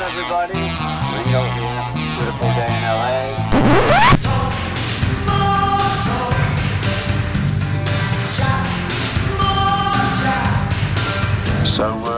Everybody. Ringo here. Beautiful day in LA. So uh,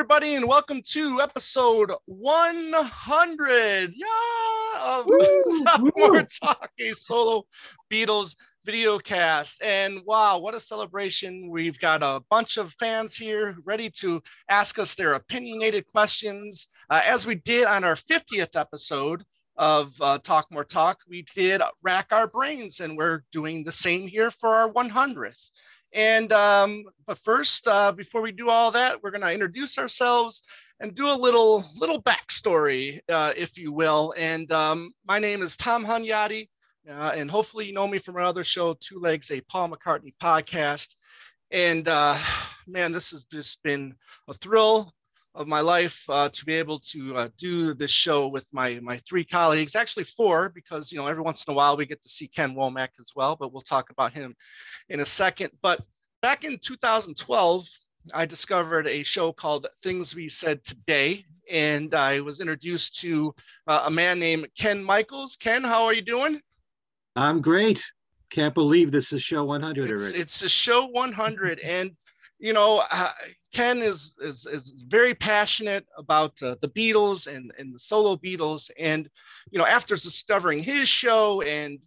Everybody, and welcome to episode 100 yeah, of Talk More Talk, a solo Beatles video cast. And wow, what a celebration! We've got a bunch of fans here ready to ask us their opinionated questions. Uh, as we did on our 50th episode of uh, Talk More Talk, we did rack our brains, and we're doing the same here for our 100th. And um, but first, uh, before we do all that, we're going to introduce ourselves and do a little little backstory, uh, if you will. And um, my name is Tom Hunyadi, uh, and hopefully you know me from our other show, Two Legs, a Paul McCartney podcast. And uh, man, this has just been a thrill of my life uh, to be able to uh, do this show with my my three colleagues, actually four, because you know every once in a while we get to see Ken Womack as well, but we'll talk about him in a second. But back in 2012, I discovered a show called Things We Said Today, and I was introduced to uh, a man named Ken Michaels. Ken, how are you doing? I'm great. Can't believe this is show 100 It's, already. it's a show 100, and you know, uh, Ken is, is is very passionate about uh, the Beatles and and the solo Beatles, and you know, after discovering his show and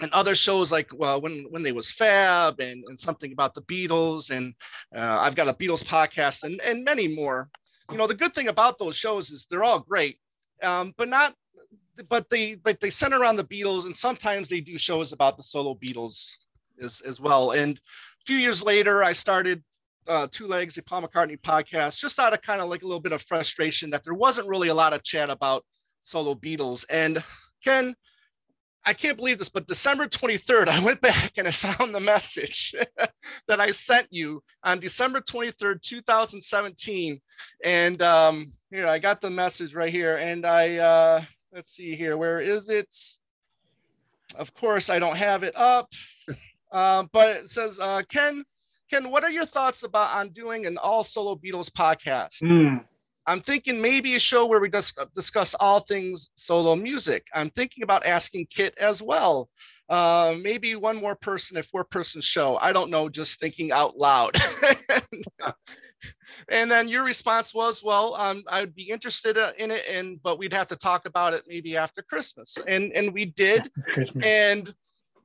and other shows like well when when they was Fab and and something about the Beatles, and uh, I've got a Beatles podcast and and many more. You know, the good thing about those shows is they're all great, um, but not but they but they center around the Beatles, and sometimes they do shows about the solo Beatles as as well. And few years later, I started uh, Two Legs, the Paul McCartney podcast, just out of kind of like a little bit of frustration that there wasn't really a lot of chat about solo Beatles. And Ken, I can't believe this, but December 23rd, I went back and I found the message that I sent you on December 23rd, 2017. And um, here, I got the message right here. And I, uh, let's see here, where is it? Of course, I don't have it up. Um, but it says, uh, Ken, Ken, what are your thoughts about on doing an all solo Beatles podcast? Hmm. I'm thinking maybe a show where we dis- discuss all things solo music. I'm thinking about asking Kit as well. Uh, maybe one more person, a four person show. I don't know, just thinking out loud. and then your response was, well, um, I'd be interested uh, in it, and but we'd have to talk about it maybe after Christmas. And and we did. And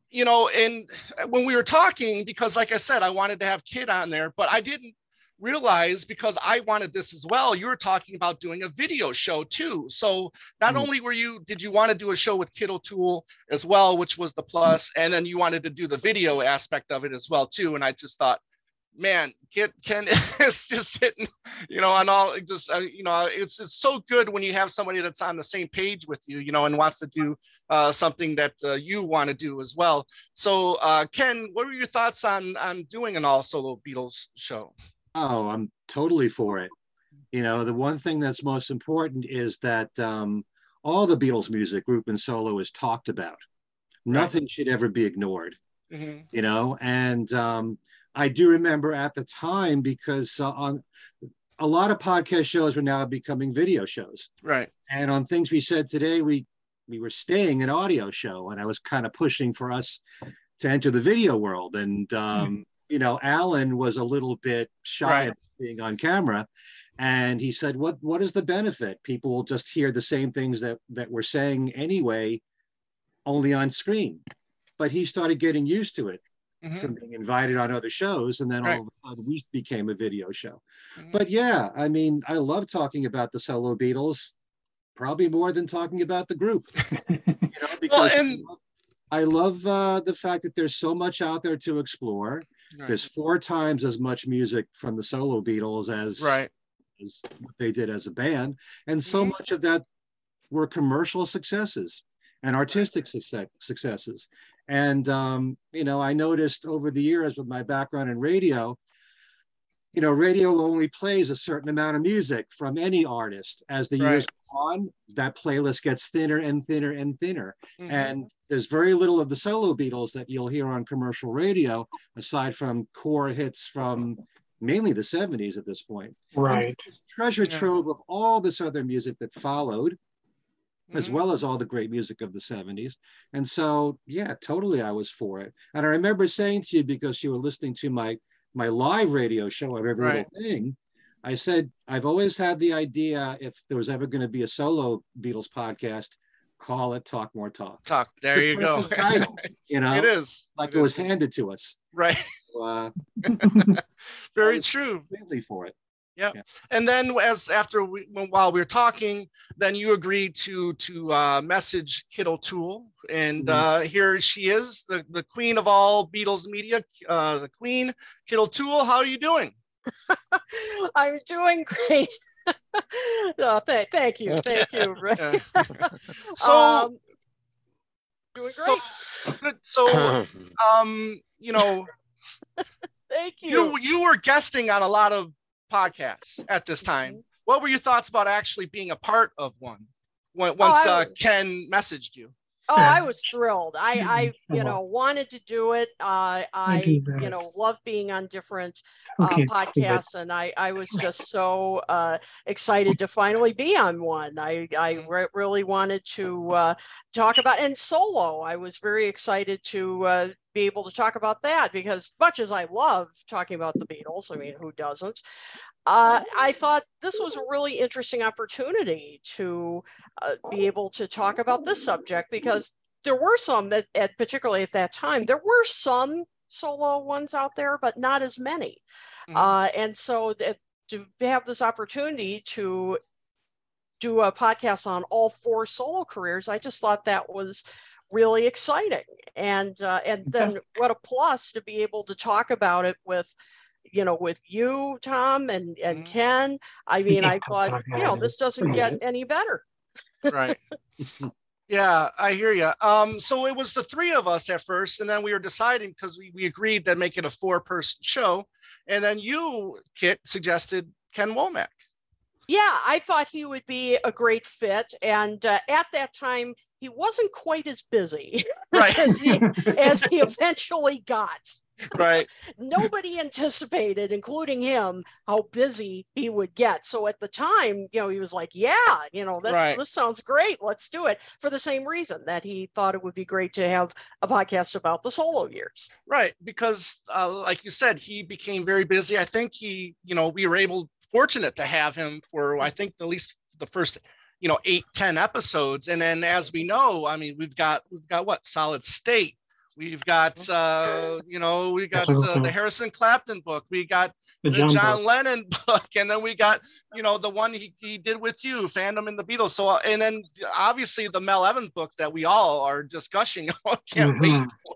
you know, and when we were talking, because like I said, I wanted to have Kit on there, but I didn't realize because I wanted this as well. You were talking about doing a video show too. So not Mm. only were you did you want to do a show with Kit O'Toole as well, which was the plus, and then you wanted to do the video aspect of it as well too. And I just thought, man, Ken is just hitting, you know, on all just uh, you know, it's it's so good when you have somebody that's on the same page with you, you know, and wants to do uh, something that uh, you want to do as well. So, uh, Ken, what were your thoughts on on doing an all solo Beatles show? Oh, I'm totally for it. You know, the one thing that's most important is that um, all the Beatles music, group and solo, is talked about. Nothing should ever be ignored. Mhm. You know, and um, I do remember at the time because uh, on a lot of podcast shows were now becoming video shows. Right. And on things we said today, we we were staying an audio show, and I was kind of pushing for us to enter the video world. And um, you know, Alan was a little bit shy Right. of being on camera, and he said, "What what is the benefit? People will just hear the same things that that we're saying anyway, only on screen." But he started getting used to it, Mhm. from being invited on other shows, and then Right. all of a sudden we became a video show. Mhm. But yeah, I mean, I love talking about the solo Beatles, probably more than talking about the group. you know, because and- I love uh, the fact that there's so much out there to explore. Right. There's four times as much music from the solo Beatles as right. as what they did as a band, and so Mhm. much of that were commercial successes and artistic success, successes. And um, you know, I noticed over the years with my background in radio, you know, radio only plays a certain amount of music from any artist. As the years go on, that playlist gets thinner and thinner and thinner. Mhm. And there's very little of the solo Beatles that you'll hear on commercial radio, aside from core hits from mainly the 70s at this point. Right. Treasure Yeah. trove of all this other music that followed, as Mhm. well as all the great music of the 70s. And so, yeah, totally, I was for it. And I remember saying to you, because you were listening to my my live radio show of every Right. little thing, I said, I've always had the idea if there was ever going to be a solo Beatles podcast, call it Talk More Talk. Talk. There you go. title, you know, it is. like It it was handed to us. right. So, uh, Very true. completely for it. And then, as after we, while we were talking, then you agreed to to uh, message Kit O'Toole, and Mhm. uh, here she is, the the queen of all Beatles media, uh, the queen, Kit O'Toole. How are you doing? I'm doing great. oh, th- thank you, thank you. Yeah. so, um, doing so, great. good. so, um, you know, Thank you. you you were guesting on a lot of podcasts at this time. Mhm. What were your thoughts about actually being a part of one? When, once I uh, was- Ken messaged you. Oh, I was thrilled. I, I, you know, wanted to do it. Uh, I, you you know, love being on different uh, Okay. podcasts, and I, I was just so uh, excited to finally be on one. I, I Mhm. re- really wanted to uh, talk about and solo. I was very excited to uh, be able to talk about that because, much as I love talking about the Beatles, I mean, who doesn't? Uh, I thought this was a really interesting opportunity to uh, be able to talk about this subject because there were some that, at particularly at that time, there were some solo ones out there, but not as many. Mhm. Uh, and so that, to have this opportunity to do a podcast on all four solo careers, I just thought that was really exciting. And uh, and then what a plus to be able to talk about it with you know with you tom and and Mhm. ken. I mean i thought you know this doesn't get any better. Right. Yeah i hear you um so it was the three of us at first and then we were deciding because we, we agreed that make it a four person show. And then you kit suggested ken womack. Yeah i thought he would be a great fit. And uh, at that time he wasn't quite as busy right. as he as he eventually got. Right. Nobody anticipated including him how busy he would get. So at the time you know he was like yeah you know that's Right. this sounds great. Let's do it for the same reason that he thought it would be great to have a podcast about the solo years. Right because uh, like you said he became very busy. I think he you know we were able fortunate to have him for i think at least the first you know eight ten episodes and then as we know i mean we've got we've got what solid state we've got uh you know we got uh, the harrison clapton book we got The the John John Lennon book, and then we got you know the one he, he did with you, fandom in the Beatles. So uh, and then obviously the Mal Evans book that we all are discussing. Can't wait Mhm. for.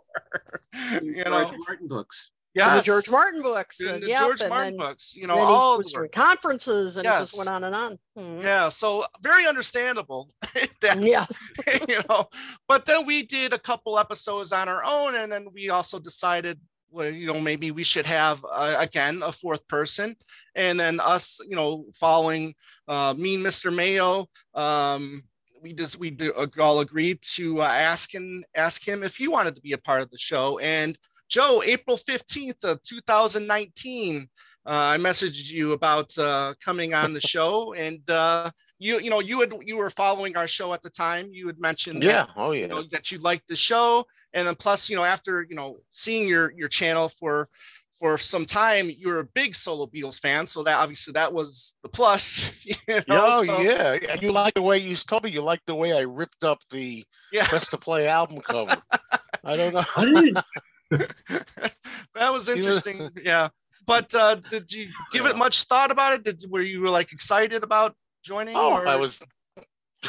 You know, George Martin books. And the George Martin books and and, the yep, George and Martin then, books. You know, all was the conferences and it just went on and on Mhm. Yeah, so very understandable. that, yeah you know, but then we did a couple episodes on our own, and then we also decided, well, you know, maybe we should have uh, again a fourth person, and then us, you know, following uh, Mean Mr. Mayo. Um, we just we do, uh, all agreed to uh, ask him ask him if he wanted to be a part of the show, and Joe, April fifteenth of two thousand nineteen. Uh, I messaged you about uh, coming on the show, and uh, you you know you had you were following our show at the time. You had mentioned that, Yeah. Oh yeah. you know, that you liked the show, and then plus you know after you know seeing your your channel for for some time, you were a big solo Beatles fan, so that obviously that was the plus. You know? Oh so, yeah, yeah. You like the way you told me you like the way I ripped up the yeah. best to play album cover. I don't know. How did that was interesting. Yeah. But uh, did you give it much thought about it? Did were you like excited about joining? Oh, or- I was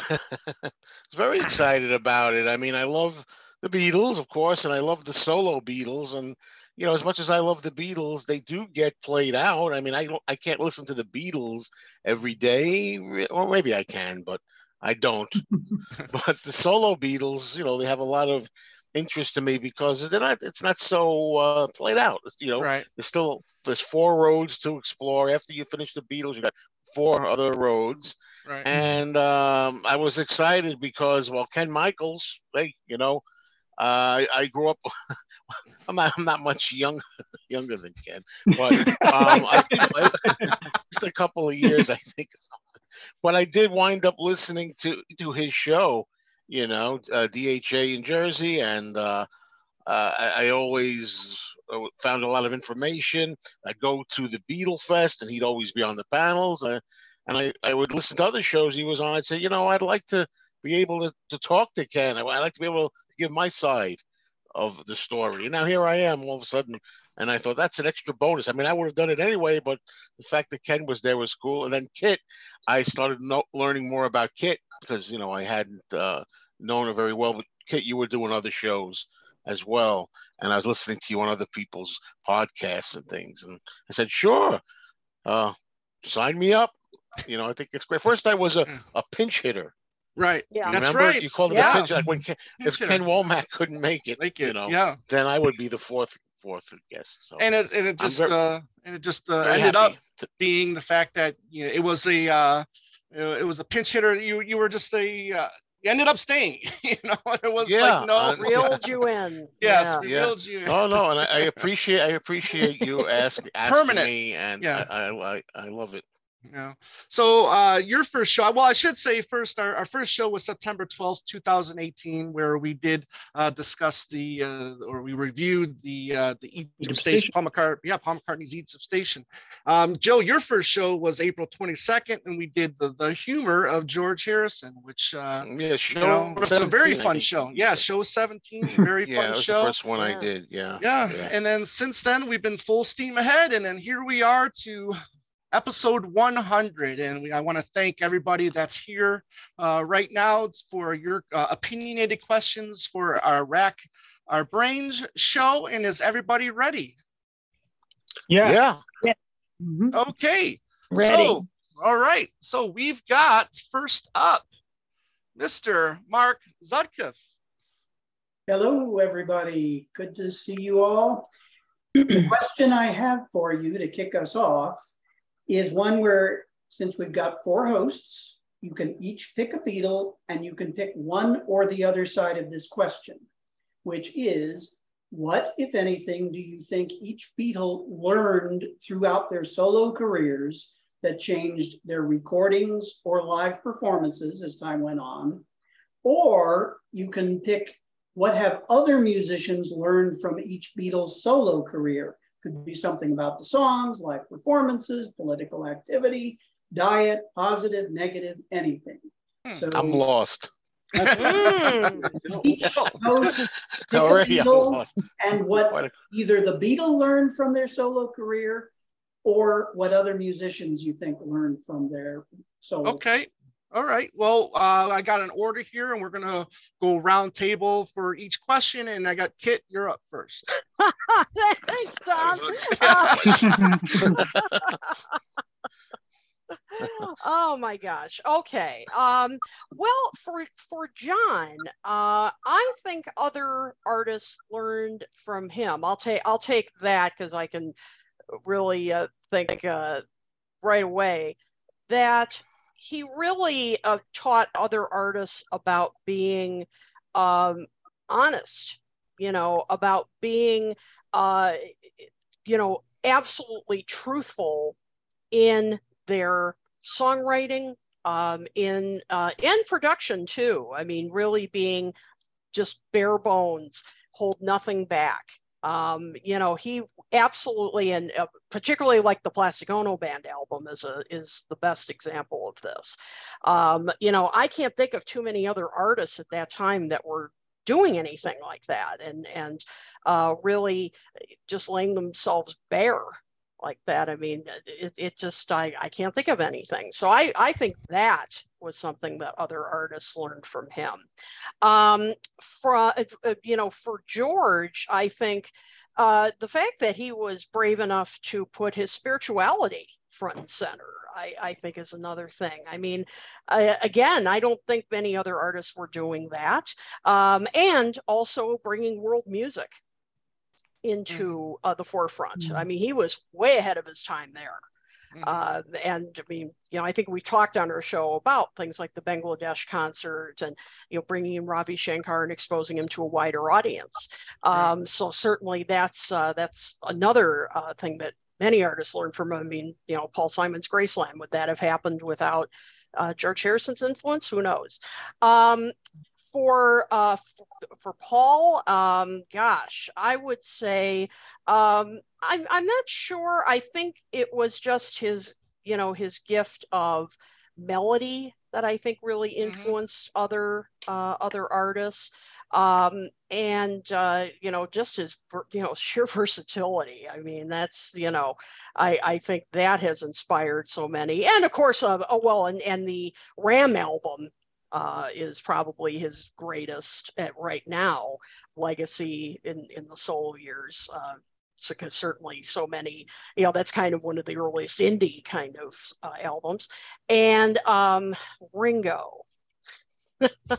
was very excited about it. I mean, I love the Beatles, of course, and I love the solo Beatles. And you know, as much as I love the Beatles, they do get played out. I mean, I don't, I can't listen to the Beatles every day, or maybe I can, but I don't. but the solo Beatles, you know, they have a lot of interest to me because they're not. It's not so uh, played out. You know, right. there's still there's four roads to explore. After you finish the Beatles, you got four other roads. Right. And um, I was excited because, well, Ken Michaels, hey, you know, uh, I, I grew up. I'm not, I'm not much young, younger than Ken, but um, I, just a couple of years, I think. But I did wind up listening to to his show, you know, uh, DHA in Jersey, and uh, uh, I, I always uh, found a lot of information. I go to the Beatle Fest, and he'd always be on the panels. Uh, and I, I would listen to other shows he was on. I'd say, you know, I'd like to be able to, to talk to Ken. I'd like to be able to give my side of the story. And now here I am all of a sudden. And I thought that's an extra bonus. I mean, I would have done it anyway, but the fact that Ken was there was cool. And then Kit, I started no, learning more about Kit because, you know, I hadn't uh, known her very well. But Kit, you were doing other shows as well. And I was listening to you on other people's podcasts and things. And I said, sure, uh, sign me up. You know, I think it's great. First, I was a, a pinch hitter. Right. Yeah. That's right. you called it yeah. a pinch. Like when Ken, if Pinch Ken hitter. Womack couldn't make it, Like you know, yeah. then I would be the fourth fourth guest. So And it and it just ver- uh and it just uh, ended up to- being the fact that you know it was a uh uh, it was a pinch hitter. You you were just a uh, you ended up staying. you know, it was Yeah, like no uh, Reeled you in. yes, Yeah. we Yeah. reeled you. in. Oh no, and I, I appreciate I appreciate you ask, asking Permanent. me, and Yeah. I, I I I love it. Yeah. So uh your first show, well, I should say first, our, our first show was September 12th, 2018, where we did uh discuss the uh or we reviewed the uh the Egypt Egypt Station, Station. Paul McCart, yeah, Paul McCartney's Egypt Station. Um, Joe, your first show was April 22nd, and we did the the humor of George Harrison, which uh Yeah, show you know, it's a very fun show. Yeah, show 17, very Yeah, fun it was show. the first one Yeah. I did. Yeah. yeah. Yeah. and then since then we've been full steam ahead and then here we are to episode 100 and we, i want to thank everybody that's here uh, right now for your uh, opinionated questions for our rack our brains show and is everybody ready Yeah. Mhm. okay Ready. so, all right so we've got first up mr mark zutkiff Hello, everybody. Good to see you all. the question I have for you to kick us off is one where, since we've got four hosts, you can each pick a Beatle and you can pick one or the other side of this question, which is what, if anything, do you think each Beatle learned throughout their solo careers that changed their recordings or live performances as time went on? Or you can pick what have other musicians learned from each Beatles solo career? Could be something about the songs, live performances, political activity, diet, positive, negative, anything. Hmm. So I'm lost. Mm. each host pick a Already, I'm Beatle lost. and what either the Beatle learned from their solo career or what other musicians you think learned from their solo. Okay. All right. Well, uh, I got an order here, and we're gonna go round table for each question. And I got Kit. You're up first. Thanks, Tom. Oh my gosh. Okay. Um, well, for for John, uh, I think other artists learned from him. I'll take I'll take that because I can really uh, think uh, right away that he really uh, taught other artists about being um, honest. You know, about being uh, you know absolutely truthful in their songwriting um, in uh, in production too i mean really being just bare bones hold nothing back um, you know he absolutely and uh, particularly like the plastic ono band album is a is the best example of this um, you know i can't think of too many other artists at that time that were doing anything like that and and uh, really just laying themselves bare like that. I mean, it, it just, I, I can't think of anything. So I, I think that was something that other artists learned from him. Um, for, uh, uh, you know, for George, I think uh, the fact that he was brave enough to put his spirituality front and center I, I, think is another thing. I mean, I, again, I don't think many other artists were doing that. Um, and also bringing world music into uh, the forefront. Mm-hmm. I mean, he was way ahead of his time there. Mm-hmm. Uh, and I mean, you know, I think we talked on our show about things like the Bangladesh concert and, you know, bringing in Ravi Shankar and exposing him to a wider audience. Um, so certainly that's, uh, that's another uh, thing that many artists learn from. I mean, you know, Paul Simon's Graceland, would that have happened without uh, George Harrison's influence? Who knows? Um, for uh, for Paul, um, gosh, I would say um, I'm I'm not sure. I think it was just his, you know, his gift of melody that I think really mm-hmm. influenced mm-hmm. other uh, other artists. Um, and uh, you know, just his you know sheer versatility. I mean, that's you know, I I think that has inspired so many, and of course, uh, oh well, and and the Ram album uh, is probably his greatest at right now legacy in, in the solo years. Uh, because certainly so many, you know, that's kind of one of the earliest indie kind of uh, albums. And um, Ringo.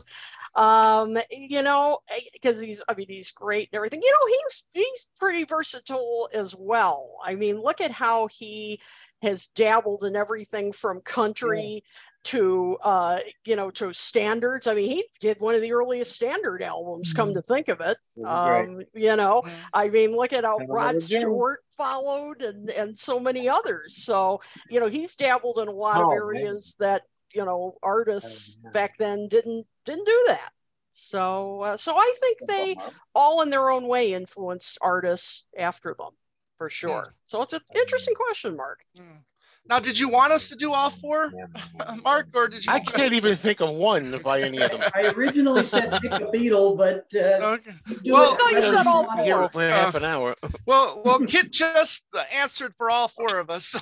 um, you know, because eh, he's, I mean, he's great and everything. You know, he's he's pretty versatile as well. I mean, look at how he has dabbled in everything from country yes to uh, you know to standards. I mean, he did one of the earliest standard albums. Come mm-hmm. to think of it, um, you know, mm-hmm. I mean, look at how Rod Stewart followed, and and so many others. So you know, he's dabbled in a lot oh, of areas man. that you know artists oh, back then didn't didn't do that. So uh, so I think they all in their own way influenced artists after them for sure. So it's an interesting question, Mark. Mm. Now, did you want us to do all four, Mark, or did you? I can't even think of one by any of them. I originally said pick a Beatle, but uh, okay. well, no, you said all four. Here for half an hour. Well, well, Kit just answered for all four of us. So.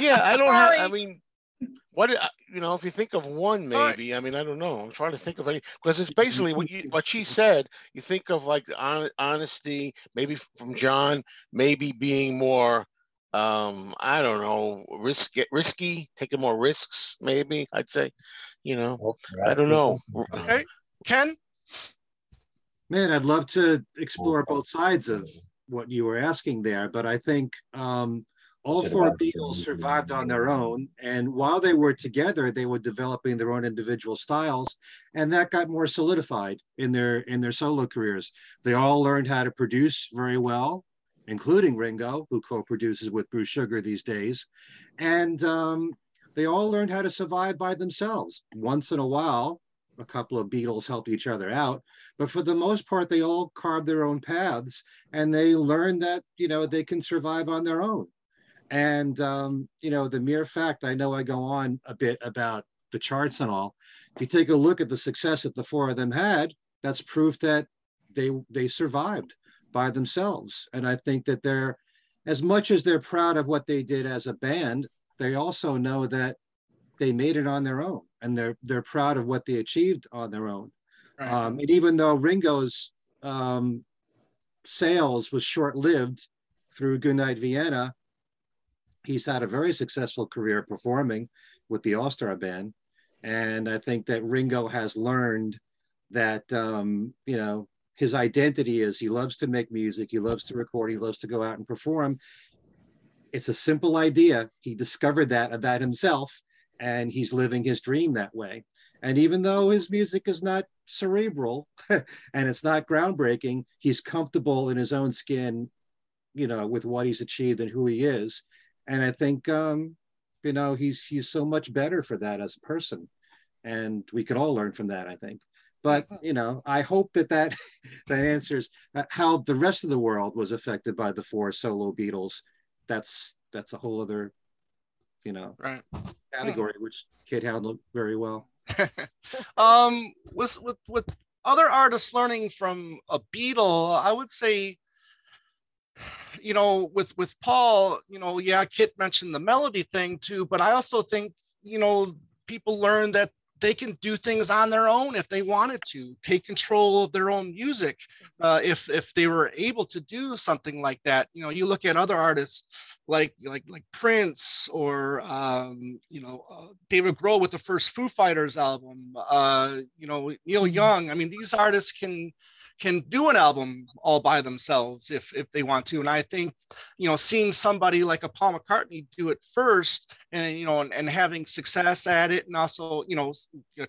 yeah, I don't Sorry. have. I mean, what uh, you know, if you think of one, maybe. I mean, I don't know. I'm trying to think of any because it's basically what you what she said. You think of like honesty, maybe from John, maybe being more um i don't know risk get risky taking more risks maybe i'd say you know i don't know. okay. ken? Man i'd love to explore both sides of what you were asking there but i think um all four Beatles survived on their own, and while they were together, they were developing their own individual styles, and that got more solidified in their in their solo careers. They all learned how to produce very well including Ringo, who co-produces with Bruce Sugar these days. And um, they all learned how to survive by themselves. Once in a while, a couple of Beatles helped each other out, but for the most part, they all carved their own paths and they learned that, you know, they can survive on their own. And, um, you know, the mere fact, I know I go on a bit about the charts and all. If you take a look at the success that the four of them had, that's proof that they they survived by themselves. And I think that they're, as much as they're proud of what they did as a band, they also know that they made it on their own and they're they're proud of what they achieved on their own. Right. Um, and even though Ringo's um, sales was short-lived through Goodnight Vienna, he's had a very successful career performing with the All Star Band, and I think that Ringo has learned that um, you know his identity is he loves to make music, he loves to record, he loves to go out and perform. It's a simple idea. He discovered that about himself and he's living his dream that way. And even though his music is not cerebral and it's not groundbreaking, he's comfortable in his own skin, you know, with what he's achieved and who he is. And I think, um, you know, he's he's so much better for that as a person, and we could all learn from that. I think. But you know, I hope that that that answers uh, how the rest of the world was affected by the four solo Beatles. That's that's a whole other, you know, right. category which Kit handled very well. um, with with with other artists learning from a Beatle, I would say, you know, with with Paul, you know, yeah, Kit mentioned the melody thing too, but I also think, you know, people learn that they can do things on their own if they wanted to take control of their own music uh, if if they were able to do something like that. You know you look at other artists like like like prince or um, you know uh, david grohl with the first foo fighters album uh, you know neil young. I mean these artists can can do an album all by themselves if if they want to. And i think you know seeing somebody like a paul mccartney do it first and you know and, and having success at it and also you know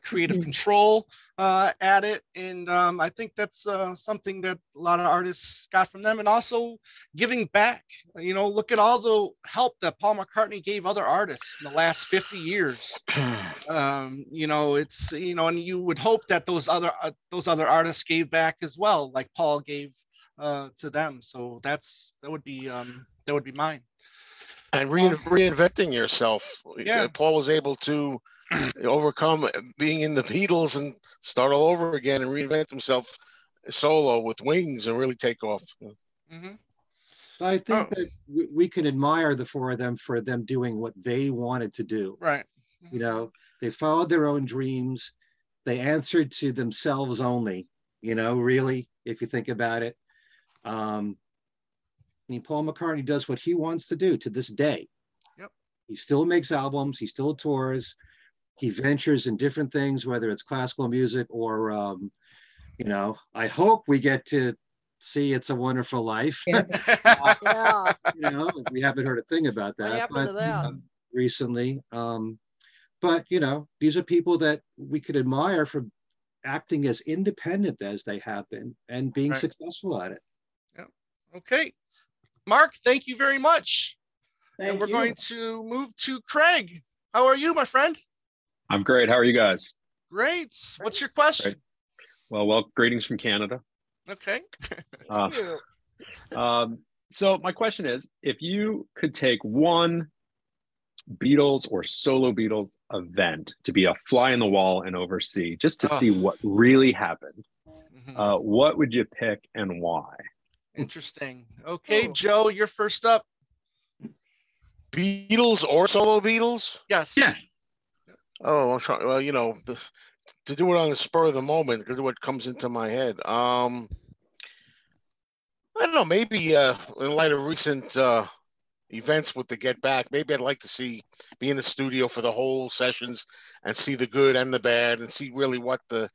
creative mm-hmm. control uh, at it. And um, i think that's uh, something that a lot of artists got from them. And also giving back you know look at all the help that paul mccartney gave other artists in the last 50 years. Um, you know it's you know and you would hope that those other uh, those other artists gave back as well like paul gave uh, to them. So that's that would be um, that would be mine. And re- reinventing yourself. Yeah. Paul was able to overcome being in the Beatles and start all over again and reinvent himself solo with wings and really take off. Mm-hmm. I think Oh. that we, we can admire the four of them for them doing what they wanted to do. right You know, they followed their own dreams. They answered to themselves only. You know, really, if you think about it. Um, I mean, Paul McCartney does what he wants to do to this day. Yep. He still makes albums. He still tours. He ventures in different things, whether it's classical music or, um, you know, I hope we get to see "It's a Wonderful Life." Yes. Yeah. you know, we haven't heard a thing about that. What happened to but, that? um, recently. Um, but you know, these are people that we could admire for acting as independent as they have been and being Right. successful at it. Yeah. okay mark thank you very much Thank and we're you. going to move to craig how are you my friend I'm great. How are you guys? great what's your question Well, well, greetings from Canada. okay Uh, um, so my question is, if you could take one Beatles or solo Beatles event to be a fly in the wall and oversee, just to Oh. see what really happened, Mhm. uh, what would you pick and why? interesting okay Ooh. joe you're first up Beatles or solo Beatles? yes Yeah. Oh, I'm trying. Well, you know, to do it on the spur of the moment, because what comes into my head. Um, I don't know. Maybe uh, in light of recent uh, events with the Get Back, maybe I'd like to see be in the studio for the whole sessions and see the good and the bad and see really what the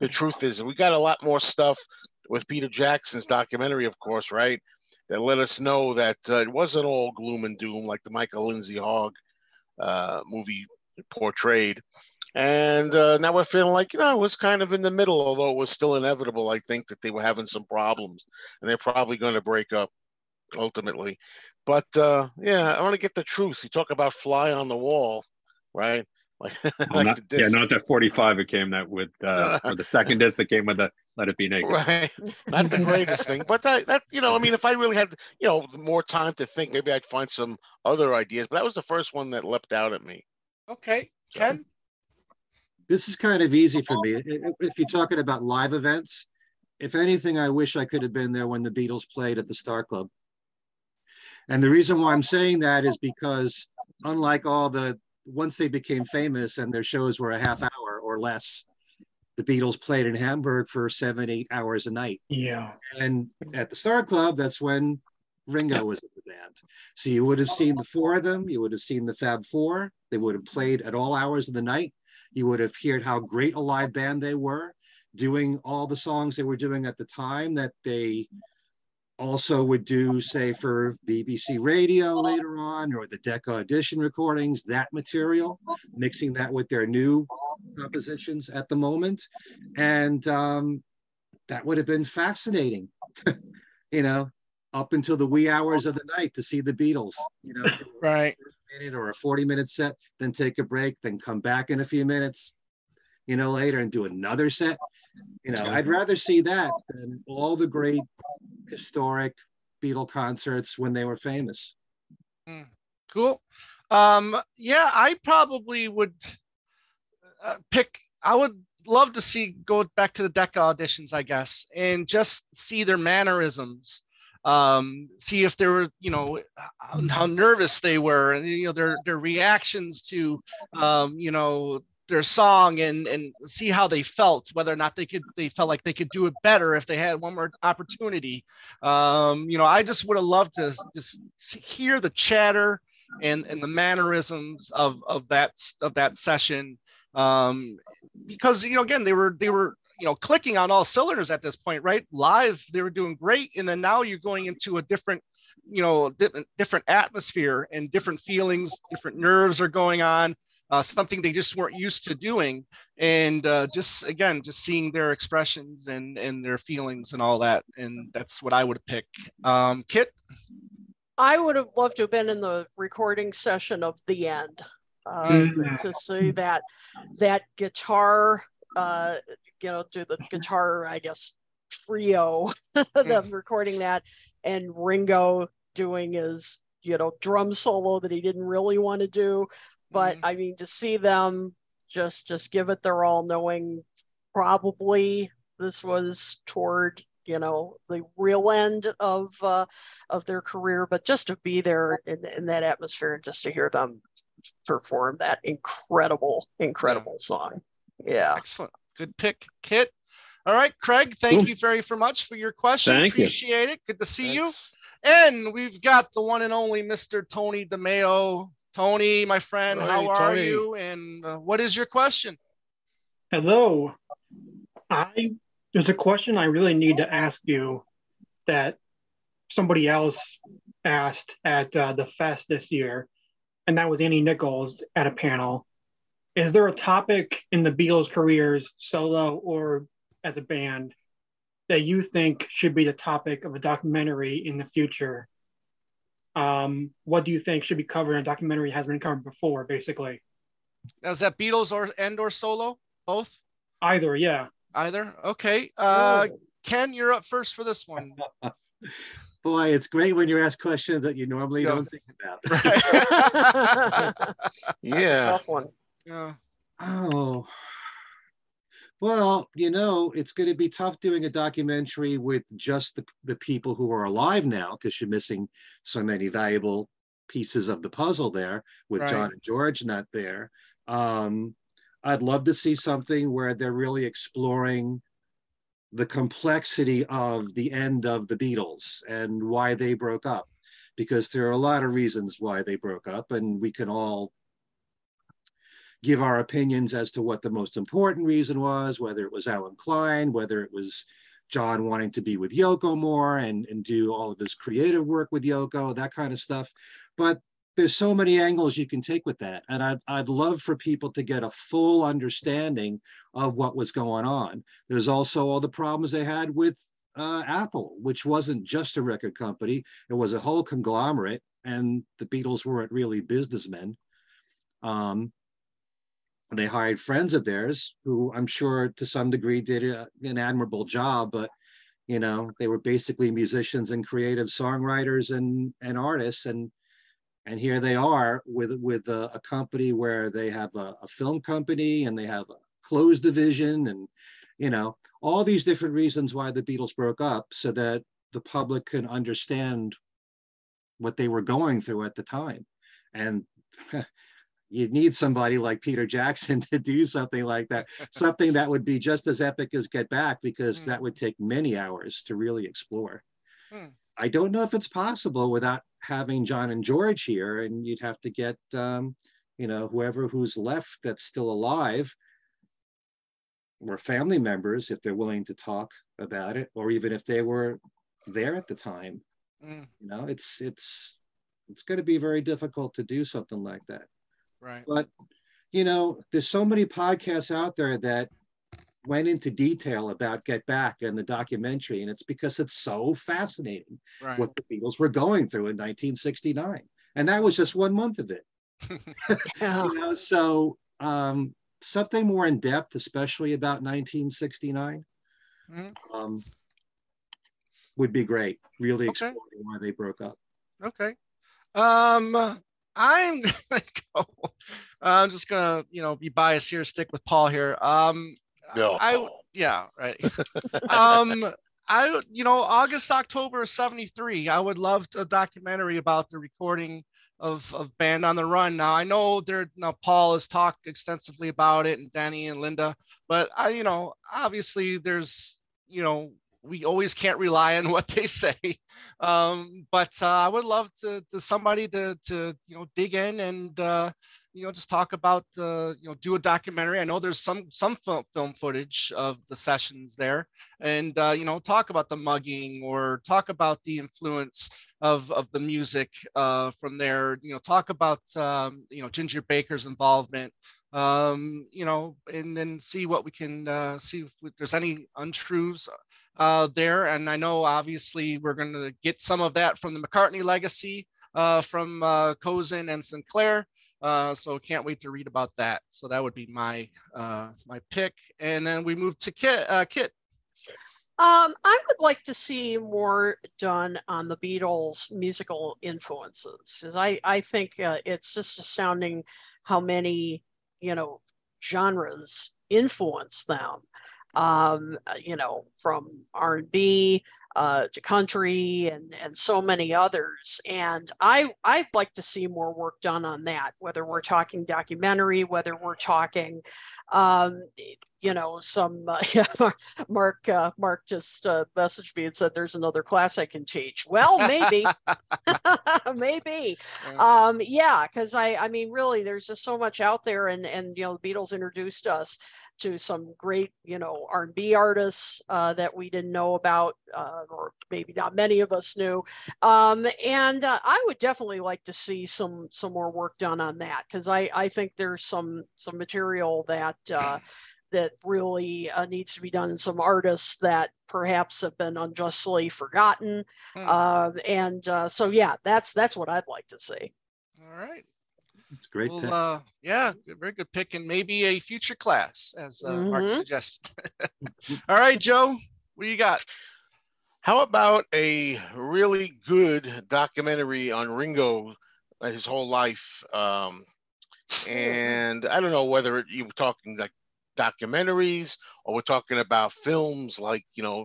the truth is. We got a lot more stuff with Peter Jackson's documentary, of course, right? That let us know that uh, it wasn't all gloom and doom like the Michael Lindsay Hogg uh, movie portrayed. And uh, now we're feeling like, you know, it was kind of in the middle, although it was still inevitable, I think, that they were having some problems and they're probably going to break up ultimately. But uh, yeah, I want to get the truth. You talk about fly on the wall, right? Like, Well, like not, yeah, not that 45 it came that with, uh, or the second disc that came with the Let It Be Naked. Right. Not the greatest thing, but that, that, you know, I mean, if I really had, you know, more time to think, maybe I'd find some other ideas. But that was the first one that leapt out at me. Okay ken This is kind of easy for uh-huh. me. I- i- If you're talking about live events, if anything, I wish I could have been there when the Beatles played at the Star Club. And the reason why I'm saying that is because unlike all the once they became famous and their shows were a half hour or less, the Beatles played in Hamburg for seven, eight hours a night. Yeah. And at the Star Club, that's when Ringo was in the band. So you would have seen the four of them, you would have seen the Fab Four, they would have played at all hours of the night. You would have heard how great a live band they were, doing all the songs they were doing at the time that they also would do, say, for BBC Radio later on, or the Decca audition recordings, that material, mixing that with their new compositions at the moment. And um, that would have been fascinating, you know, up until the wee hours of the night to see the Beatles, you know, right minute or a 40 minute set, then take a break, then come back in a few minutes, you know, later and do another set. You know, I'd rather see that than all the great historic Beatle concerts when they were famous. Cool. Um, yeah, I probably would uh, pick. I would love to see go back to the Decca auditions, I guess, and just see their mannerisms. Um, see if they were, you know, how, nervous they were, and you know their their reactions to, um, you know, their song and and see how they felt whether or not they could they felt like they could do it better if they had one more opportunity. Um you know i just would have loved to just hear the chatter and and the mannerisms of of that of that session. Um because you know again they were they were you know clicking on all cylinders at this point right? Live they were doing great and then now you're going into a different you know different different atmosphere and different feelings different nerves are going on uh, something they just weren't used to doing. And uh, just again just seeing their expressions and and their feelings and all that and that's what i would pick um, kit? I would have loved to have been in the recording session of the end uh, Mm. to see that that guitar, uh, you know, do the guitar, I guess, trio, them recording that, and Ringo doing his, you know, drum solo that he didn't really want to do. But I mean, to see them just just give it their all, knowing probably this was toward you know the real end of uh, of their career, but just to be there in, in that atmosphere and just to hear them perform that incredible, incredible song. Yeah, excellent, good pick, Kit. All right, Craig, thank Cool. you very for much for your question. Thank you. Appreciate it. Good to see you. And we've got the one and only Mr. Tony DeMeo. Tony, my friend, Hey, how are Tony. you? And uh, what is your question? Hello. I there's a question I really need to ask you that somebody else asked at uh, the fest this year, and that was Annie Nichols at a panel. Is there a topic in the Beatles' careers, solo or as a band, that you think should be the topic of a documentary in the future? Um, what do you think should be covered in a documentary that has been covered before, basically? Now, is that Beatles or and or solo? Both? Either, yeah. Either? Okay. Uh, Oh. Ken, you're up first for this one. Boy, it's great when you ask questions that you normally Go. don't think about. Yeah. tough one. Yeah. Oh, well, you know, it's going to be tough doing a documentary with just the, the people who are alive now because you're missing so many valuable pieces of the puzzle there with Right. John and George not there. Um, I'd love to see something where they're really exploring the complexity of the end of the Beatles and why they broke up, because there are a lot of reasons why they broke up, and we can all give our opinions as to what the most important reason was, whether it was Allen Klein, whether it was John wanting to be with Yoko more and, and do all of his creative work with Yoko, that kind of stuff. But there's so many angles you can take with that. And I'd, I'd love for people to get a full understanding of what was going on. There's also all the problems they had with uh, Apple, which wasn't just a record company, it was a whole conglomerate, and the Beatles weren't really businessmen. Um, they hired friends of theirs who I'm sure to some degree did a, an admirable job, but you know, they were basically musicians and creative songwriters and, and artists. And, and here they are with, with a, a company where they have a, a film company and they have a clothes division and, you know, all these different reasons why the Beatles broke up so that the public can understand what they were going through at the time. And you'd need somebody like Peter Jackson to do something like that, something that would be just as epic as Get Back, because that would take many hours to really explore. Hmm. I don't know if it's possible without having John and George here, and you'd have to get, um, you know, whoever who's left that's still alive or family members if they're willing to talk about it, or even if they were there at the time. Mm, You know, it's it's it's going to be very difficult to do something like that. Right. But you know, there's so many podcasts out there that went into detail about Get Back and the documentary, and it's because it's so fascinating Right. what the Beatles were going through in 1969, and that was just one month of it. Yeah. You know, so um, something more in depth, especially about 1969, Mhm. um, would be great. Really Okay. exploring why they broke up. Okay. Um, I'm gonna go. I'm just gonna, you know, be biased here. Stick with Paul here. Um, No. I yeah, right. um I you know, August, October of 73, I would love a documentary about the recording of, of Band on the Run. Now I know there now Paul has talked extensively about it and Denny and Linda, but I, you know, obviously there's, you know, we always can't rely on what they say. Um, but uh, I would love to, to somebody to, to, you know, dig in and, uh, you know, just talk about the, you know, do a documentary. I know there's some some film, film footage of the sessions there, and uh, you know, talk about the mugging or talk about the influence of of the music uh, from there. You know, talk about um, you know Ginger Baker's involvement. Um, you know, and then see what we can uh, see if there's any untruths uh, there. And I know obviously we're going to get some of that from the McCartney legacy uh, from uh, Kozinn and Sinclair. Uh, so can't wait to read about that. So that would be my uh, my pick. And then we move to Kit. Uh, Kit. Um, I would like to see more done on the Beatles' musical influences, because I I think uh, it's just astounding how many you know genres influence them. Um, you know, from R and B uh, to country and and so many others. And I I'd like to see more work done on that. Whether we're talking documentary, whether we're talking, um, you know, some uh, yeah, Mark uh, Mark just uh, messaged me and said there's another class I can teach. Well, maybe, maybe, um, yeah, because I I mean really there's just so much out there, and and you know the Beatles introduced us to some great, you know, R&B artists uh, that we didn't know about, uh, or maybe not many of us knew. Um, and uh, I would definitely like to see some some more work done on that because I I think there's some some material that. Uh, that really uh, needs to be done. In some artists that perhaps have been unjustly forgotten, mm. and uh, so yeah, that's that's what I'd like to see. All right. It's great. Well, uh, yeah, very good pick, and maybe a future class, as uh, mm-hmm. Mark suggested. All right, Joe, what do you got? How about a really good documentary on Ringo, uh, his whole life? Um, and I don't know whether you were talking like documentaries or we're talking about films like you know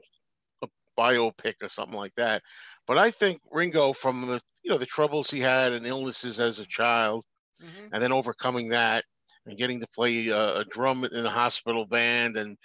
a biopic or something like that. But I think Ringo, from the you know the troubles he had and illnesses as a child, mm-hmm. and then overcoming that and getting to play a, a, drum in the hospital band and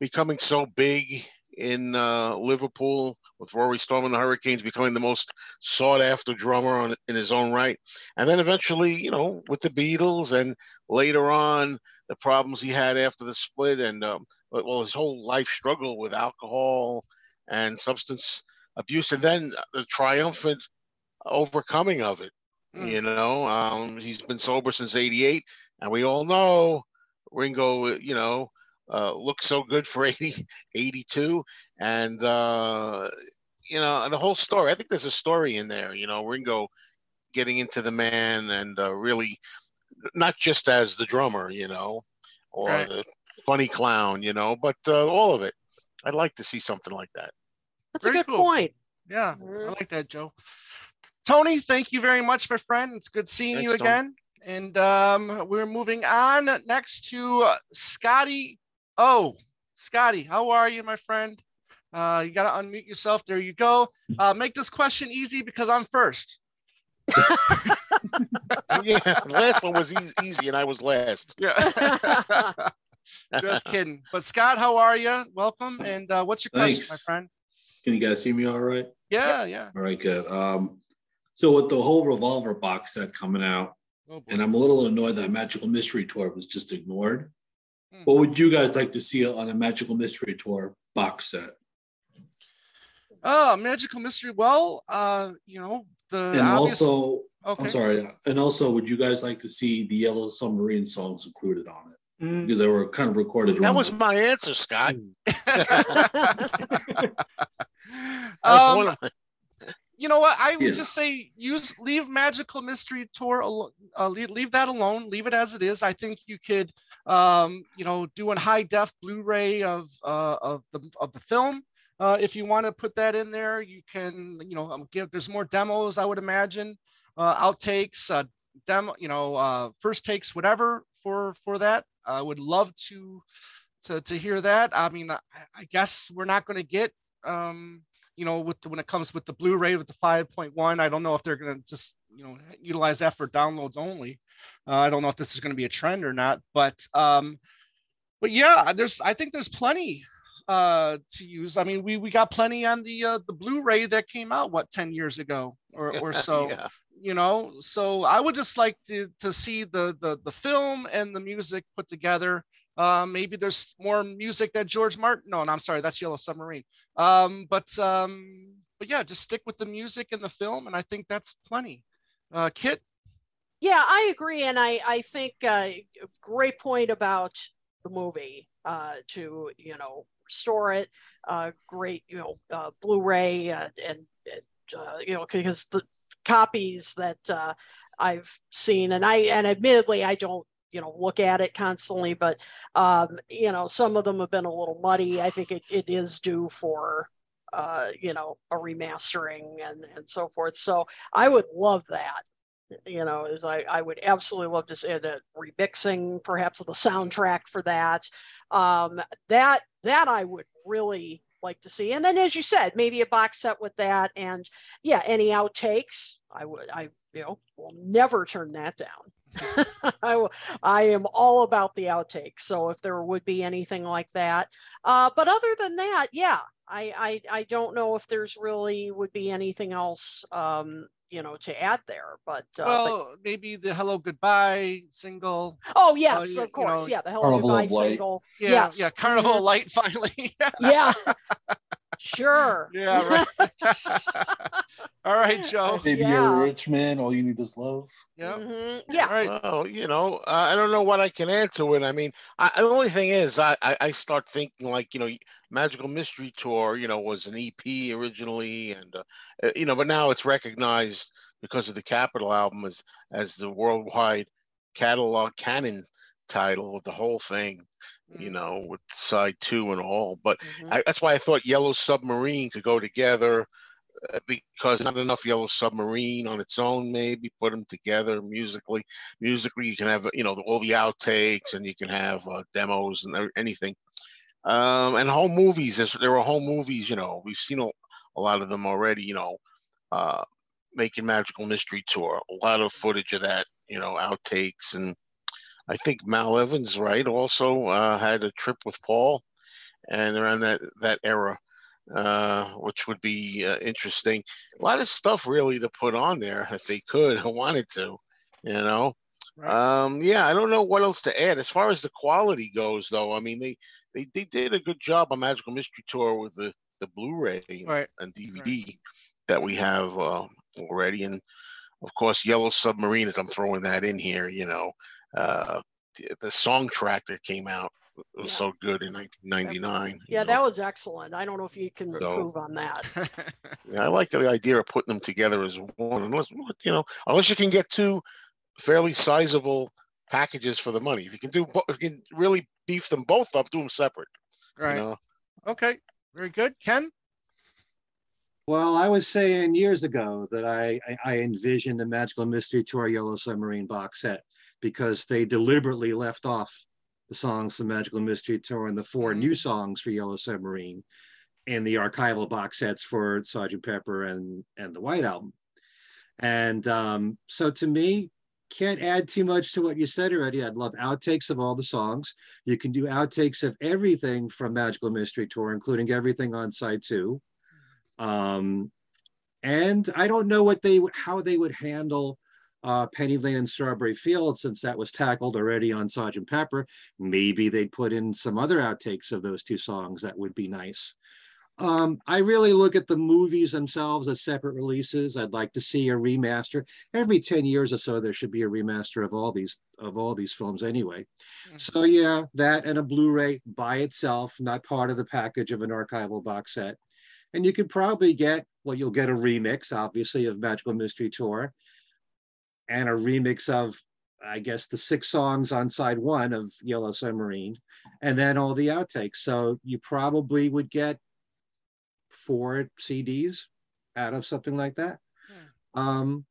becoming so big in uh, Liverpool with Rory Storm and the Hurricanes becoming the most sought after drummer on, in his own right. And then eventually, you know, with the Beatles and later on the problems he had after the split and, um, well, his whole life struggle with alcohol and substance abuse and then the triumphant overcoming of it Mm. You know, um, he's been sober since '88, and we all know Ringo. You know, uh, looks so good for 80, 82, and uh, you know, and the whole story. I think there's a story in there. You know, Ringo getting into the man and uh, really not just as the drummer, you know, or right. the funny clown, you know, but uh, all of it. I'd like to see something like that. That's Very a good cool. point. Yeah, I mm-hmm. like that, Joe. Tony, thank you very much, my friend. It's good seeing Thanks, you again. Tony. And um, we're moving on next to uh, Scotty. Oh, Scotty, how are you, my friend? Uh, you got to unmute yourself. There you go. Uh, make this question easy because I'm first. yeah, the last one was easy, easy, and I was last. Yeah. Just kidding. But Scott, how are you? Welcome. And uh, what's your Thanks. question, my friend? Can you guys hear me all right? Yeah, yeah. All right, good. Um, so with the whole Revolver box set coming out, oh and I'm a little annoyed that Magical Mystery Tour was just ignored. Hmm. What would you guys like to see on a Magical Mystery Tour box set? Oh, Magical Mystery. Well, uh, you know, the and obvious... also, okay. I'm sorry, and also, would you guys like to see the Yellow Submarine songs included on it? Mm. Because they were kind of recorded. That was my answer, Scott. um, you know what? I would yes. just say use leave Magical Mystery Tour uh, leave, leave that alone. Leave it as it is. I think you could, um, you know, do a high def Blu-ray of uh, of the of the film. Uh, if you want to put that in there, you can, you know, um, give. There's more demos, I would imagine, uh, outtakes, uh, demo, you know, uh, first takes, whatever for for that. I would love to to to hear that. I mean, I, I guess we're not going to get um, you know, with the, when it comes with the Blu-ray with the 5.1. I don't know if they're going to just you know utilize that for downloads only. Uh, I don't know if this is going to be a trend or not, but um, but yeah, there's I think there's plenty uh to use. I mean, we we got plenty on the uh, the Blu-ray that came out what 10 years ago or or so. yeah. You know, so I would just like to to see the the the film and the music put together. Uh, maybe there's more music that George Martin. No, no, I'm sorry, that's Yellow Submarine. Um, but um, but yeah, just stick with the music and the film, and I think that's plenty. Uh, Kit. Yeah, I agree, and I I think uh, great point about the movie uh, to you know restore it. Uh, great, you know, uh, Blu-ray uh, and, and uh, you know because the copies that uh, I've seen, and I and admittedly I don't you know look at it constantly, but um, you know some of them have been a little muddy. I think it, it is due for uh, you know a remastering and and so forth. So I would love that you know is I, I would absolutely love to see that remixing perhaps the soundtrack for that um that that i would really like to see and then as you said maybe a box set with that and yeah any outtakes i would i you know will never turn that down I, I am all about the outtakes so if there would be anything like that uh, but other than that yeah I, I i don't know if there's really would be anything else um, you know to add there but uh, well but, maybe the hello goodbye single oh yes uh, of course you know, yeah the hello Carnival goodbye single yeah yes. yeah carnival mm-hmm. light finally yeah sure yeah right. all right joe Maybe yeah. you're a rich man all you need is love yeah mm-hmm. yeah right. well you know uh, i don't know what i can add to it i mean I, the only thing is I, I i start thinking like you know magical mystery tour you know was an ep originally and uh, uh, you know but now it's recognized because of the Capitol album as as the worldwide catalog canon title of the whole thing you know, with side two and all. But mm-hmm. I, that's why I thought Yellow Submarine could go together uh, because not enough Yellow Submarine on its own. Maybe put them together musically. Musically, you can have you know all the outtakes and you can have uh, demos and anything. Um, and home movies. There are home movies. You know, we've seen a, a lot of them already. You know, uh, making Magical Mystery Tour. A lot of footage of that. You know, outtakes and I think Mal Evans, right, also uh, had a trip with Paul, and around that that era, uh, which would be uh, interesting. A lot of stuff really to put on there if they could, I wanted to, you know. Right. Um, yeah, I don't know what else to add as far as the quality goes, though. I mean, they they, they did a good job on Magical Mystery Tour with the the Blu-ray right. and DVD right. that we have uh, already, and of course, Yellow Submarine. As I'm throwing that in here, you know uh, the, the song track that came out was yeah. so good in 1999. Yeah, that was excellent. I don't know if you can so, improve on that. yeah, I like the idea of putting them together as one. Unless you know, unless you can get two fairly sizable packages for the money. If you can do, if you can really beef them both up, do them separate. Right. You know? Okay. Very good, Ken. Well, I was saying years ago that I, I, I envisioned the Magical Mystery Tour Yellow Submarine box set because they deliberately left off the songs from Magical Mystery Tour and the 4 mm-hmm. new songs for Yellow Submarine and the archival box sets for Sergeant Pepper and and the White Album. And um, so to me, can't add too much to what you said already. I'd love outtakes of all the songs. You can do outtakes of everything from Magical Mystery Tour, including everything on side two. Um, and I don't know what they how they would handle uh, Penny Lane and Strawberry Field, since that was tackled already on Sergeant Pepper, maybe they'd put in some other outtakes of those two songs that would be nice. Um, I really look at the movies themselves as separate releases. I'd like to see a remaster. Every 10 years or so, there should be a remaster of all these of all these films anyway. Mm-hmm. So yeah, that and a Blu-ray by itself, not part of the package of an archival box set. And you could probably get, well, you'll get a remix, obviously, of Magical Mystery Tour and a remix of I guess the six songs on side one of Yellow Submarine, and then all the outtakes. So you probably would get four CDs out of something like that. Hmm. Um,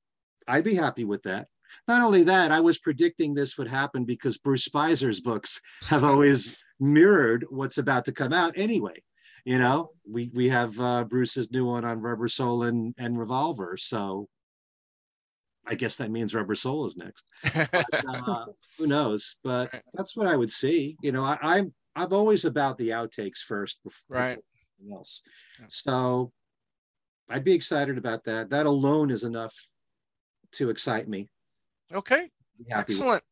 I'd be happy with that. Not only that, I was predicting this would happen because Bruce Spizer's books have always mirrored what's about to come out anyway. You know, we we have uh, Bruce's new one on Rubber Soul and, and Revolver, so I guess that means Rubber Soul is next. But, uh, who knows? But that's what I would see. You know, I, I'm I'm always about the outtakes first before Right. anything else. So I'd be excited about that. That alone is enough to excite me. Okay. Be happy with- Excellent.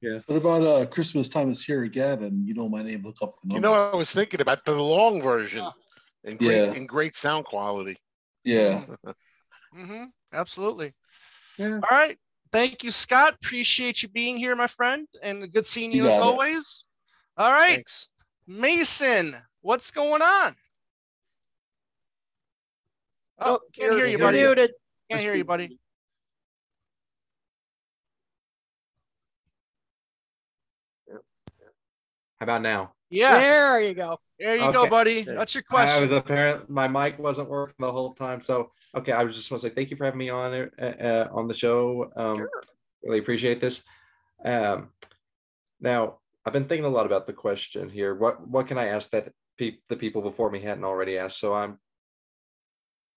Yeah. What about uh Christmas time is here again and you know my name, look up the number. You number. know, I was thinking about the long version in great, Yeah. in great sound quality. Yeah. mm-hmm. Absolutely. Yeah. All right. Thank you, Scott. Appreciate you being here, my friend, and good seeing You you, as got it. always. All right, Thanks. Mason, what's going on? Oh, Oh, can't hear you're- you, you're buddy. muted. Can't hear you, buddy. How about now? Yeah. There you go. There you go, buddy. That's your question. I question. was apparent my mic wasn't working the whole time, so okay. I was just want to say thank you for having me on uh, uh, on the show. Um, Really appreciate this. Um, now I've been thinking a lot about the question here. What what can I ask that pe- the people before me hadn't already asked? So I'm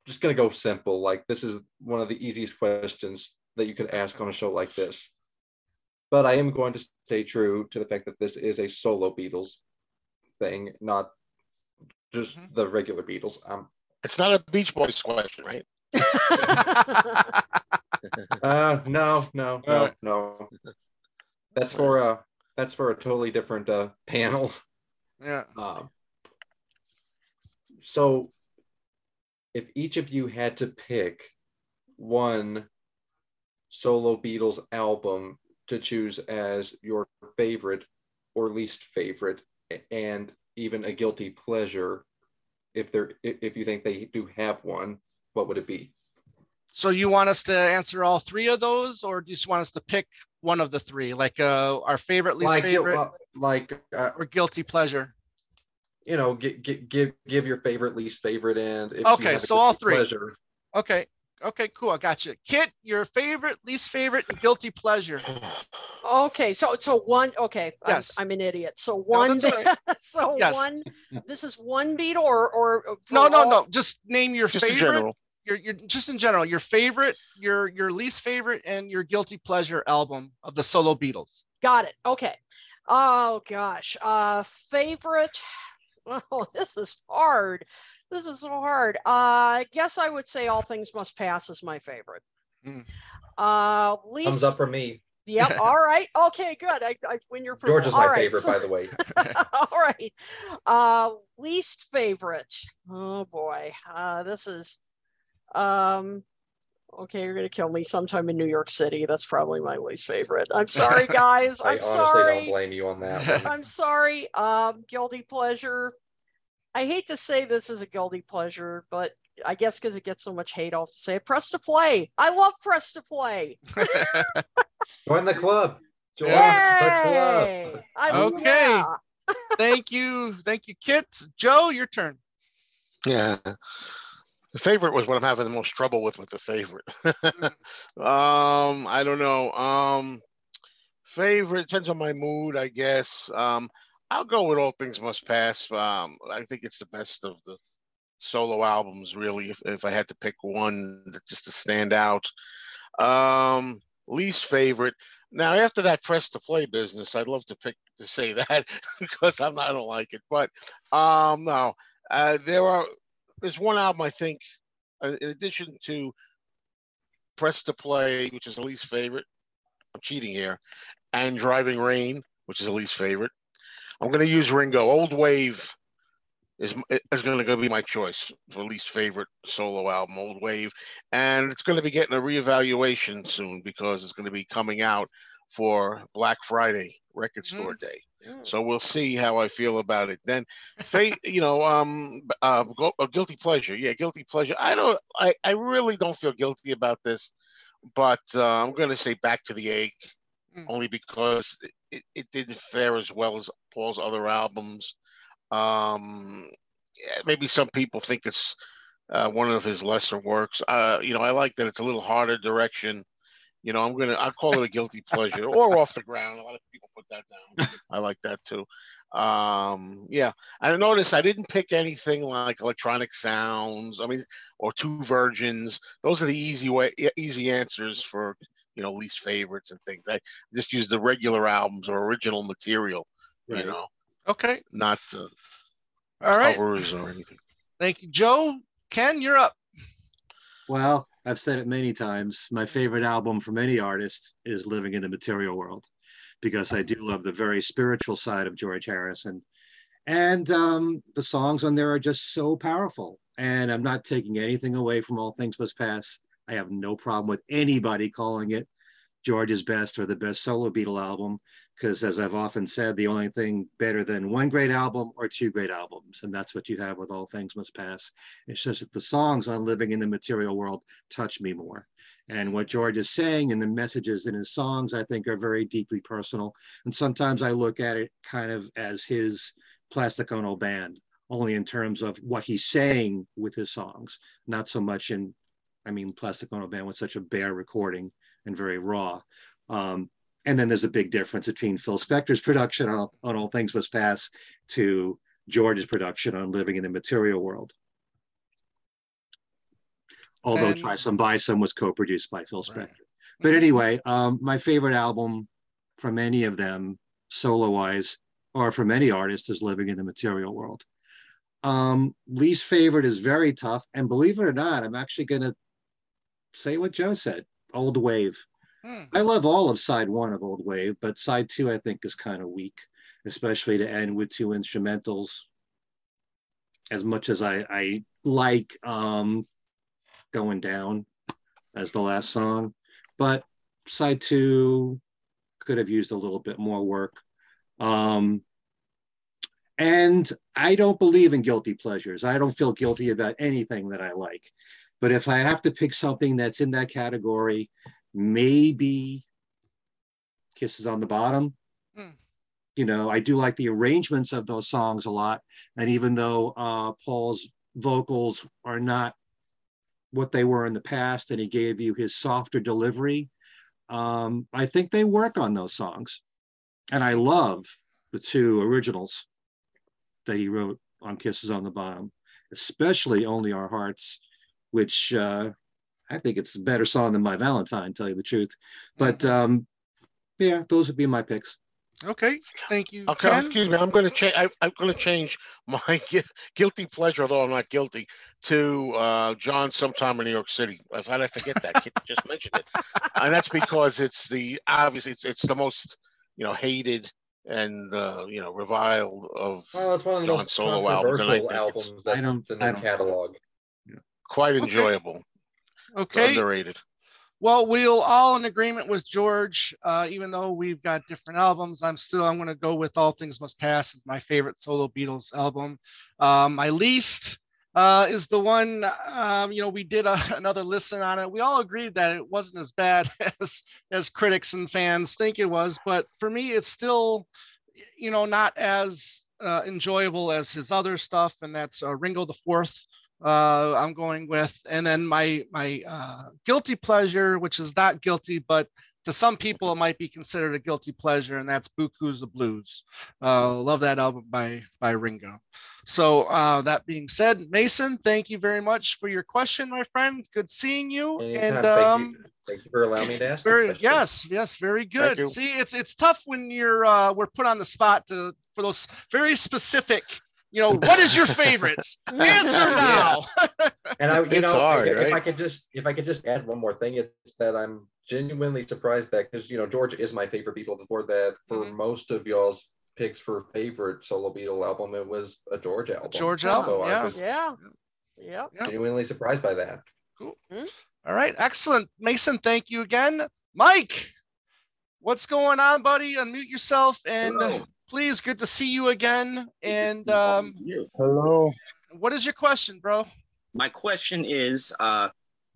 just gonna go simple. Like this is one of the easiest questions that you could ask on a show like this. But I am going to stay true to the fact that this is a solo Beatles thing, not just the regular Beatles. Um, It's not a Beach Boys question, right? uh, no, no, no, no. That's for uh that's for a totally different uh panel. Yeah. Um, so if each of you had to pick one solo Beatles album to choose as your favorite or least favorite and even a guilty pleasure if they're if you think they do have one what would it be So you want us to answer all three of those, or do you just want us to pick one of the three, like uh, our favorite, least like favorite, uh, like uh, or guilty pleasure? you know give, give give your favorite least favorite and if you Okay, so all three. pleasure Okay. Okay, cool. I got you. Kit, your favorite, least favorite, and guilty pleasure. Okay, so so one. Okay, Yes. I'm, I'm an idiot. So one. that's all right. so Yes. one. This is one beat or or No, no, all- no. Just name your Just in favorite. general. Your, your just in general, your favorite, your your least favorite, and your guilty pleasure album of the solo Beatles. Got it. Okay. Oh gosh. Uh favorite. Oh, this is hard. This is so hard. Uh I guess I would say All Things Must Pass is my favorite. Mm. Uh least thumbs up for me Yep. All right. Okay, good. I, I win your approval. george is my right, favorite so- by the way all right. Uh least favorite. Oh boy. Uh this is um okay, you're gonna kill me sometime in New York City. That's probably my least favorite. I'm sorry, guys. i I'm honestly sorry. don't blame you on that one. I'm sorry. Um, guilty pleasure. I hate to say this is a guilty pleasure, but I guess because it gets so much hate, I'll have to say it. Press to play. I love press to play. join the club join the club I, Okay. yeah. Thank you, thank you, Kit. Joe, your turn. Yeah. The favorite was what I'm having the most trouble with with the favorite. um, I don't know. Um, favorite depends on my mood, I guess. Um, I'll go with All Things Must Pass. Um, I think it's the best of the solo albums, really. If, if I had to pick one that- just to stand out. Um, least favorite. Now, after that press to play business, I'd love to pick to say that because I'm not, I don't like it. But um, no, uh, there are. There's one album I think, uh, in addition to press to play, which is the least favorite. I'm cheating here, and driving rain, which is the least favorite. I'm going to use Ringo. Old Wave is is going to be my choice for least favorite solo album, Old Wave, and it's going to be getting a reevaluation soon because it's going to be coming out for Black Friday Record Store Day. So we'll see how I feel about it then. Fa- you know, um, uh, go, uh, guilty pleasure. Yeah, guilty pleasure. I don't. I I really don't feel guilty about this, but uh, I'm going to say Back to the Egg, only because it, it didn't fare as well as Paul's other albums. Um, yeah, maybe some people think it's uh, one of his lesser works. Uh, you know, I like that it's a little harder direction. You know, I'm gonna I'll call it a guilty pleasure or off the ground. A lot of people put that down. I like that too. Um, yeah, I noticed I didn't pick anything like electronic sounds. I mean, or two virgins. Those are the easy way, easy answers for you know least favorites and things. I just use the regular albums or original material. Right. You know, Okay. not uh, All right. covers or anything. Thank you, Joe. Ken, you're up. Well, I've said it many times. My favorite album from any artist is Living in the Material World because I do love the very spiritual side of George Harrison. And um, the songs on there are just so powerful. And I'm not taking anything away from All Things Must Pass. I have no problem with anybody calling it George's best or the best solo Beatle album, because as I've often said, the only thing better than one great album or two great albums, and that's what you have with All Things Must Pass. It's just that the songs on Living in the Material World touch me more. And what George is saying and the messages in his songs, I think, are very deeply personal. And sometimes I look at it kind of as his Plastic Ono band, only in terms of what he's saying with his songs, not so much in, I mean, Plastic Ono band was such a bare recording and very raw. Um, and then there's a big difference between Phil Spector's production on, on All Things Must Pass to George's production on Living in the Material World. Although And- Try Some Buy Some was co-produced by Phil Spector. But anyway, um, my favorite album from any of them, solo-wise, or from any artist, is Living in the Material World. Um, least favorite is very tough, and believe it or not, I'm actually going to say what Joe said. Old Wave. Hmm. I love all of side one of Old Wave, but side two I think is kind of weak, especially to end with two instrumentals. As much as I, I like um, going down as the last song, but side two could have used a little bit more work. Um, and I don't believe in guilty pleasures. I don't feel guilty about anything that I like. But if I have to pick something that's in that category, maybe Kisses on the Bottom. Hmm. You know, I do like the arrangements of those songs a lot. And even though uh, Paul's vocals are not what they were in the past and he gave you his softer delivery, um, I think they work on those songs. And I love the two originals that he wrote on Kisses on the Bottom, especially Only Our Hearts, which uh, I think it's a better song than My Valentine, tell you the truth. But um, yeah, those would be my picks. Okay. Thank you, Okay, Ken. excuse me. I'm going to change. I'm going to change my guilty pleasure, although I'm not guilty, to uh, John sometime in New York City. How did I forget that? Kit just mentioned it, and that's because it's the obviously it's, it's the most you know hated and uh, you know reviled of Well, it's one of the John's most solo albums, and controversial think albums that's I don't- in I their don't- catalog. Quite enjoyable. Okay. Underrated. Well, we'll all in agreement with George, uh, even though we've got different albums. I'm still I'm going to go with All Things Must Pass as my favorite solo Beatles album. Um, my least uh, is the one um, you know we did a, another listen on it. We all agreed that it wasn't as bad as as critics and fans think it was, but for me, it's still you know not as uh, enjoyable as his other stuff, and that's uh, Ringo the Fourth uh, I'm going with, and then my my uh, guilty pleasure, which is not guilty, but to some people it might be considered a guilty pleasure, and that's Beaucoups of Blues. Uh, love that album by by Ringo. So uh, that being said, Mason, thank you very much for your question, my friend. Good seeing you. Anytime. And thank, um, you. thank you for allowing me to ask. very yes, yes, very good. See, it's it's tough when you're uh, we're put on the spot to for those very specific. You know, what is your favorites? Answer now. And I, you It's know, hard, if, if I could just, if I could just add one more thing, it's that I'm genuinely surprised that because you know George is my favorite Beatle. Before that, for Mhm. most of y'all's picks for favorite solo Beatle album, it was a George album. George So album, I yeah. was Yeah. Yep. Yeah. genuinely surprised by that. Cool. All right, excellent. Mason, thank you again. Mike, what's going on, buddy? Unmute yourself and uh, please, good to see you again. And um, Hello. what is your question, bro? My question is uh,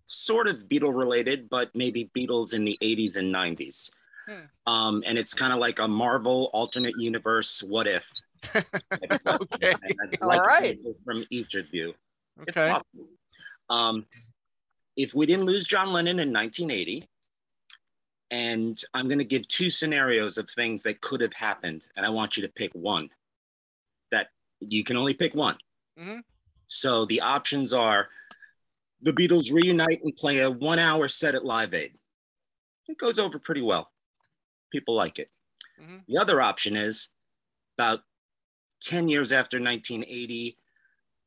sort of Beatle related, but maybe Beatles in the 80s and 90s. Hmm. Um, and it's kind of like a Marvel alternate universe what if. okay. I'd like to right. hear from each of you. Okay. possible. Um, if we didn't lose John Lennon in 1980, and I'm going to give two scenarios of things that could have happened, and I want you to pick one. That you can only pick one. Mhm. So the options are the Beatles reunite and play a one hour set at Live Aid. It goes over pretty well. People like it. Mhm. The other option is about 10 years after 1980,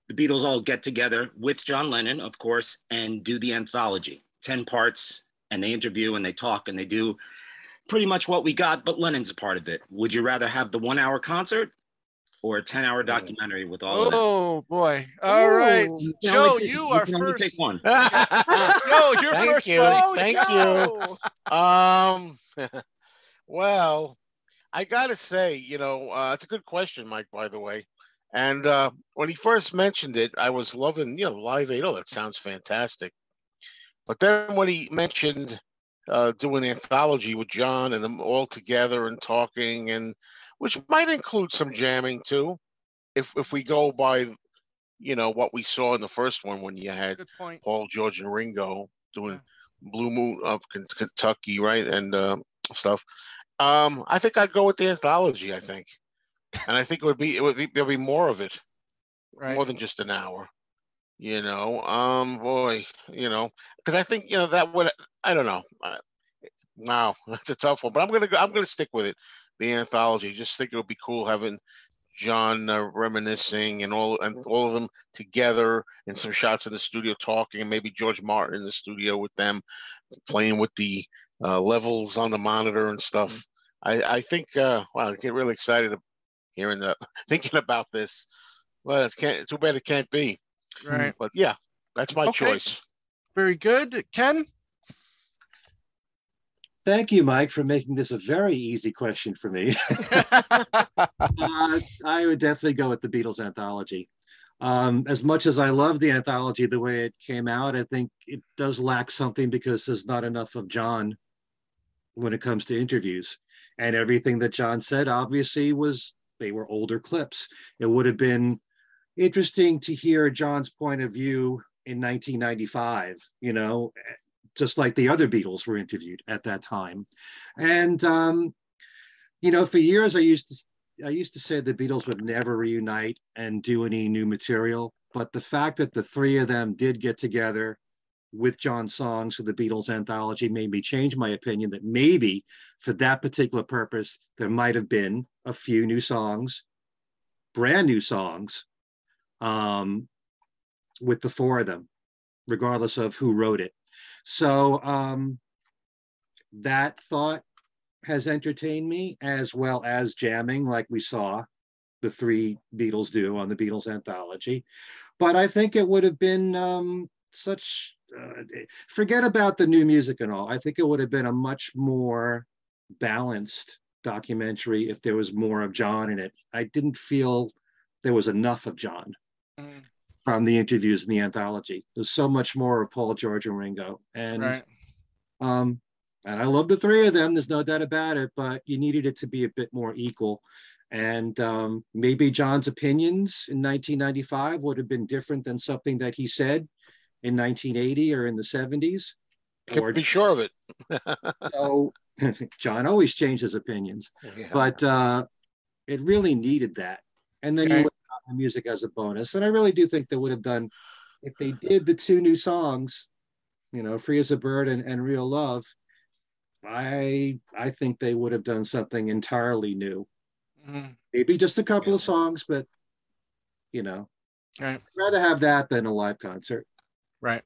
the Beatles all get together with John Lennon, of course, and do the anthology 10 parts, and they interview and they talk and they do pretty much what we got, but Lennon's a part of it. Would you rather have the one hour concert or a 10 hour documentary with all of them? Oh boy! All right, You can Joe, only pick- you you are can only pick first. one. Joe, you're Thank first. you. buddy. Thank you. Um, well, I gotta say, you know, uh, it's a good question, Mike. By the way, and uh, when he first mentioned it, I was loving, you know, Live Aid. Oh, that sounds fantastic. But then when he mentioned uh, doing an anthology with John and them all together and talking, and which might include some jamming too, if if we go by, you know, what we saw in the first one when you had. Paul George and Ringo doing Blue Moon of Ken- Kentucky, right, and uh, stuff. Um, I think I'd go with the anthology. I think, and I think it would be it would be there'll be more of it, Right. more than just an hour. You know, um, boy, you know, because I think you know that would I don't know. Uh, wow, that's a tough one, but I'm gonna go, I'm gonna stick with it. The anthology. Just think it would be cool having John uh, reminiscing and all and all of them together and some shots in the studio talking and maybe George Martin in the studio with them playing with the uh, levels on the monitor and stuff. I, I think uh, wow, I get really excited hearing that thinking about this. Well, it can't too bad it can't be. Right. But yeah, that's my Okay. choice. Very good, Ken. Thank you, Mike, for making this a very easy question for me. uh, I would definitely go with the Beatles anthology. Um, as much as I love the anthology the way it came out, I think it does lack something because there's not enough of John when it comes to interviews. And everything that John said, obviously, was they were older clips. It would have been interesting to hear John's point of view in 1995, you know, just like the other Beatles were interviewed at that time. And um, you know, for years I used to I used to say the Beatles would never reunite and do any new material, but the fact that the three of them did get together with John songs for the Beatles anthology made me change my opinion that maybe for that particular purpose there might have been a few new songs, brand new songs, um, with the four of them, regardless of who wrote it. So um, that thought has entertained me as well as jamming, like we saw the three Beatles do on the Beatles anthology. But I think it would have been um, such, uh, forget about the new music and all. I think it would have been a much more balanced documentary if there was more of John in it. I didn't feel there was enough of John from the interviews in the anthology. There's so much more of Paul, George, and Ringo. And Right. um, and I love the three of them. There's no doubt about it. But you needed it to be a bit more equal. And um, maybe John's opinions in 1995 would have been different than something that he said in 1980 or in the 70s. Can be sure of it. so John always changed his opinions, Yeah. but uh, it really needed that. And then you Okay. would have the music as a bonus. And I really do think they would have done, if they did the two new songs, you know, Free as a Bird and, and Real Love, I I think they would have done something entirely new. Mhm. Maybe just a couple of songs, but you know, Right. I'd rather have that than a live concert. Right.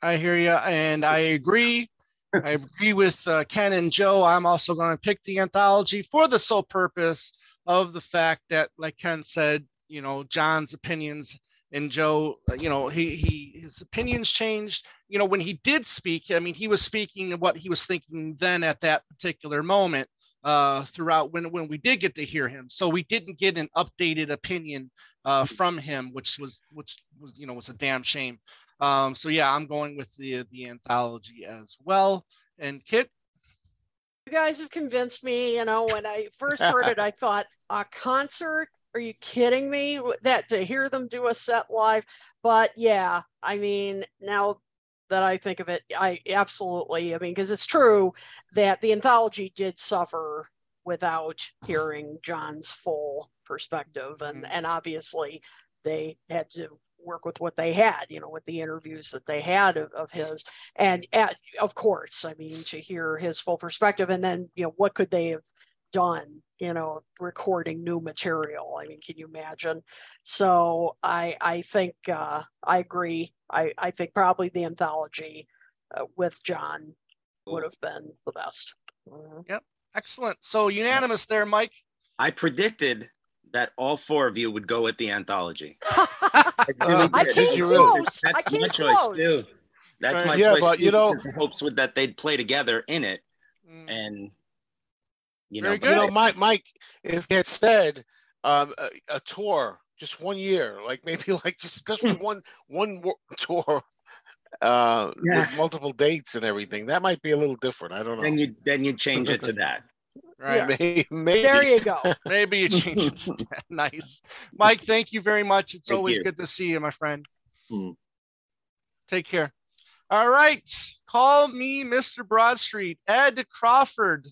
I hear you, and I agree. I agree with uh, Ken and Joe. I'm also going to pick the anthology for the sole purpose of the fact that, like Ken said, you know, John's opinions and Joe, uh, you know, he he his opinions changed. You know, when he did speak, I mean, he was speaking what he was thinking then at that particular moment. Uh, throughout when when we did get to hear him, so we didn't get an updated opinion uh, from him, which was which was you know was a damn shame. Um, so yeah, I'm going with the the anthology as well. And Kit, You guys have convinced me. You know, when I first heard it, I thought a concert. Are you kidding me? That to hear them do a set live. But yeah, I mean, now that I think of it, I absolutely. I mean, because it's true that the anthology did suffer without hearing John's full perspective. And mm-hmm. and obviously they had to work with what they had, you know, with the interviews that they had of, of his. And at, of course, I mean, to hear his full perspective and then, you know, what could they have done, you know, recording new material. I mean, can you imagine? So I I think uh, I agree. I, I think probably the anthology uh, with John would have been the best. Mhm. Yep. Excellent. So unanimous there, Mike. I predicted that all four of you would go with the anthology. I did. came You close. That's I came my choice close. too. That's my Yeah, choice but, you know- hopes with that they'd play together in it, Mm. and you Very know, good. You know, Mike, Mike, if it said um, a, a tour, just one year, like maybe like just just one one tour uh, Yeah. with multiple dates and everything, that might be a little different. I don't know. then you then you change it to that. Right. Maybe, maybe. There you go. Maybe you change it. nice. Mike, thank you very much. It's Thank always you. good to see you, my friend. Hmm. Take care. All right. Call me Mr. Broad Street. Ed Crawford.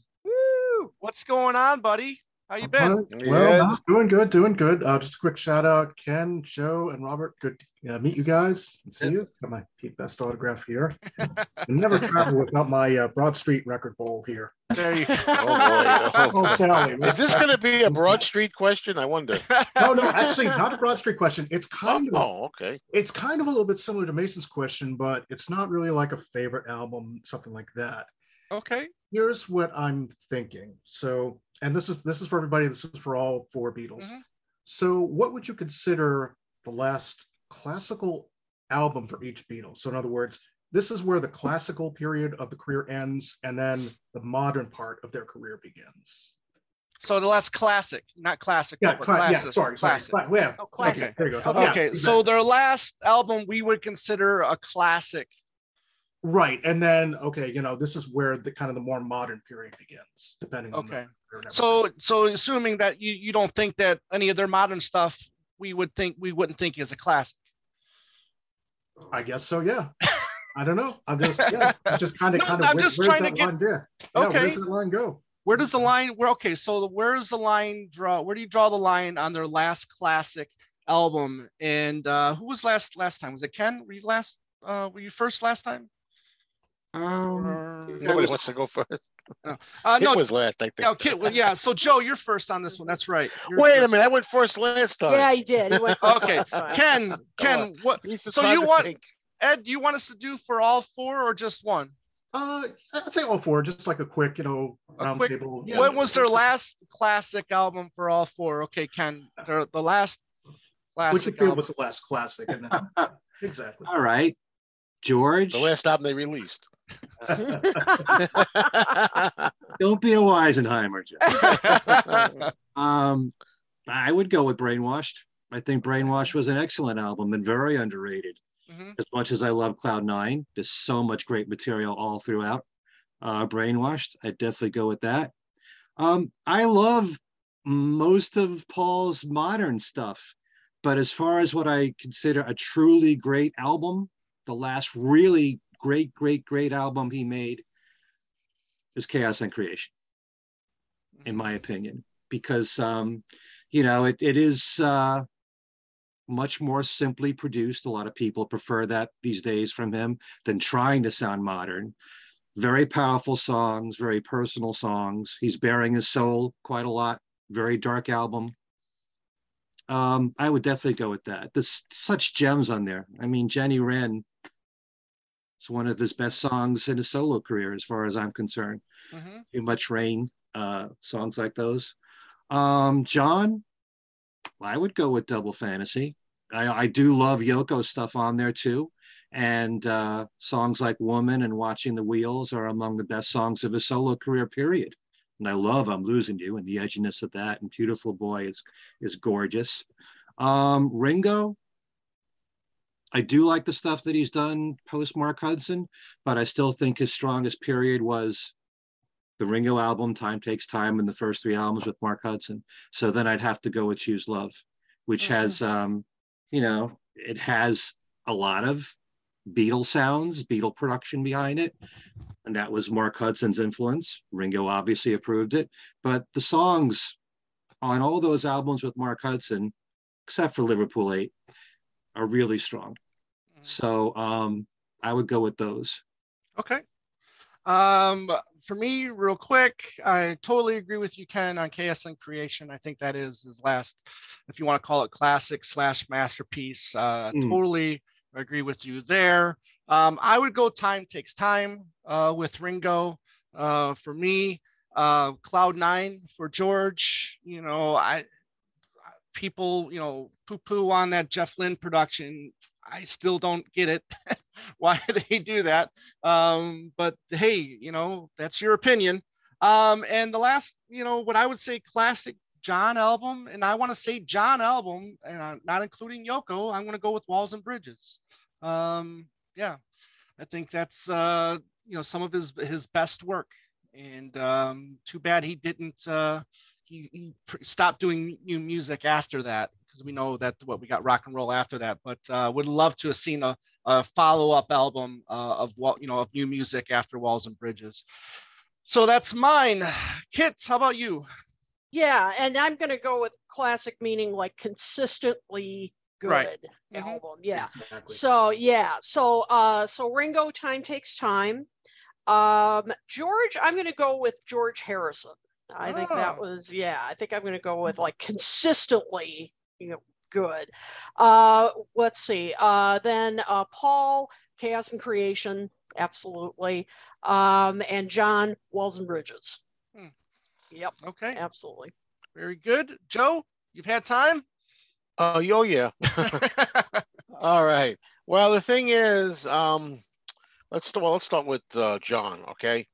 Woo! What's going on, buddy? How you been? Well, doing good, doing good. Uh, just a quick shout out, Ken, Joe, and Robert. Good to uh, meet you guys and see you. Got my Pete Best autograph here. I never travel without my uh, Broad Street record bowl here. There you go. Oh boy. Oh, Sally. Is this going to be a Broad Street question? I wonder. No, no, actually, not a Broad Street question. It's kind of Oh, okay. it's kind of a little bit similar to Mason's question, but it's not really like a favorite album, something like that. Okay. Here's what I'm thinking. So, and this is this is for everybody. This is for all four Beatles. Mhm. So, what would you consider the last classical album for each Beatle? So, in other words, this is where the classical period of the career ends, and then the modern part of their career begins. So the last classic, not classic. Yeah, but cla- yeah, classic. sorry, sorry, classic. cla- yeah, Oh, classic. Okay, there you go. Okay, Yeah, so exactly. their last album we would consider a classic. Right, and then okay, you know, this is where the kind of the more modern period begins, depending on Okay. career and everything. So so assuming that you, you don't think that any of their modern stuff we would think we wouldn't think is a classic. I guess so. Yeah. I don't know. I'm just yeah, just kind of No, kind of. I'm just trying to get-. Yeah, Okay. Where's that line go? Where does the line where okay, so where's the line draw? Where do you draw the line on their last classic album? And uh who was last last time? Was it Ken? Were you last uh were you first last time? Um, Nobody wants to go first. Uh It no, was last, I think. yeah, okay, well, yeah. So Joe, you're first on this one. That's right. You're Wait a minute, I went first last time. Yeah, he did. He went first Okay, last time. Ken, Ken, what He's so you want think. Ed, do you want us to do for all four or just one? Uh, I'd say all four, just like a quick, you know, round quick- table. What was their last classic album for all four? Okay, Ken, their, the last Which classic you feel album. was the last classic? And then, exactly. all right. George, The last album they released. don't be a Weisenheimer, Joe. um, I would go with Brainwashed. I think Brainwashed was an excellent album and very underrated. Mhm. As much as I love Cloud Nine, there's so much great material all throughout. Uh, Brainwashed, I'd definitely go with that. Um, I love most of Paul's modern stuff, but as far as what I consider a truly great album, the last really great, great, great album he made is Chaos and Creation, in my opinion, because um, you know it it is uh, much more simply produced. A lot of people prefer that these days from him than trying to sound modern. Very powerful songs, very personal songs. He's bearing his soul quite a lot. Very dark album. Um, I would definitely go with that. There's such gems on there. I mean, Jenny Wren it's one of his best songs in his solo career, as far as I'm concerned. Mhm. Too Much Rain, uh, songs like those. Um, John, I would go with Double Fantasy. I, I do love Yoko stuff on there too. And uh, songs like Woman and Watching the Wheels are among the best songs of his solo career, period. And I love I'm Losing You and the edginess of that. And Beautiful Boy is, is gorgeous. Um, Ringo, I do like the stuff that he's done post Mark Hudson, but I still think his strongest period was the Ringo album, Time Takes Time, and the first three albums with Mark Hudson. So then I'd have to go with Choose Love, which has, um, you know, it has a lot of Beatle sounds, Beatle production behind it. and that was Mark Hudson's influence. Ringo obviously approved it, but the songs on all those albums with Mark Hudson, except for Liverpool 8, are really strong. So um, I would go with those. Okay. Um, for me, real quick, I totally agree with you, Ken, on Chaos and Creation. I think that is his last, if you want to call it classic slash masterpiece. Uh, Mm. Totally agree with you there. Um, I would go Time Takes Time uh, with Ringo. Uh, for me, uh, Cloud Nine for George. You know, I people, you know, poo poo on that Jeff Lynne production. I still don't get it why they do that. Um, but hey, you know, that's your opinion. Um, and the last, you know, what I would say classic John album, and I want to say John album, and I'm not including Yoko, I'm going to go with Walls and Bridges. Um, yeah, I think that's, uh, you know, some of his, his best work. And um, too bad he didn't, uh, he, he stopped doing new music after that because we know that what we got rock and roll after that. But uh, would love to have seen a, a follow up album uh, of what you know of new music after Walls and Bridges. So that's mine. Kits, how about you? Yeah, and I'm going to go with classic, meaning like consistently good Right. album. Yeah. Exactly. So yeah, so uh, so Ringo, time takes time. Um, George, I'm going to go with George Harrison. I think that Oh. was yeah. I think I'm going to go with like consistently, you know, good. Uh, let's see. Uh, then uh, Paul, Chaos and Creation, absolutely. Um, and John, Walls and Bridges. Hmm. Yep. Okay. Absolutely. Very good. Joe, you've had time? Oh, yo, yeah. All right. Well, the thing is, um, let's well, let's start with uh, John. Okay.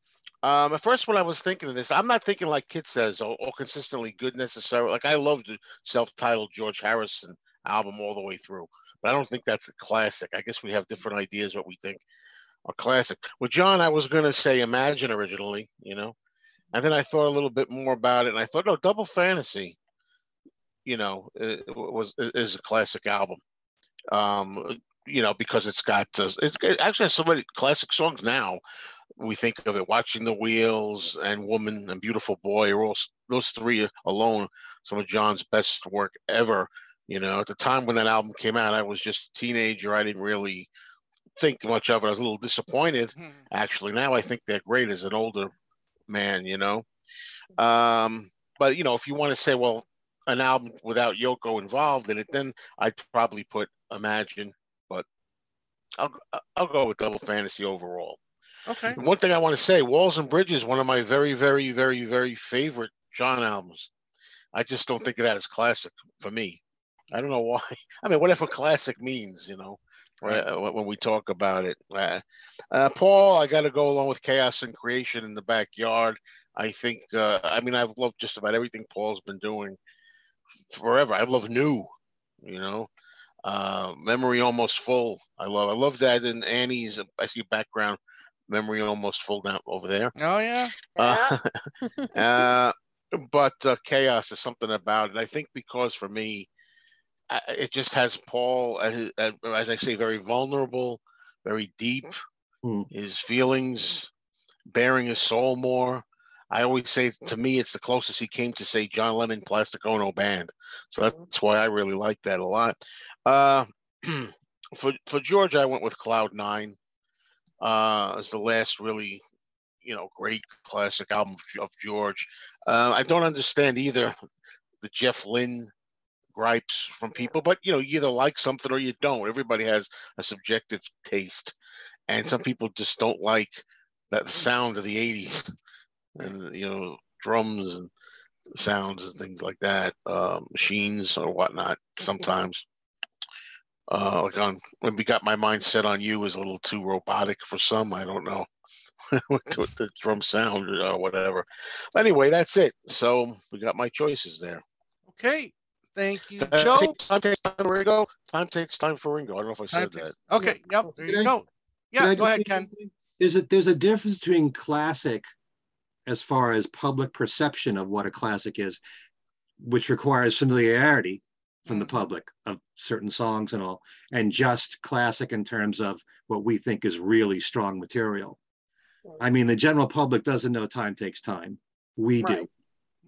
Um, at first, when I was thinking of this, I'm not thinking like Kit says, or, or consistently good necessarily. Like I love the self-titled George Harrison album all the way through, but I don't think that's a classic. I guess we have different ideas what we think a classic. With John, I was gonna say Imagine originally, you know, and then I thought a little bit more about it, and I thought, no, Double Fantasy, you know, i- was is a classic album. Um, you know, because it's got uh, it's it actually has so many classic songs now. We think of it, watching the wheels and woman and beautiful boy are all those three alone some of John's best work ever. You know, at the time when that album came out, I was just a teenager. I didn't really think much of it. I was a little disappointed. Actually, now I think they're great as an older man. You know, um, but you know, if you want to say, well, an album without Yoko involved in it, then I'd probably put Imagine. But I'll I'll go with Double Fantasy overall. Okay. And One thing I want to say, Walls and Bridges, one of my very, very, very, very favorite John albums. I just don't think of that as classic for me. I don't know why. I mean, whatever classic means, you know, right, uh, when we talk about it. Uh, uh, Paul, I got to go along with Chaos and Creation in the backyard. I think, uh, I mean, I've loved just about everything Paul's been doing forever. I love New, you know, uh, Memory Almost Full. I love, I love that in Annie's, I see background, Memory Almost Full down over there. Oh yeah. Uh, uh, but uh, chaos is something about it. I think because for me, I, it just has Paul, at his, at, as I say, very vulnerable, very deep. His feelings, bearing his soul more. I always say to me, it's the closest he came to say John Lennon, Plastic Ono Band. So that's why I really like that a lot. Uh, for for George, I went with Cloud Nine uh, as the last really, you know, great classic album of- of George. Uh, I don't understand either the Jeff Lynne gripes from people, but you know, you either like something or you don't. Everybody has a subjective taste, and some people just don't like that sound of the '80s, and you know, drums and sounds and things like that, uh, machines or whatnot. Sometimes, uh, like on when we got my mind set on you is a little too robotic for some. I don't know with the, drum sound or whatever. But anyway, that's it. So we got my choices there. Okay. Thank you, Time Joe. takes- Time takes time for Ringo. Time takes time for Ringo. I don't know if I Time said takes- that. Okay. Yep. There Could you I- go. Yeah. Go ahead, Ken. something? There's a there's a difference between classic, as far as public perception of what a classic is, which requires familiarity from the public of certain songs and all, and just classic in terms of what we think is really strong material. I mean, the general public doesn't know time takes time. We do. Right.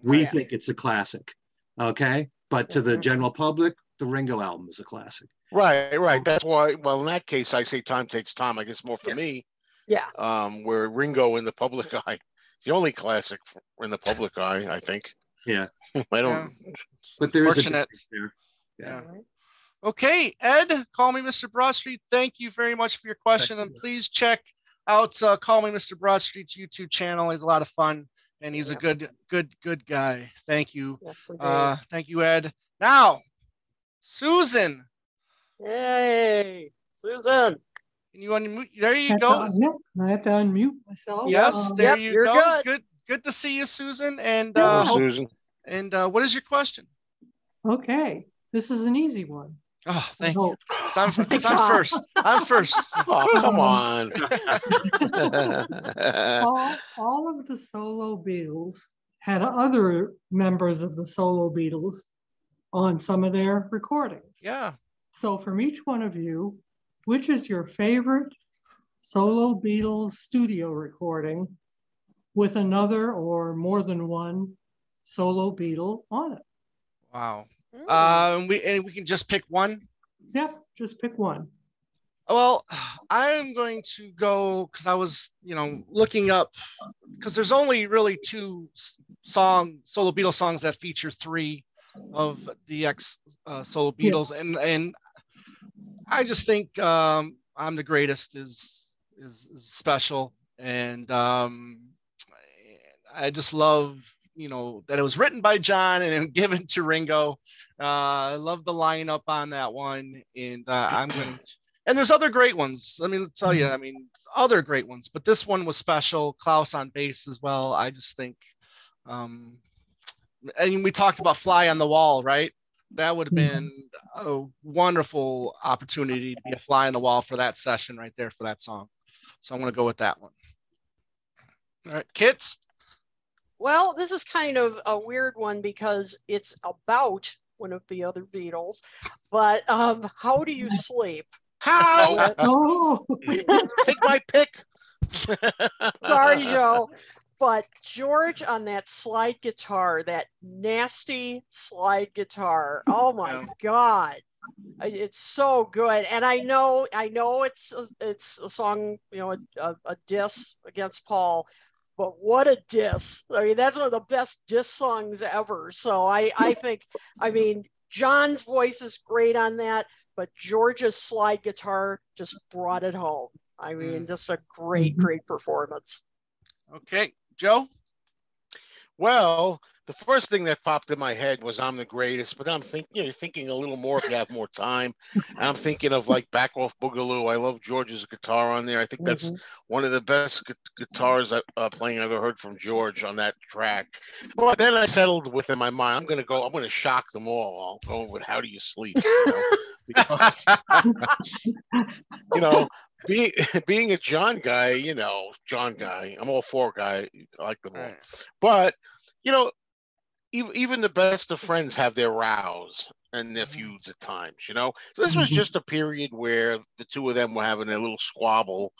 We Right. think it's a classic. Okay. But to the general public, the Ringo album is a classic. Right, right. That's why. Well, in that case, I say time takes time. I guess more for me. Yeah. Um, where Ringo in the public eye, the only classic in the public eye, I think. Yeah. I don't. But there is a Fortunate. there. Yeah. Okay, Ed, call me Mr. Broadstreet. Thank you very much for your question, and please check out uh, Call Me Mr. Broadstreet's YouTube channel. He's a lot of fun, and he's a good, good, good guy. Thank you. Yes, Uh, thank you, Ed. Now, Susan, Yay, Susan. can you unmute? There you Have to go. unmute- I have to unmute myself. Yes, Um, there Yep, you you're go. good. Good. good, to see you, Susan. And uh, hope- Susan. and uh, what is your question? Okay, this is an easy one. Oh, I thank you. hope. 'Cause I'm, 'cause I'm first. I'm first. Oh, come on. all, all of the solo Beatles had other members of the solo Beatles on some of their recordings. Yeah. So from each one of you, which is your favorite solo Beatles studio recording with another or more than one solo Beatle on it? Wow. Um, we and we can just pick one. Yep, just pick one. Well, I'm going to go because I was, you know, looking up because there's only really two song solo Beatles songs that feature three of the ex uh, solo Yeah. Beatles, and and I just think um, I'm the greatest is is, is special, and um, I just love you know that it was written by John and given to Ringo. Uh, I love the lineup on that one, and uh, I'm going to. And there's other great ones. Let me tell you. I mean, other great ones, but this one was special. Klaus on bass as well. I just think. Um, and we talked about "Fly on the Wall," right? That would have been a wonderful opportunity to be a fly on the wall for that session right there for that song. So I'm going to go with that one. All right, Kit. Well, this is kind of a weird one because it's about one of the other Beatles, but um, how do you sleep? How? Oh, Take my pick. Sorry, Joe. But George on that slide guitar, that nasty slide guitar. Oh my God. It's so good. And I know, I know it's it's a song, you know, a, a, a diss against Paul, but what a diss. I mean, that's one of the best diss songs ever. So I, I think, I mean, John's voice is great on that, but George's slide guitar just brought it home. I mean, mm. just a mm-hmm. great, great performance. Okay, Joe. Well, the first thing that popped in my head was I'm the greatest, but I'm thinking you know, thinking a little more if you have more time. And I'm thinking of like Back Off Boogaloo. I love George's guitar on there. I think that's Mhm. one of the best gu- guitars I- uh, playing I've ever heard from George on that track. Well, then I settled within my mind. I'm gonna go. I'm gonna shock them all. I'll go with How Do You Sleep? You know? Because, you know, being being a John guy, you know, John guy. I'm all for guy. I like them all. But you know, even even the best of friends have their rows and their feuds at times. You know, so this was Mhm. just a period where the two of them were having a little squabble.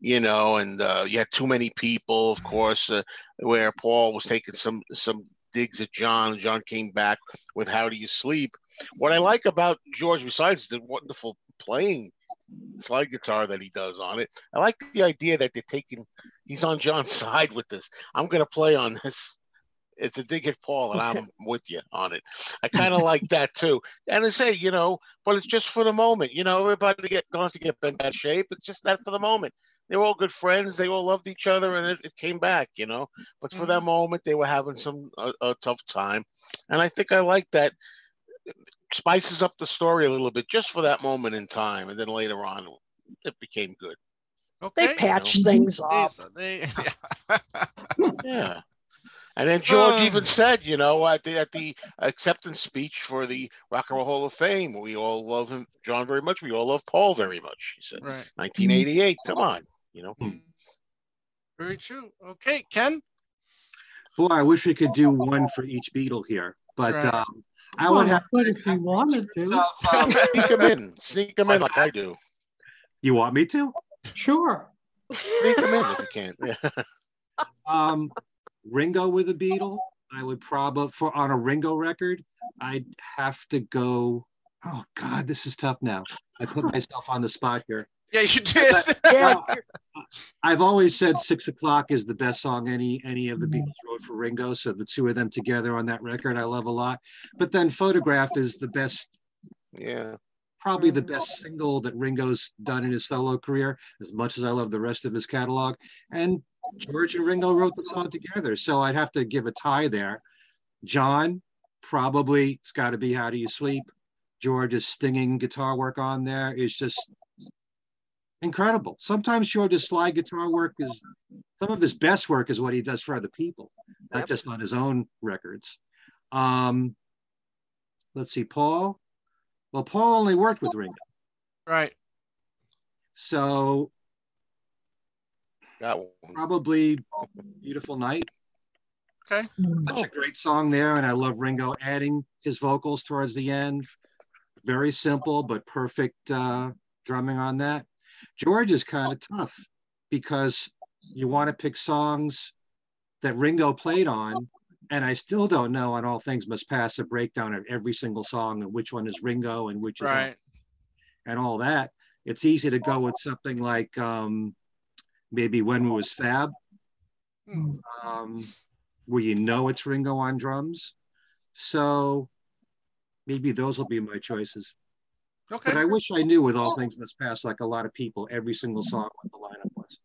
You know, and uh, you had too many people, of course, uh, where Paul was taking some some digs at John. John came back with "How Do You Sleep." What I like about George, besides the wonderful playing slide guitar that he does on it, I like the idea that they're taking. He's on John's side with this. I'm going to play on this. It's a dig at Paul, and I'm with you on it. I kind of like that too. And I say, you know, but it's just for the moment. You know, everybody get don't have to get bent out of shape. It's just that for the moment. They were all good friends. They all loved each other, and it, it came back. You know, but for that mm-hmm. moment, they were having some a, a tough time, and I think I like that. Spices up the story a little bit just for that moment in time, and then later on, it became good. Okay. They patch you know. things up. They, Yeah. And then George Uh. even said, you know, at the at the acceptance speech for the Rock and Roll Hall of Fame, we all love him, John, very much. We all love Paul very much. He said, Right. 1988. Come on, you know. Very true. Okay, Ken. Boy, I wish we could do one for each Beatle here, but Right. um, I would have. But if you wanted to, Sneak them in, sneak them in like I do. You want me to? sure. Sneak them in if you can. Yeah. Um, Ringo with a Beatle. I would probably for on a Ringo record. I'd have to go. Oh God, this is tough now. I put myself on the spot here. Yeah, you did. Uh, yeah. I've always said Six O'clock is the best song any any of the Beatles wrote for Ringo. So the two of them together on that record, I love a lot. But then Photograph is the best, Yeah. probably the best single that Ringo's done in his solo career. As much as I love the rest of his catalog, and George and Ringo wrote the song together. So I'd have to give a tie there. John, probably it's got to be How Do You Sleep. George's stinging guitar work on there is just incredible. Sometimes George's slide guitar work is some of his best work is what he does for other people, not just on his own records. Um, let's see, Paul. Well, Paul only worked with Ringo, Right. so That one. probably Beautiful Night. Okay. Such a great song there, and I love Ringo adding his vocals towards the end. Very simple but perfect uh, drumming on that. George is kind of tough because you want to pick songs that Ringo played on, and I still don't know on All Things Must Pass a breakdown of every single song and which one is Ringo and which is Right. and all that. It's easy to go with something like um, maybe When We Was Fab, um, where you know it's Ringo on drums. So maybe those will be my choices. Okay. But I wish I knew with All Things Must Pass, like a lot of people, every single song what the lineup was.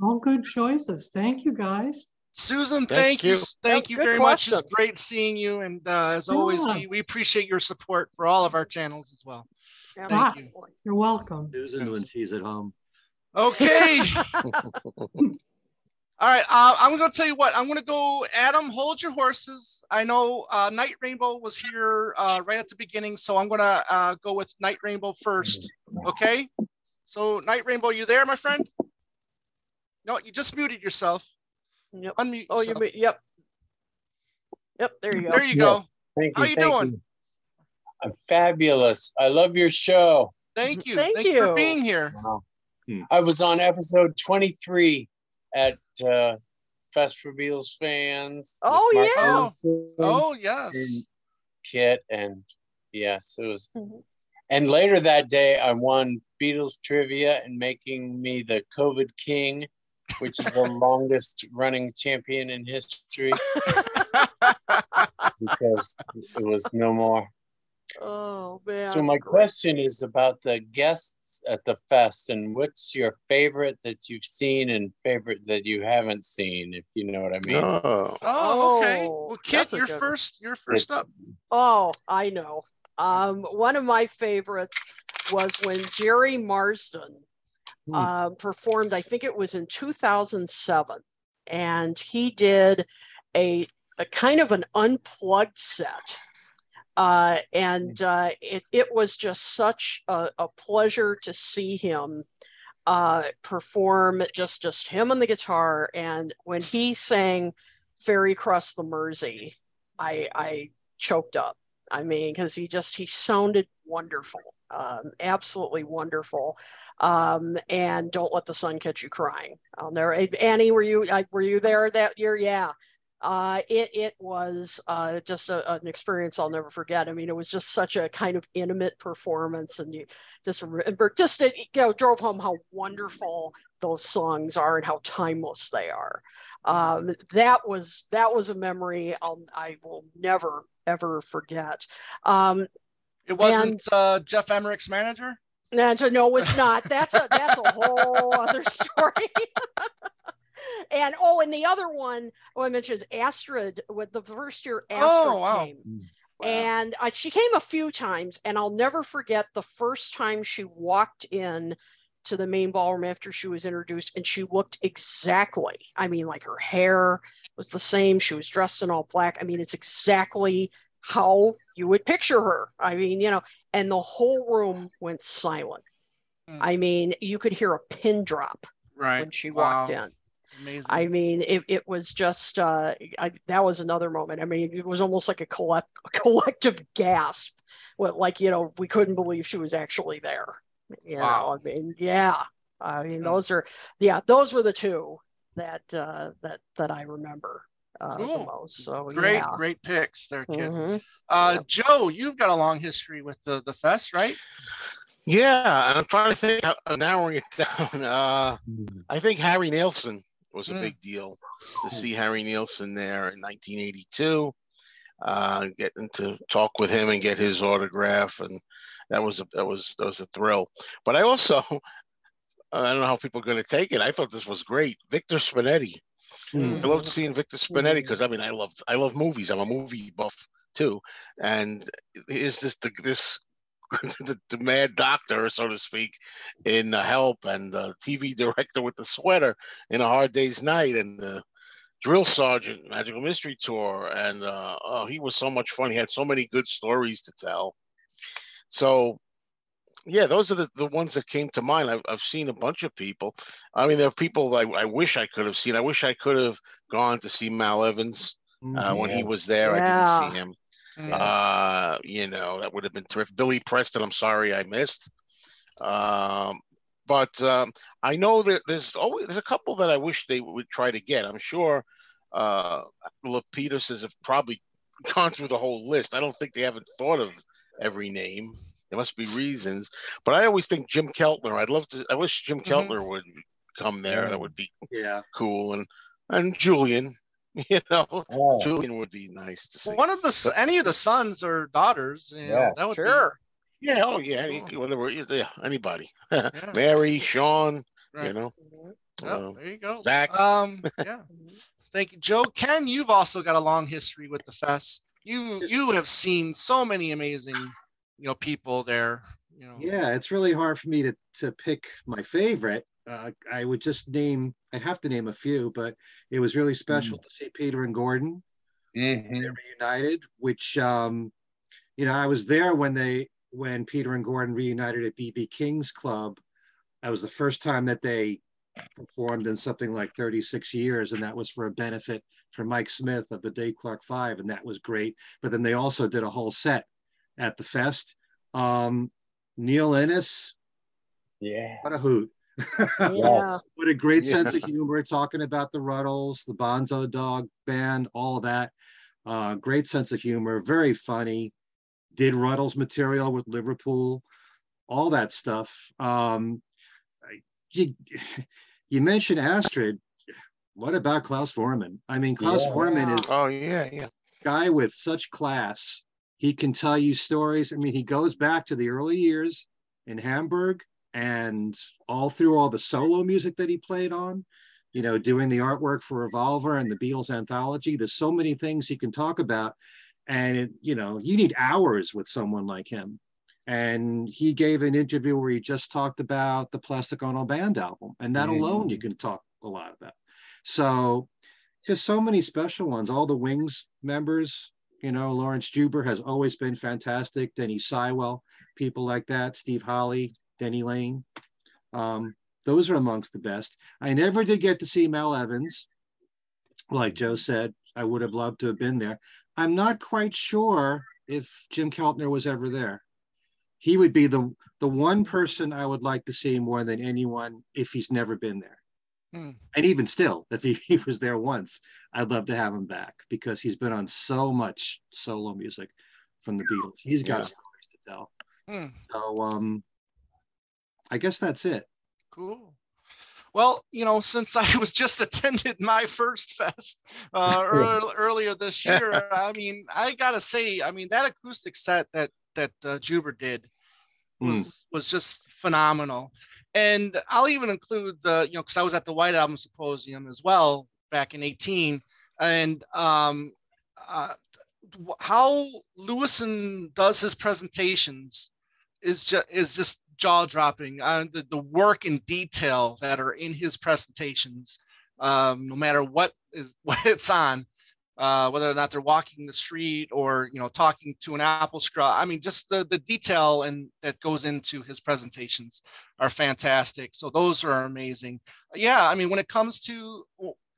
All good choices. Thank you, guys. Susan, Thank thank, you. you. Thank Yep, you good very much. It's great seeing you. And uh, as always, Yeah. we, we appreciate your support for all of our channels as well. Thank Ah, you. You're welcome. Susan when she's at home. Okay. All right, uh, I'm going to tell you what. I'm going to go. Adam, hold your horses. I know uh, Night Rainbow was here uh, right at the beginning, so I'm going to uh, go with Night Rainbow first. Okay. So Night Rainbow, you there, my friend? No, you just muted yourself. Yep. Unmute. Oh, you yourself. mean, yep. Yep, there you go. There you go. Thank How you. you thank doing? you. I'm fabulous. I love your show. Thank you. Thank you for being here. I was on episode 23 at uh, Fest for Beatles fans. Oh, yeah. Wilson Oh yes. and Kit, and yes, it was. Mm-hmm. And later that day, I won Beatles trivia and making me the COVID King, which is the longest running champion in history because it was no more. Oh man. So my question is about the guests at the fest, and what's your favorite that you've seen and favorite that you haven't seen, if you know what I mean? Oh. Oh, okay. Oh, Well, Kit, you're good one. first. You're first up. Oh, I know. Um, one of my favorites was when Gerry Marsden uh, performed, I think it was in 2007, and he did a, a kind of an unplugged set. Uh, and uh, it, it was just such a, a pleasure to see him uh, perform just just him and the guitar. And when he sang "Ferry Across the Mersey," I I choked up. I mean, because he just he sounded wonderful, um, absolutely wonderful. Um, and don't let the sun catch you crying. I'll never. Annie, were you I, were you there that year? Yeah. Uh, it it was uh, just a, an experience I'll never forget. I mean, it was just such a kind of intimate performance, and you just remember, just it, you know, drove home how wonderful those songs are and how timeless they are. Um, that was that was a memory I'll I will never ever forget. Um, It wasn't uh, Geoff Emerick's manager. and so no, it's not. That's a that's a whole other story. and oh, and the other one, oh, I mentioned Astrid with the first year Astrid Oh, wow. came. And uh, she came a few times, and I'll never forget the first time she walked in to the main ballroom after she was introduced, and she looked exactly. I mean, like her hair was the same. She was dressed in all black. I mean, it's exactly how you would picture her. I mean, you know, and the whole room went silent. I mean, you could hear a pin drop Right. when she walked Wow. in. Amazing. I mean, it, it was just uh, I, that was another moment. I mean, it was almost like a collect a collective gasp. What like you know we couldn't believe she was actually there. You Wow. know, I mean, yeah, I mean, those are yeah, those were the two that uh, that that I remember uh, the most. So Great, yeah. great picks there, kid. Mhm. Uh, Joe, you've got a long history with the the fest, right? Yeah, and I'm trying to think, how- uh, narrowing it down. Uh, I think Harry Nilsson was a Mm. big deal to see Harry Nilsson there in 1982. Uh, getting to talk with him and get his autograph, and that was a that was that was a thrill. But I also, I don't know how people are going to take it. I thought this was great. Victor Spinetti. Mm. I loved seeing Victor Spinetti because I mean I love I love movies. I'm a movie buff too, and is this the this the, the mad doctor, so to speak, in the Help, and the TV director with the sweater in A Hard Day's Night, and the drill sergeant Magical Mystery Tour, and uh, oh, he was so much fun. He had so many good stories to tell. So yeah, those are the, the ones that came to mind. I've, I've seen a bunch of people. I mean, there are people I, I wish I could have seen. I wish I could have gone to see Mal Evans uh, when he Mhm. was there. I didn't see him. Yeah. Uh, you know, that would have been terrific. Billy Preston, I'm sorry I missed. Um, but um, I know that there's always there's a couple that I wish they would try to get. I'm sure uh, Petersons have probably gone through the whole list. I don't think they haven't thought of every name. There must be reasons. But I always think Jim Keltner. I'd love to. I wish Jim Mhm. Keltner would come there. That would be Yeah. cool. And and Julian, you know, Julian would be nice to see. One of the any of the sons or daughters, you know, Yes. that would sure. Yeah, oh yeah, any, whatever, yeah, anybody. Mary, Sean, you know. Oh, uh, there you go. Zach. Um, yeah. Thank you, Joe. Ken, you've also got a long history with the fest. You you have seen so many amazing, you know, people there. You know. Yeah, it's really hard for me to to pick my favorite. Uh, I would just name. I have to name a few, but it was really special to see Peter and Gordon they reunited. Which, um, you know, I was there when they when Peter and Gordon reunited at BB King's Club. That was the first time that they performed in something like 36 years, and that was for a benefit for Mike Smith of the Dave Clark Five, and that was great. But then they also did a whole set at the fest. Um, Neil Innes, yeah, what a hoot! Yes. what a great Yeah. sense of humor talking about the Rutles, the Bonzo Dog Band, all that. Uh, great sense of humor, very funny. Did Rutles material with Liverpool, all that stuff. Um, you, you mentioned Astrid. What about Klaus Voormann? I mean, Klaus Yeah. Voormann is Oh yeah, yeah. guy with such class. He can tell you stories. I mean, he goes back to the early years in Hamburg and all through all the solo music that he played on, you know, doing the artwork for Revolver and the Beatles anthology. There's so many things he can talk about. And, it, you know, you need hours with someone like him. And he gave an interview where he just talked about the Plastic Ono Band album. And that Mm. alone you can talk a lot about. So there's so many special ones. All the Wings members, you know, Laurence Juber has always been fantastic. Denny Seiwell, people like that, Steve Holley, Denny Laine. Um, those are amongst the best. I never did get to see Mal Evans. Like Joe said, I would have loved to have been there. I'm not quite sure if Jim Keltner was ever there. He would be the the one person I would like to see more than anyone if he's never been there. Hmm. And even still, if he, he was there once, I'd love to have him back because he's been on so much solo music from the Beatles. He's got Yeah. stories to tell. Hmm. So um I guess that's it. Cool. Well, you know, since I was just attended my first fest uh, earl- earlier this year, I mean, I gotta say, I mean, that acoustic set that that uh, Juber did Hmm. was was just phenomenal. And I'll even include the, you know, because I was at the White Album Symposium as well back in 18, and um, uh, how Lewisohn does his presentations is just is just jaw dropping. Uh, the, the work and detail that are in his presentations, um, no matter what is what it's on, uh, whether or not they're walking the street or you know talking to an apple straw. I mean, just the the detail and that goes into his presentations are fantastic. So those are amazing. Yeah, I mean, when it comes to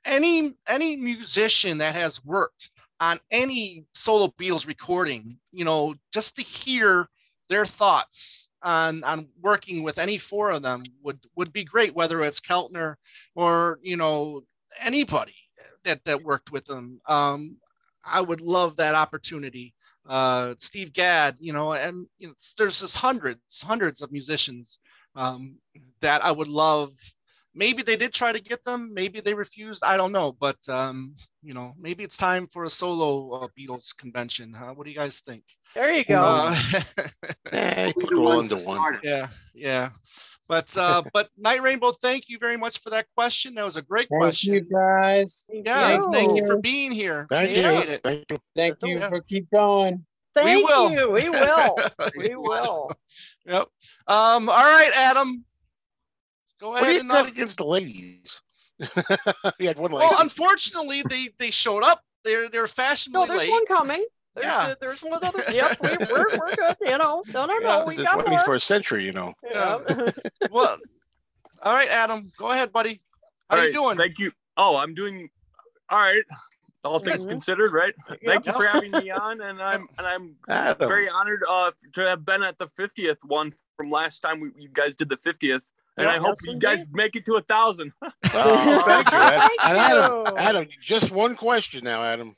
any any musician that has worked on any solo Beatles recording, you know, just to hear their thoughts on on working with any four of them would would be great. Whether it's Keltner or you know anybody that that worked with them, um, I would love that opportunity. Uh, Steve Gadd, you know, and you know, there's just hundreds, hundreds of musicians um, that I would love. Maybe they did try to get them. Maybe they refused. I don't know. But um, you know, maybe it's time for a solo uh, Beatles convention. Huh? What do you guys think? There you go. Uh, Eh, put it one. yeah, yeah. But uh, but Night Rainbow, thank you very much for that question. That was a great Thank question. you guys. Yeah, thank you for being here. Thank you. Appreciate it. Thank you. Thank you Yeah. for keep going. Thank will. you. We will. we will. Yep. Um. All right, Adam. Go What do ahead you and got uh, against the ladies? you had one lady. Well, unfortunately, they they showed up. They're they're fashionably No, there's late. one coming. There's, Yeah. there's one other. Yep, we, we're, we're good. You know, no, no, no, we it's the got more. 21st century, you know. Yeah. well, all right, Adam. Go ahead, buddy. How All you right, doing? Thank you. Oh, I'm doing all right. All things Mhm. considered, right? Thank you for having me on, and I'm and I'm Adam. very honored uh, to have been at the 50th one from last time we, you guys did the 50th, and Yeah. I hope Yes, you guys indeed. make it to a thousand. Oh, thank you. Adam. Thank And Adam, you. Adam, just one question now, Adam.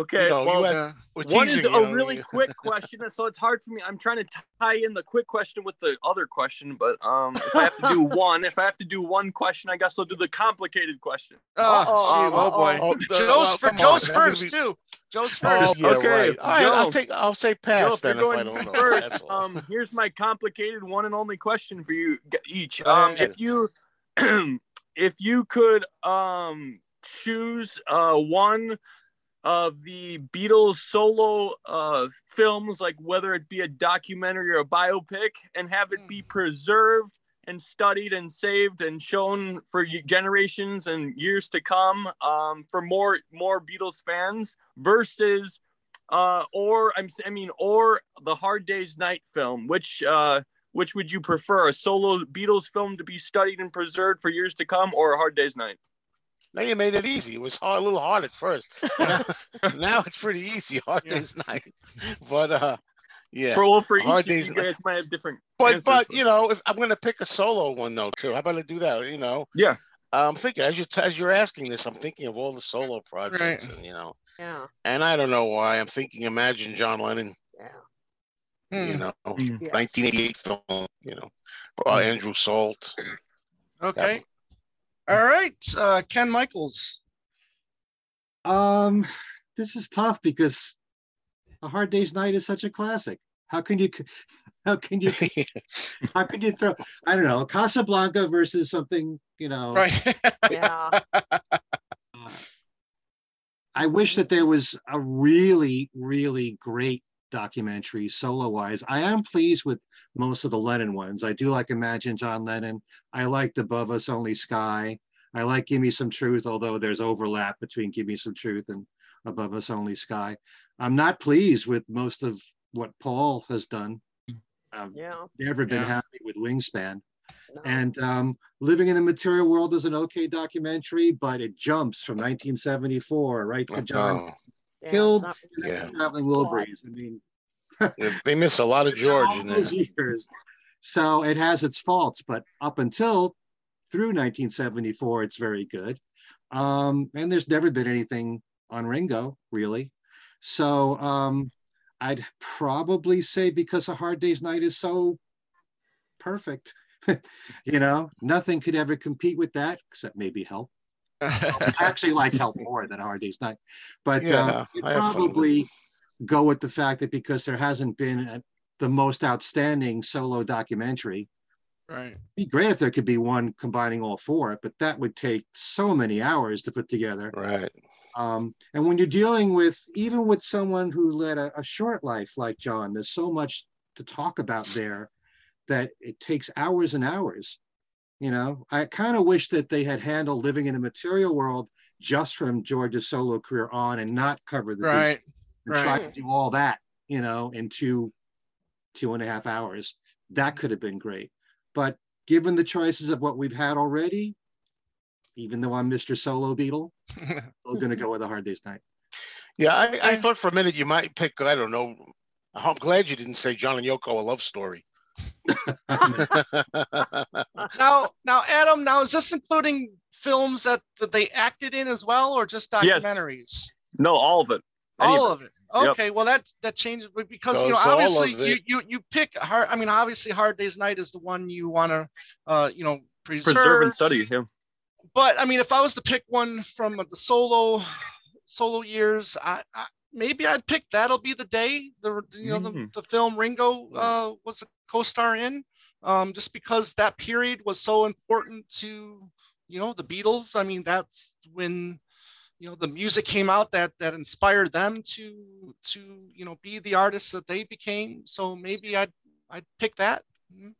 Okay, You know, well, you had, Yeah. we're one is teasing, a you know, really quick question, so it's hard for me. I'm trying to tie in the quick question with the other question, but um, if I have to do one, if I have to do one question, I guess I'll do the complicated question. Oh, Uh-oh, shoot. oh boy. uh-oh. Oh, Joe's, well, for, come on, Joe's first be- too. Joe's Oh, first. yeah, Okay, right. All right, I'll take. I'll say Joe, pass if you're then if I going don't know. first, um, here's my complicated one and only question for you each. Um, if you, if you could um choose uh one of the Beatles solo uh films, like whether it be a documentary or a biopic, and have it be preserved and studied and saved and shown for generations and years to come um, for more more Beatles fans versus uh, or I'm I mean or the Hard Day's Night film which uh, which would you prefer? A solo Beatles film to be studied and preserved for years to come or a Hard Day's Night Now you made it easy. It was hard, a little hard at first. now, now it's pretty easy. Hard day's night, but uh, yeah. for well for each Hard you Day's guys might have different But answers, but you know, if I'm gonna pick a solo one though too, how about I do that? You know, yeah I'm thinking as you as you're asking this, I'm thinking of all the solo projects, Right. and, you know, Yeah. and I don't know why I'm thinking. Imagine John Lennon, Yeah. you Hmm. know, Yes. 1988 film, you know, uh, Andrew Solt. Okay. All right. Uh, Ken Michaels. Um, this is tough because A Hard Day's Night is such a classic. How can you, how can you, how can you throw? I don't know, Casablanca versus something, you know. Right. Yeah. I wish that there was a really, really great documentary solo wise. I am pleased with most of the Lennon ones. I do like Imagine John Lennon. I liked Above Us Only Sky. I like Give Me Some Truth, although there's overlap between Give Me Some Truth and Above Us Only Sky. I'm not pleased with most of what Paul has done. I've Yeah. never been Yeah. happy with Wingspan. No. And um, Living in the Material World is an okay documentary, but it jumps from 1974 right to John Oh, Yeah, killed not- in the Yeah. Traveling Wilburys. I mean, they miss a lot of George all in there. those years. So it has its faults, but up until through 1974, it's very good. Um, and there's never been anything on Ringo, really. So um, I'd probably say because A Hard Day's Night is so perfect, you know, nothing could ever compete with that except maybe Help. I actually like Help more than Day's Night, but Yeah, uh, you'd I have fun with it. probably go with the fact that because there hasn't been a, the most outstanding solo documentary. right. It'd be great if there could be one combining all four, but that would take so many hours to put together. Right. Um, and when you're dealing with even with someone who led a, a short life like John, there's so much to talk about there that it takes hours and hours. You know, I kind of wish that they had handled living in a material world just from George's solo career on and not cover the Beatles Right. and try to do all that, you know, in two, two and a half hours. That could have been great. But given the choices of what we've had already, even though I'm Mr. Solo Beatle, we're going to go with a hard day's night. Yeah, I, I thought for a minute you might pick. I don't know. I'm glad you didn't say John and Yoko a love story. Now, now, Adam. Now, is this including films that, that they acted in as well, or just Yes. documentaries? No, all of it. Any all of it. Yep. Okay, well that that changes but because you know obviously you you you pick hard. I mean, obviously, Hard Day's Night is the one you want to uh you know preserve. Preserve and study. Yeah. But I mean, if I was to pick one from the solo solo years, I, I maybe I'd pick That'll Be the Day. The you know the, Mm. the film Ringo uh was a co-star in. Um, just because that period was so important to you know the Beatles. I mean, that's when you know the music came out that that inspired them to to you know be the artists that they became so maybe i'd i'd pick that Mhm.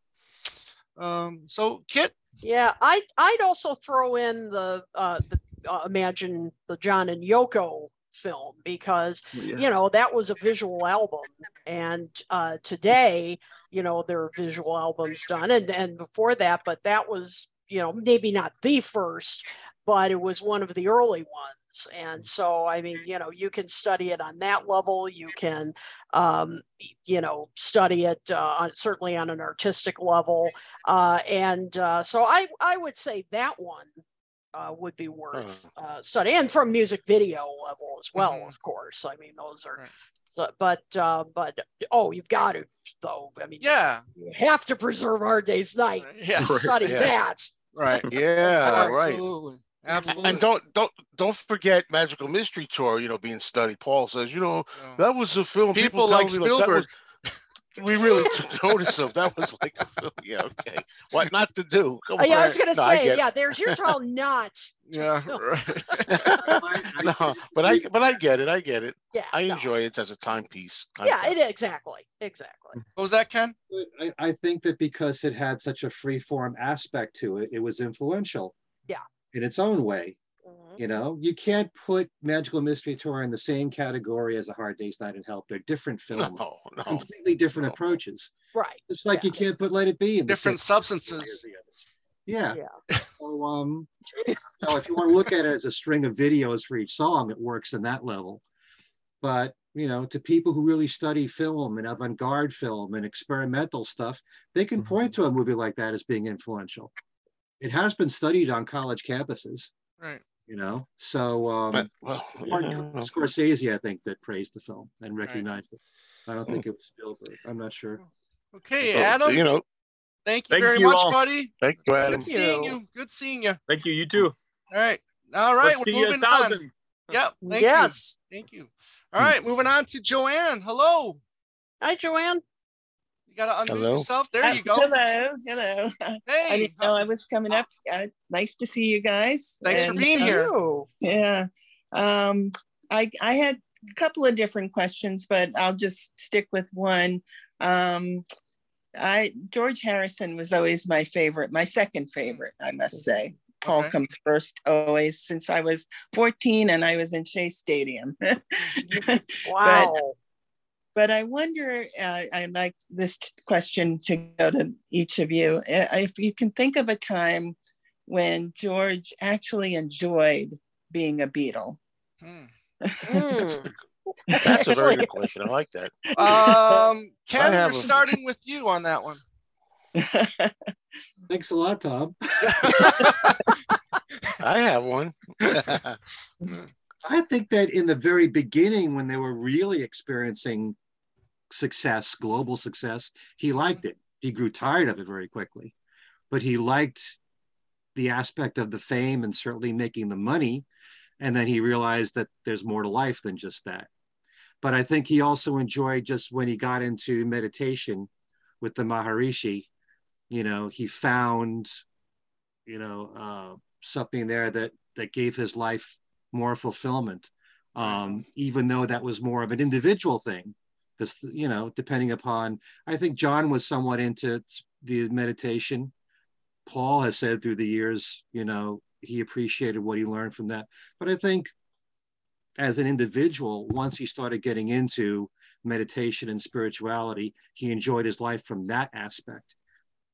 um so kit Yeah, I I'd also throw in the uh, the uh, imagine the John and Yoko film because Yeah. you know that was a visual album. And uh, today you know there are visual albums done and and before that but that was you know maybe not the first but it was one of the early ones. And so i mean you know you can study it on that level. You can um, you know study it uh, on, certainly on an artistic level. Uh, and uh, so i i would say that one uh, would be worth uh, studying and from music video level as well of course. I mean those are so, but uh, but oh you've got to though. I mean yeah. you have to preserve our day's night. Yeah. Study Yeah. that. Right. Yeah, right. absolutely. Absolutely And don't don't don't forget Magical Mystery Tour. You know, being studied. Paul says, you know, that was a film. People tell like me, that Spielberg. was- we really took notice of. That was like. Yeah, okay. What not to do? Come Oh, yeah, I was gonna No, say, yeah. There's here's how not. yeah no, but I but I get it. I get it. Yeah, I no. enjoy it as a timepiece. Yeah, it exactly, exactly. what was that ken I, I think that because it had such a free form aspect to it, it was influential Yeah. in its own way. Mm-hmm. You know, you can't put Magical Mystery Tour in the same category as A Hard Day's Night in Help. They're different films, No, no. completely different approaches. Right. It's like you can't put Let It Be in the different same- substances Yeah. So um, you know, if you want to look at it as a string of videos for each song, it works in that level. But you know, to people who really study film and avant-garde film and experimental stuff, they can point to a movie like that as being influential. It has been studied on college campuses, right you know. So um, But, well, Martin yeah. Scorsese, I think, that praised the film and recognized it. I don't think it was Spielberg. I'm not sure. okay So, adam You know, thank you Thank very you much all. buddy thank you, Adam. good Adam. seeing you good seeing you Thank you. You too. all right all right Let's we're see you a moving on yep thank Yes. you thank you all right moving on to joanne hello Hi, Joanne. You gotta unmute Hello. yourself there Uh, you go Hello, hello. Hey, I didn't know I was coming up. Uh, nice to see you guys. Thanks for And, being uh, here. You. Yeah. Um, I I had a couple of different questions, but I'll just stick with one. Um, I George Harrison was always my favorite, my second favorite, I must say. Paul Okay. comes first always since I was 14 and I was in Shea Stadium. Wow. But I wonder, uh, I'd like this question to go to each of you. Uh, If you can think of a time when George actually enjoyed being a Beatle. Hmm. Mm. That's a very good question. I like that. um ken have we're a- starting with you on that one Thanks a lot, Tom. I have one. I think that in the very beginning, when they were really experiencing success, global success, he liked it. He grew tired of it very quickly, but he liked the aspect of the fame and certainly making the money. And then he realized that there's more to life than just that. But I think he also enjoyed just when he got into meditation with the Maharishi, you know, he found, you know, uh, something there that that gave his life more fulfillment, um, even though that was more of an individual thing. Because you know, depending upon, I think John was somewhat into the meditation. Paul has said through the years, you know, he appreciated what he learned from that. But I think as an individual, once he started getting into meditation and spirituality, he enjoyed his life from that aspect.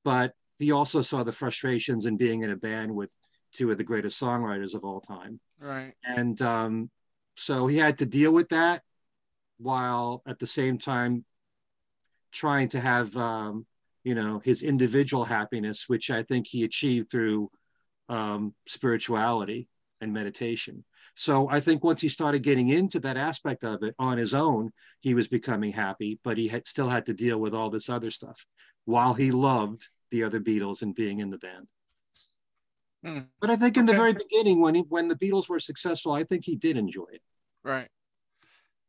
But he also saw the frustrations in being in a band with two of the greatest songwriters of all time. right And um, so he had to deal with that while at the same time trying to have, um, you know, his individual happiness, which I think he achieved through um, spirituality and meditation. So I think once he started getting into that aspect of it on his own, he was becoming happy, but he had, still had to deal with all this other stuff while he loved the other Beatles and being in the band. Hmm. But I think in the very beginning, when he, when the Beatles were successful, I think he did enjoy it. Right.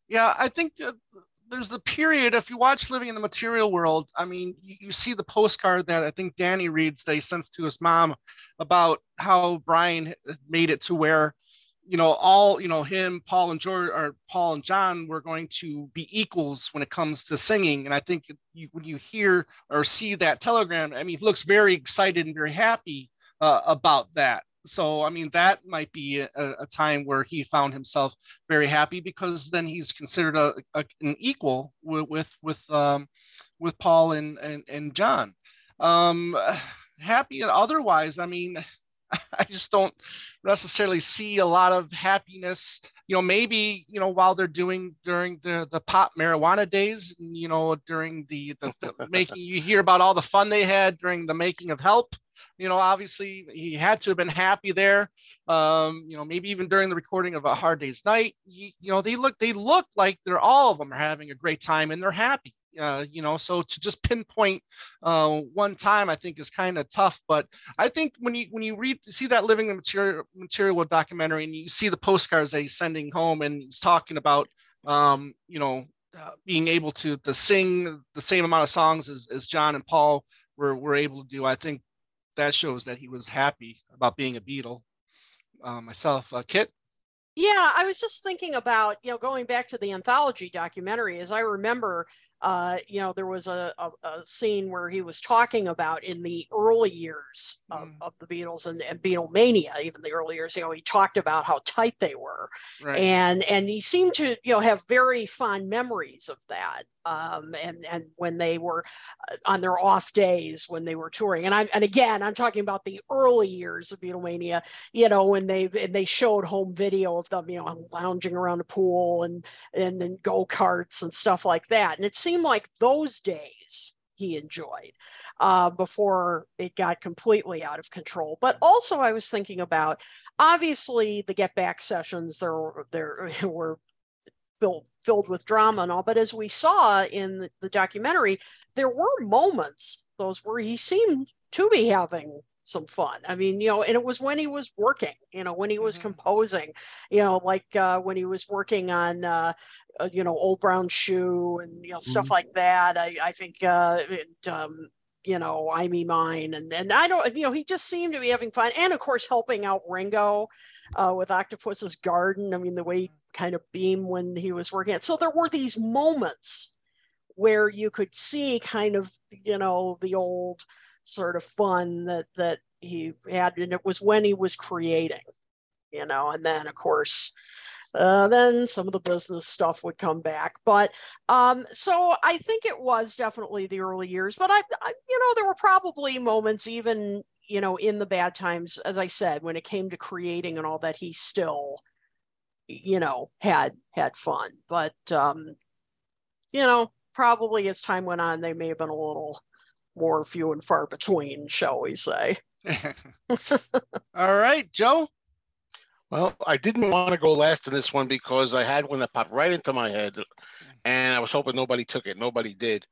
Yeah, I think there's the period. If you watch Living in the Material World, I mean, you, you see the postcard that I think Dhani reads that he sends to his mom about how Brian made it to where, you know, all you know, him, Paul and George, or Paul and John were going to be equals when it comes to singing. And I think you, when you hear or see that telegram, I mean, he looks very excited and very happy uh, about that so I mean that might be a, a, time where he found himself very happy because then he's considered a, a an equal with with with, um, with Paul and and, and John. Um, happy otherwise, I mean, I just don't necessarily see a lot of happiness. You know, maybe you know while they're doing during the the pop marijuana days. You know, during the the making, you hear about all the fun they had during the making of Help you know, obviously he had to have been happy there. Um, you know, maybe even during the recording of A Hard Day's Night, you, you know, they look they look like they're all of them are having a great time and they're happy. Uh, you know, so to just pinpoint uh, one time, I think is kind of tough. But I think when you when you read see that living material material documentary and you see the postcards that he's sending home and he's talking about, um, you know, uh, being able to to sing the same amount of songs as, as John and Paul were were able to do. I think that shows that he was happy about being a Beatle. Uh, myself, uh, Kit. Yeah, I was just thinking about you know going back to the anthology documentary. As I remember, uh, you know, there was a, a, a, scene where he was talking about in the early years of, mm. of the Beatles and, and Beatlemania, even the early years, you know, he talked about how tight they were. Right. And and he seemed to, you know, have very fond memories of that. Um, and and when they were uh, on their off days when they were touring, and I and again I'm talking about the early years of Beatlemania, you know, when they and they showed home video of them, you know, lounging around a pool and and then go karts and stuff like that, and it's seemed like those days he enjoyed uh, before it got completely out of control. But also, I was thinking about obviously the Get Back sessions. There were there were filled filled with drama and all. But as we saw in the documentary, there were moments those where he seemed to be having some fun. I mean, you know, and it was when he was working, you know, when he was mm-hmm. composing, you know, like uh, when he was working on, uh, uh, you know, Old Brown Shoe and, you know, stuff mm-hmm. like that. I, I think, uh, it, um, you know, I Me Mine. And, and I don't, you know, he just seemed to be having fun. And of course, helping out Ringo uh, with Octopus's Garden. I mean, the way he kind of beamed when he was working it. So there were these moments where you could see kind of, you know, the old, sort of fun that that he had and it was when he was creating you know and then of course uh, then some of the business stuff would come back but um so i think it was definitely the early years but I, I you know there were probably moments even you know in the bad times as i said when it came to creating and all that he still you know had had fun but um you know probably as time went on they may have been a little more few and far between, shall we say. All right, Joe. Well, I didn't want to go last in this one because I had one that popped right into my head, and I was hoping nobody took it. Nobody did.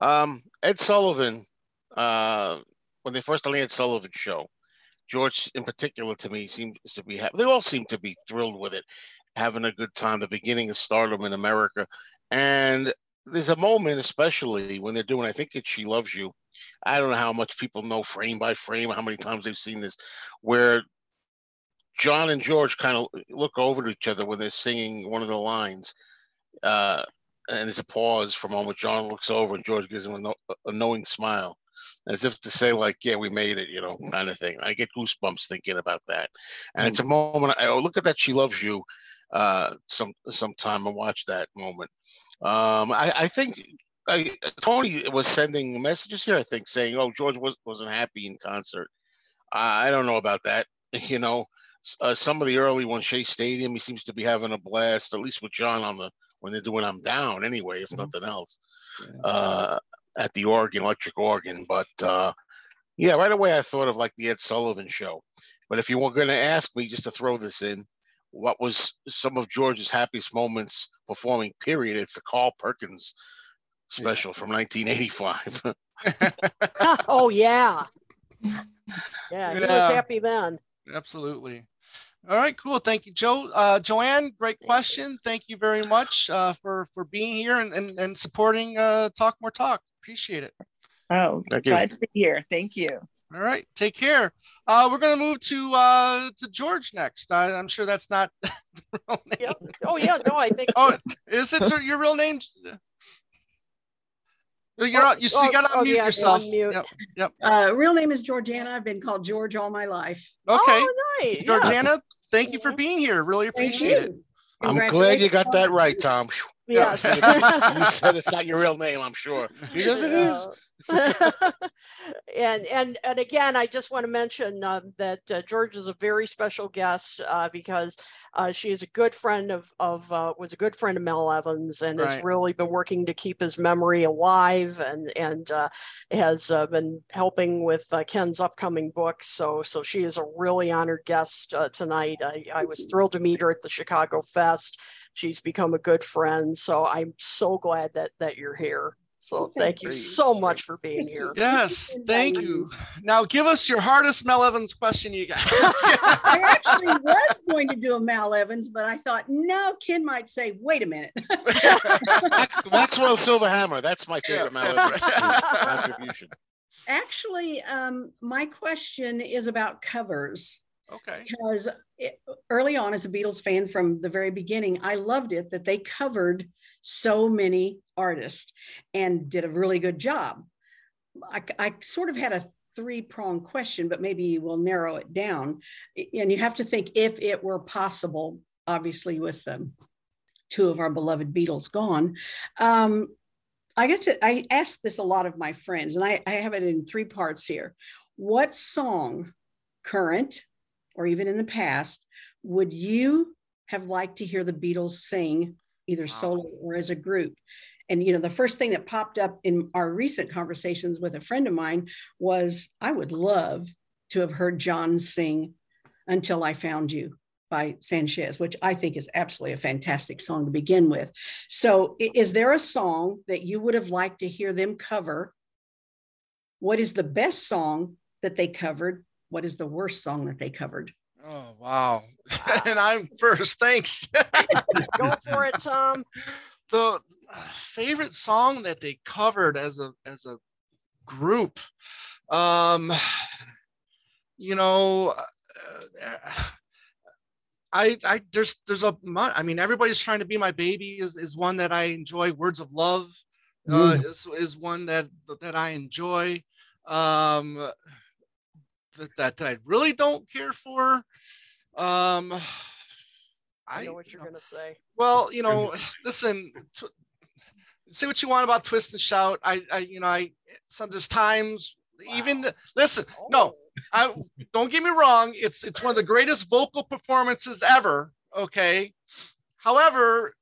Um, Ed Sullivan, uh, when they first on the Ed Sullivan show, George in particular to me seems to be ha- they all seem to be thrilled with it, having a good time. The beginning of stardom in America, and there's a moment, especially when they're doing, I think it's She Loves You. I don't know how much people know frame by frame, how many times they've seen this, where John and George kind of look over to each other when they're singing one of the lines. Uh, and there's a pause for a moment. John looks over and George gives him a, no, a knowing smile, as if to say, like, yeah, we made it, you know, kind of thing. I get goosebumps thinking about that. And mm. it's a moment, I oh, look at that, She Loves You uh, some sometime and watch that moment. Um, I, I think I, Tony was sending messages here. I think saying, "Oh, George was wasn't happy in concert." I, I don't know about that. You know, uh, some of the early ones, Shea Stadium, he seems to be having a blast. At least with John on the when they're doing "I'm Down" anyway, if mm-hmm. nothing else. Yeah. Uh, at the organ, electric organ. But uh, yeah, right away I thought of like the Ed Sullivan Show. But if you were going to ask me just to throw this in, what was some of George's happiest moments performing? Period. It's the Carl Perkins special from 1985. oh yeah. Yeah, he was happy then. Absolutely. All right, cool. Thank you, Joe. Uh, Joanne, great question. Thank you very much uh, for for being here and and, and supporting uh, Talk More Talk. Appreciate it. Oh, Thank you. glad to be here. Thank you. All right, take care. Uh, we're gonna move to uh, to George next. I, I'm sure that's not the real name. Oh yeah, no, I think. Oh, is it your real name? You're on, you, so you Oh, got to oh, unmute yeah, yourself. unmute. Yep. Yep. Uh, real name is Georgiana. I've been called George all my life. Okay. Oh, nice. Georgiana, Yes. thank you for being here. Really Thank appreciate it. I'm glad you got that right, Tom. Yes. you said it's not your real name, I'm sure. Because it is. And and and again, I just want to mention uh, that uh, George is a very special guest uh, because uh, she is a good friend of of uh, was a good friend of Mal Evans and has really been working to keep his memory alive and and uh, has uh, been helping with uh, Ken's upcoming book. So so she is a really honored guest uh, tonight. I, I was thrilled to meet her at the Chicago Fest. She's become a good friend. So I'm so glad that that you're here. So thank you so much for being here. Yes, thank you. Now give us your hardest Mal Evans question you got. I actually was going to do a Mal Evans, but I thought, no, Ken might say, wait a minute. Maxwell Silverhammer. That's my favorite Mal Evans contribution. Actually, um, my question is about covers. Okay. Because it, early on, as a Beatles fan from the very beginning, I loved it that they covered so many artists and did a really good job. I, I sort of had a three pronged question, but maybe we'll narrow it down. And you have to think if it were possible, obviously, with um, two of our beloved Beatles gone. Um, I get to, I asked this a lot of my friends, and I, I have it in three parts here. What song, current or even in the past, would you have liked to hear the Beatles sing either solo or as a group? And you know, the first thing that popped up in our recent conversations with a friend of mine was I would love to have heard John sing Until I Found You by Sanchez, which I think is absolutely a fantastic song to begin with. So, is there a song that you would have liked to hear them cover? What is the best song that they covered? What is the worst song that they covered? Oh wow. and I'm first. Thanks. Go for it, Tom. the favorite song that they covered as a as a group um you know uh, i i there's there's a mon- i mean everybody's trying to be my baby is is one that i enjoy words of love uh, Mm. is, is one that that i enjoy um that, that that i really don't care for um I know what you're gonna say. well, you know, listen, t- say what you want about twist and shout. I, I, you know, I, so there's times even the, listen, no, I don't get me wrong. It's, it's one of the greatest vocal performances ever. Okay. However,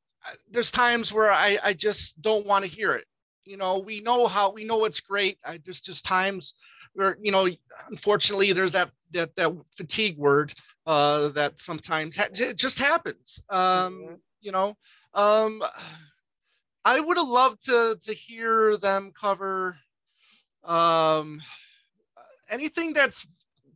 there's times where I, I just don't want to hear it. You know, we know how, we know it's great. I there's just times where, you know, unfortunately there's that, that, that fatigue word uh, that sometimes ha- it just happens. Um, you know, um, I would have loved to to hear them cover um, anything that's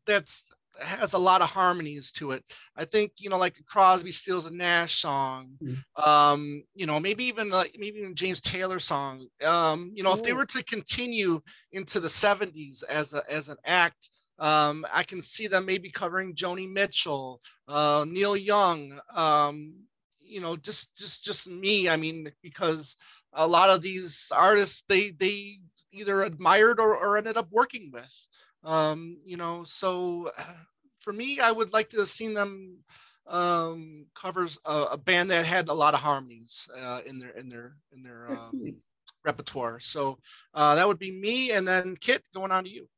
that's has a lot of harmonies to it. I think you know, like a Crosby, Stills and Nash song. Um, you know, maybe even like maybe even James Taylor song. Um, you know, if they were to continue into the '70s as a as an act, um, I can see them maybe covering Joni Mitchell, uh, Neil Young. Um, you know, just just just me. I mean, because a lot of these artists they they either admired or, or ended up working with. Um, you know, so uh, for me, I would like to have seen them um, covers a, a band that had a lot of harmonies uh, in their in their in their um, repertoire. So uh, that would be me, and then Kit going on to you.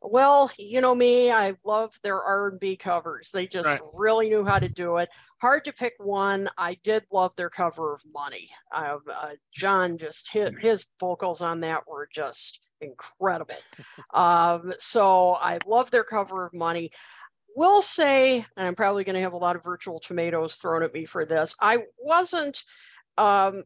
Well, you know me, I love their R&B covers. They just Right. really knew how to do it. Hard to pick one. I did love their cover of Money. Uh, uh, John just hit his vocals on that were just incredible. um, so I love their cover of Money. Will say, and I'm probably going to have a lot of virtual tomatoes thrown at me for this. I wasn't um,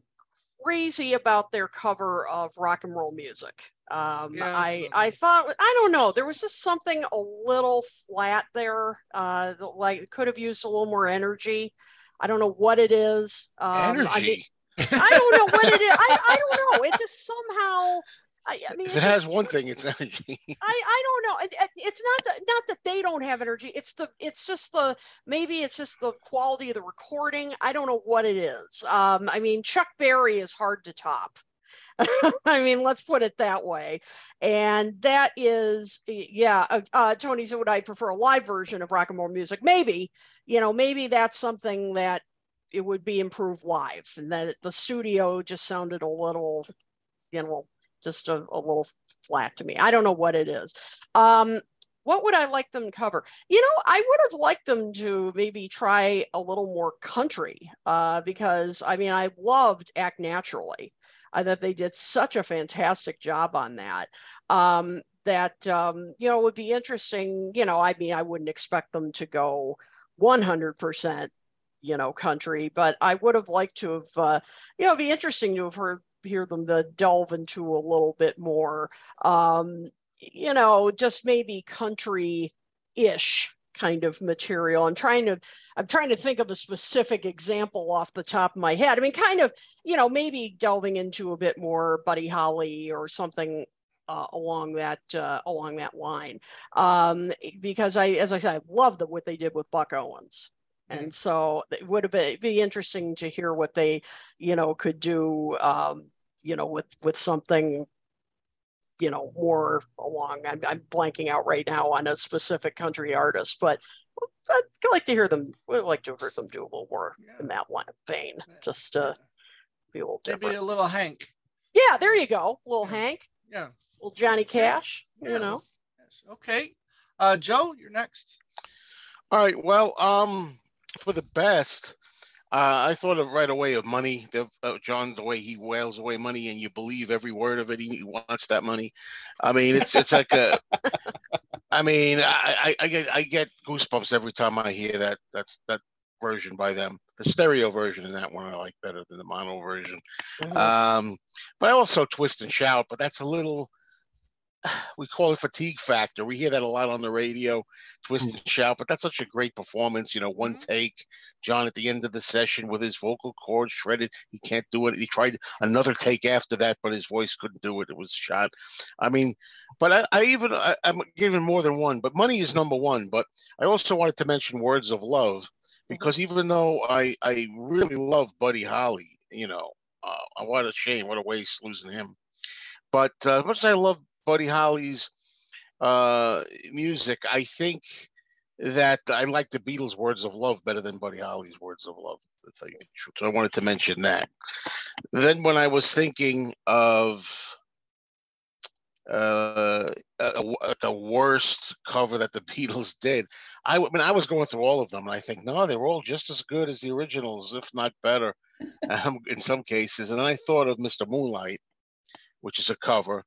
crazy about their cover of rock and roll music. Um, I I thought I don't know there was just something a little flat there. Uh, like it could have used a little more energy. I don't know what it is. Um, I, mean, Energy. I don't know what it is. I, I don't know. It just somehow. I, I mean, it it just has one thing, it's energy. I, I don't know. It- it- It's not that not that they don't have energy. It's the it's just the maybe it's just the quality of the recording. I don't know what it is. Um, I mean, Chuck Berry is hard to top. I mean, let's put it that way. And that is, yeah. Uh, uh, Tony said, would I prefer a live version of rock and roll music? Maybe, you know, maybe that's something that it would be improved live, and that the studio just sounded a little, you know, just a, a little flat to me. I don't know what it is. Um, what would I like them to cover? You know, I would have liked them to maybe try a little more country uh, because I mean, I loved Act Naturally. I thought they did such a fantastic job on that. Um, that um, you know would be interesting. You know, I mean, I wouldn't expect them to go 100%, you know, country, but I would have liked to have, uh, you know, it'd be interesting to have heard hear them to delve into a little bit more. Um, you know, just maybe country-ish kind of material. I'm trying to I'm trying to think of a specific example off the top of my head. I mean, kind of, you know, maybe delving into a bit more Buddy Holly or something uh, along that uh, along that line. Um, because I, as I said, I love the, what they did with Buck Owens. And so it would have been be interesting to hear what they, you know, could do, um, you know, with with something you know more along I'm, I'm blanking out right now on a specific country artist but i'd like to hear them would like to have heard them do a little more in that line vein just to be a little different Maybe a little Hank. yeah there you go little hank Yeah. little johnny cash you know Okay. Uh, Joe, you're next. All right. Well, um, for the best, uh, I thought of right away of money. The, uh, John's the way he wails away money, and you believe every word of it. He, he wants that money. I mean, it's it's like a. I mean, I, I, I get I get goosebumps every time I hear that that's that version by them. The stereo version in that one I like better than the mono version. Um, but I also twist and shout, but that's a little we call it fatigue factor. We hear that a lot on the radio, twist and shout, but that's such a great performance. You know, one take, John at the end of the session with his vocal cords shredded. He can't do it. He tried another take after that, but his voice couldn't do it. It was shot. I mean, but I, I even, I, I'm giving more than one, but money is number one. But I also wanted to mention Words of Love because even though I, I really love Buddy Holly, you know, uh, what a shame, what a waste losing him. But uh, as much as I love Buddy Holly's uh, music, I think that I like the Beatles' "Words of Love" better than Buddy Holly's "Words of Love." To tell you the truth, so I wanted to mention that. Then, when I was thinking of uh, the worst cover that the Beatles did, I mean, I was going through all of them, and I think no, they were all just as good as the originals, if not better, um, in some cases. And then I thought of Mr. Moonlight, which is a cover,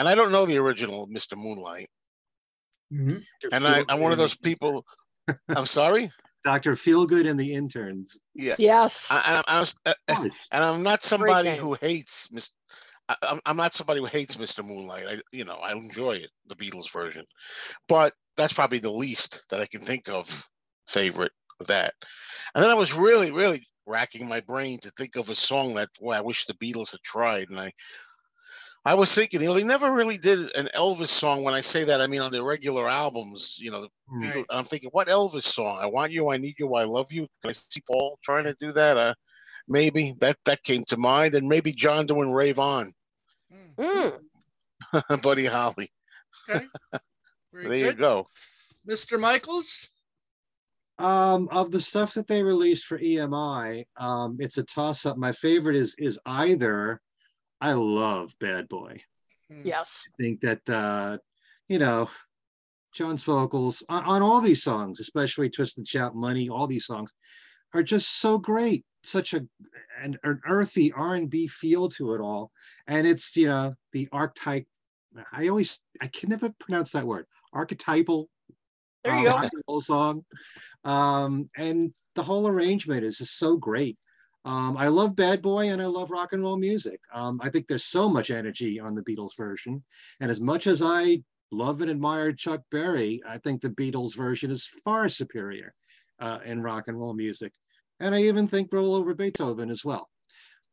and I don't know the original Mr. Moonlight. And I, I'm one of those people. I'm sorry. Dr. Feelgood and the interns. Yeah. Yes. I, I, I was, uh, uh, and I'm not somebody who hates Mr. I, I'm- I'm not somebody who hates Mr. Moonlight. I, you know, I enjoy it, the Beatles version, but that's probably the least that I can think of favorite of that. And then I was really, really racking my brain to think of a song that well, I wish the Beatles had tried, and I, I was thinking, you know, they never really did an Elvis song. When I say that, I mean on their regular albums. You know, Right. I'm thinking, what Elvis song? I want you, I need you, I love you. Can I see Paul trying to do that? Uh, maybe that that came to mind, and maybe John doing Rave On, Mm. Buddy Holly. Okay. Very there you go. Mr. Michaels. Um, of the stuff that they released for EMI, um, it's a toss up. My favorite is is either I love Bad Boy. Yes. I think that uh, you know, John's vocals on, on all these songs, especially Twist and Shout, Money, all these songs are just so great. Such a an, an earthy R and B feel to it all, and it's you know the archetype. I always I can never pronounce that word. Archetypal. There you uh, go. rock and roll song, um, and the whole arrangement is just so great. Um, I love Bad Boy and I love rock and roll music. Um, I think there's so much energy on the Beatles version, and as much as I love and admire Chuck Berry, I think the Beatles version is far superior uh, in rock and roll music and I even think roll over Beethoven as well.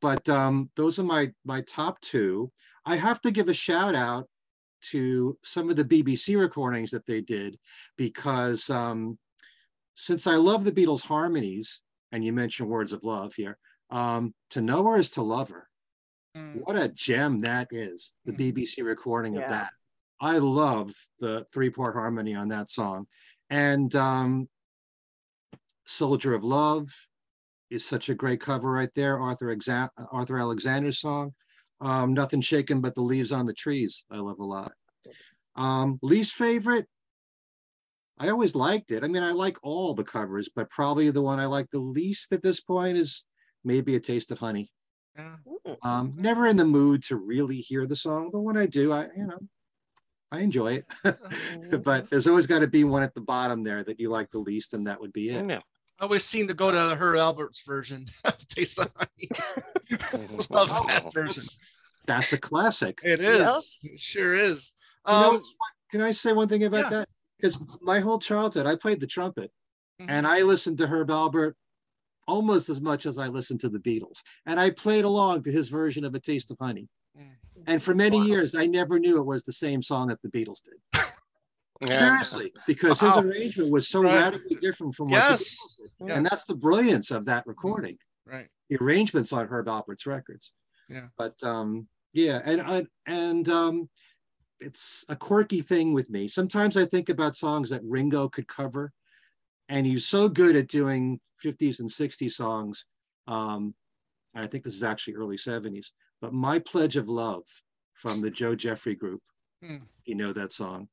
But um, those are my my top two. I have to give a shout out to some of the BBC recordings that they did because um, since I love the Beatles harmonies, and you mentioned Words of Love here, um, to know her is to love her. What a gem that is, the BBC recording of that. I love the three part harmony on that song. And um, Soldier of Love is such a great cover right there. Arthur, Exa- Arthur Alexander's song. Um, Nothing Shaken But the Leaves on the Trees. I love a lot. Um, least favorite, I always liked it. I mean, I like all the covers, but probably the one I like the least at this point is maybe A Taste of Honey. Um, never in the mood to really hear the song, but when I do, I, you know, I enjoy it. but there's always got to be one at the bottom there that you like the least, and that would be it. I always seem to go to Herb Alpert's version. Of Taste of honey. Love that version. That's a classic. It is. It sure is. You know, Um, can I say one thing about yeah. that? Because my whole childhood, I played the trumpet, Mm-hmm. and I listened to Herb Alpert almost as much as I listened to the Beatles, and I played along to his version of "A Taste of Honey." Mm. And for many years, I never knew it was the same song that the Beatles did. Yeah. Seriously, because Wow. his arrangement was so Right. radically different from what Yes. the Beatles did. Yeah. And that's the brilliance of that recording. Right. The arrangements on Herb Alpert's records. Yeah. But um, yeah, and and um, it's a quirky thing with me. Sometimes I think about songs that Ringo could cover, and he's so good at doing 50s and 60s songs. Um, and I think this is actually early 70s. But My Pledge of Love from the Joe Jeffrey Group, Hmm. you know that song,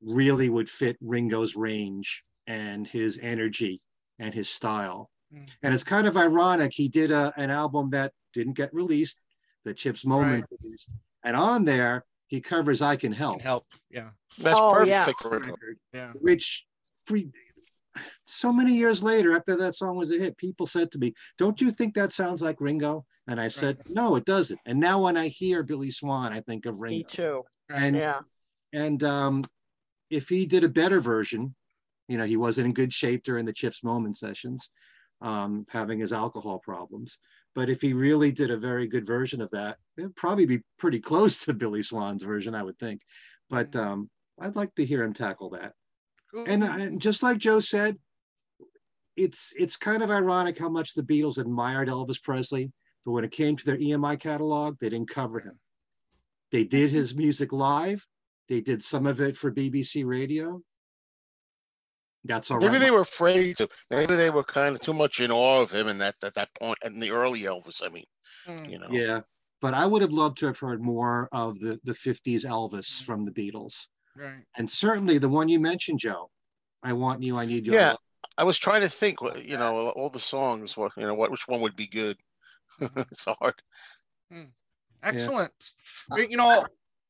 really would fit Ringo's range and his energy and his style. Hmm. And it's kind of ironic. He did a, an album that didn't get released, that Chips Moman produced. And on there, he covers I Can Help. help. Yeah. That's Oh, perfect yeah. record. Yeah. Which for, so many years later, after that song was a hit, people said to me, Don't you think that sounds like Ringo? And I said, No, it doesn't. And now when I hear Billy Swan, I think of Ringo. Me too. And Yeah. and um, if he did a better version, you know, he wasn't in good shape during the Chips Moman sessions, um, having his alcohol problems. But if he really did a very good version of that, it'd probably be pretty close to Billy Swan's version, I would think. But um, I'd like to hear him tackle that. And, and just like Joe said, it's it's kind of ironic how much the Beatles admired Elvis Presley, but when it came to their EMI catalog, they didn't cover him. They did his music live. They did some of it for BBC Radio. That's all right. Maybe they were afraid to. Maybe they were kind of too much in awe of him, and that at that point, in the early Elvis. I mean, mm. you know. Yeah, but I would have loved to have heard more of the the '50s Elvis mm. from the Beatles, Right. and certainly the one you mentioned, Joe. I want you. I need you. I Yeah, love- I was trying to think. You know, all the songs. What you know, what which one would be good? it's hard. Hmm. Excellent. Uh, you know,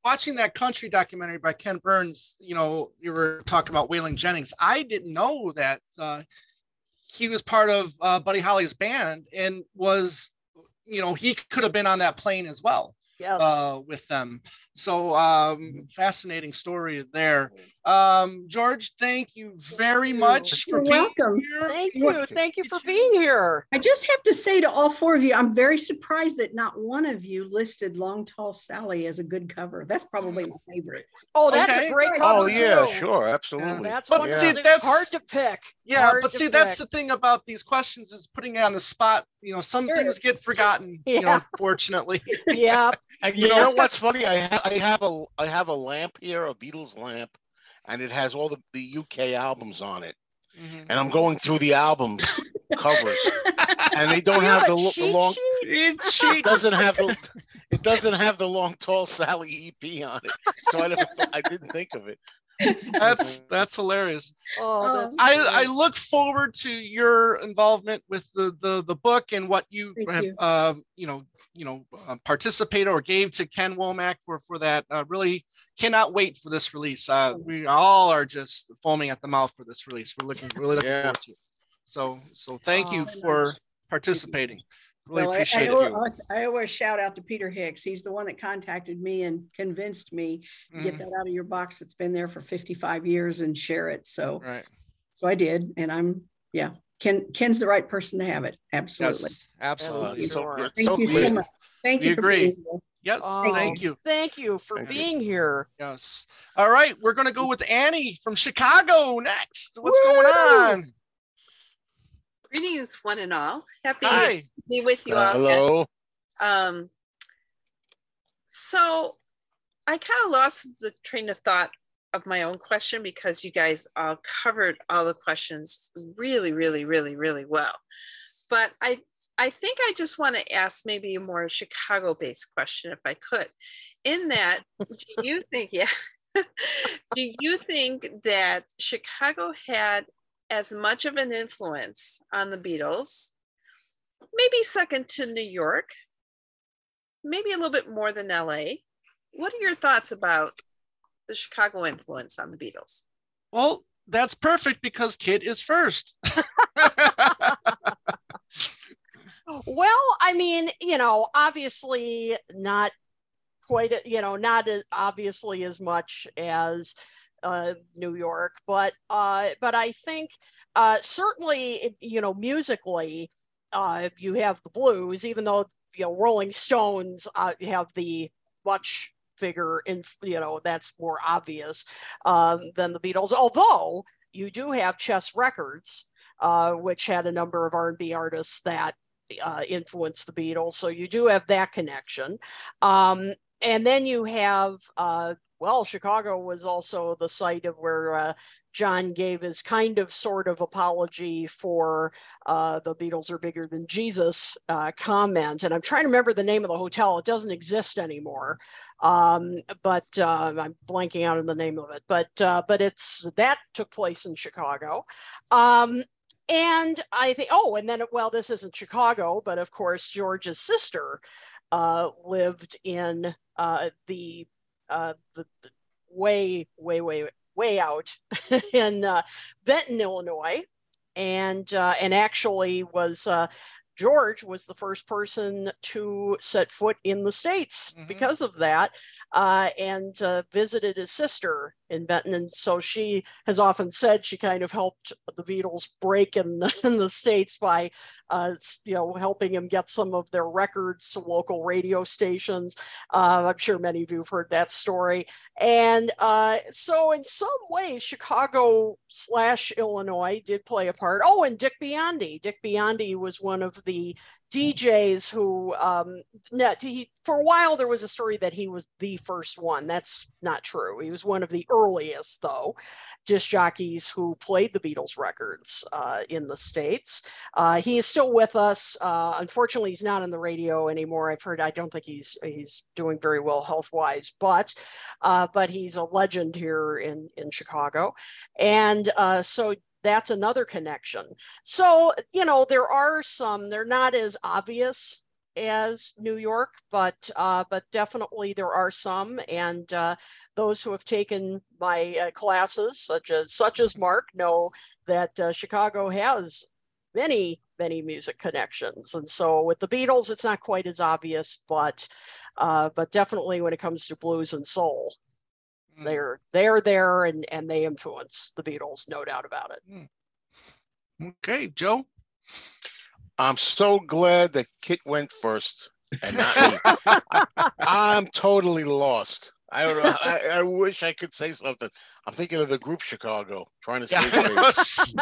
watching that country documentary by Ken Burns, you know, you were talking about Waylon Jennings. I didn't know that uh, he was part of uh, Buddy Holly's band and was, you know, he could have been on that plane as well. Yes. Uh, with them. So um, fascinating story there. Um, George, thank you very much for You're being welcome. here. Thank you. Thank you for being here. I just have to say to all four of you, I'm very surprised that not one of you listed Long Tall Sally as a good cover. That's probably my favorite. Oh, that's Okay. a great cover. Oh yeah, too. sure, absolutely. That's But one see, that's that's- hard to pick. Yeah, Hard but to see, that's the thing about these questions is putting it on the spot. You know, some Sure. things get forgotten. You know, Yeah. unfortunately. yeah. And you You know, know, what's funny? I ha- I have a I have a lamp here, a Beatles lamp, and it has all the, the UK albums on it. Mm-hmm. And I'm going through the albums covers, and they don't have have the, the long. It doesn't have the it doesn't have the long tall Sally EP on it, so I never I didn't think of it. that's that's hilarious. Oh, that's I, great. I look forward to your involvement with the the, the book and what you Thank have you. uh, you know you know uh, participated or gave to Ken Womack for for that. Uh, really cannot wait for this release. Uh, we all are just foaming at the mouth for this release. We're looking really looking Yeah. forward to it. So so thank you Oh, for nice. participating. Really Well, I- appreciate I, it. always, I always shout out to Peter Hicks. He's the one that contacted me and convinced me to get Mhm. that out of your box that's been there for 55 years and share it. So, Right. so I did, and I'm yeah. Ken Ken's the right person to have it. Absolutely. Yes, absolutely. so. Thank so you so much. Thank We you for agree. being here. Yes, Oh, thank you. Thank you for Thank you. being here. Yes. All right, we're gonna go with Annie from Chicago next. What's going on? Greetings, one and all. Happy Hi. to be with you all. Hello. Um, so I kind of lost the train of thought of my own question because you guys all covered all the questions really, really, really, really well. But I, I think I just want to ask maybe a more Chicago-based question, if I could. In that, do you think, yeah, do you think that Chicago had as much of an influence on the Beatles, maybe second to New York, maybe a little bit more than LA? What are your thoughts about the Chicago influence on the Beatles? Well, that's perfect because Kit is first. Well, I mean, you know, obviously not quite, you know, not as obviously as much as uh, New York, but uh, but I think uh, certainly, you know, musically, uh, you have the blues, even though you know Rolling Stones uh, have the much bigger, in you know, that's more obvious um, than the Beatles. Although you do have Chess Records, uh, which had a number of R&B artists that uh, influenced the Beatles. So you do have that connection. Um, and then you have, uh, well, Chicago was also the site of where uh, John gave his kind of sort of apology for uh, the Beatles are bigger than Jesus uh, comment. And I'm trying to remember the name of the hotel. It doesn't exist anymore. Um, but uh, I'm blanking out on the name of it. But uh, but it's that took place in Chicago. Um, and I think, oh, and then, well, this isn't Chicago, but of course, George's sister uh, lived in uh, the, uh, the, the way, way, way, way out in uh, Benton, Illinois, and uh, and actually was uh, George was the first person to set foot in the states because of that, uh, and uh, visited his sister in Benton, and so she has often said she kind of helped the Beatles break in the, in the states by, uh, you know, helping him get some of their records to local radio stations. Uh, I'm sure many of you have heard that story, and uh, so in some ways, Chicago slash Illinois did play a part. Oh, and Dick Biondi. Dick Biondi was one of the DJs who, um, he, for a while, there was a story that he was the first one. That's not true. He was one of the earliest, though, disc jockeys who played the Beatles records uh, in the States. Uh, he is still with us. Uh, unfortunately, he's not on the radio anymore. I've heard, I don't think he's, he's doing very well health wise, but, uh, but he's a legend here in, in Chicago. And uh, so that's another connection. So, you know, there are some, they're not as obvious as New York, but uh, but definitely there are some, and uh, those who have taken my uh, classes, such as such as Mark, know that uh, Chicago has many many music connections, and so with the Beatles, it's not quite as obvious, but uh, but definitely when it comes to blues and soul, Mm. they're they're there and and they influence the Beatles, no doubt about it. Mm. Okay, Joe. I'm so glad that Kit went first and not me. I'm totally lost. I don't know. I, I wish I could say something. I'm thinking of the group Chicago, trying to say things.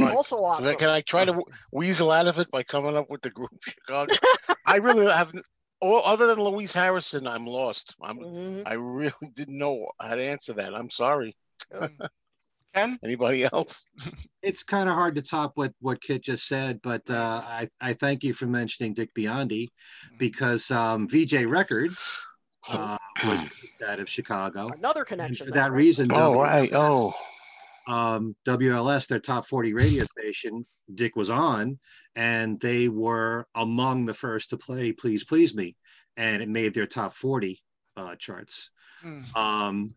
also awesome. Can I try to weasel out of it by coming up with the group Chicago? I really haven't. All, other than Louise Harrison, I'm lost. I'm. Mm-hmm. I really didn't know how to answer that. I'm sorry. Ken? Anybody else? it's kind of hard to top what what Kit just said, but uh, I I thank you for mentioning Dick Biondi because um, Vee-Jay Records uh, was out of Chicago. Another connection. For that right. reason, Oh, right. WLS, Oh. Um, WLS, their top 40 radio station, Dick was on, and they were among the first to play Please Please Me, and it made their top 40 uh, charts. Hmm. Um,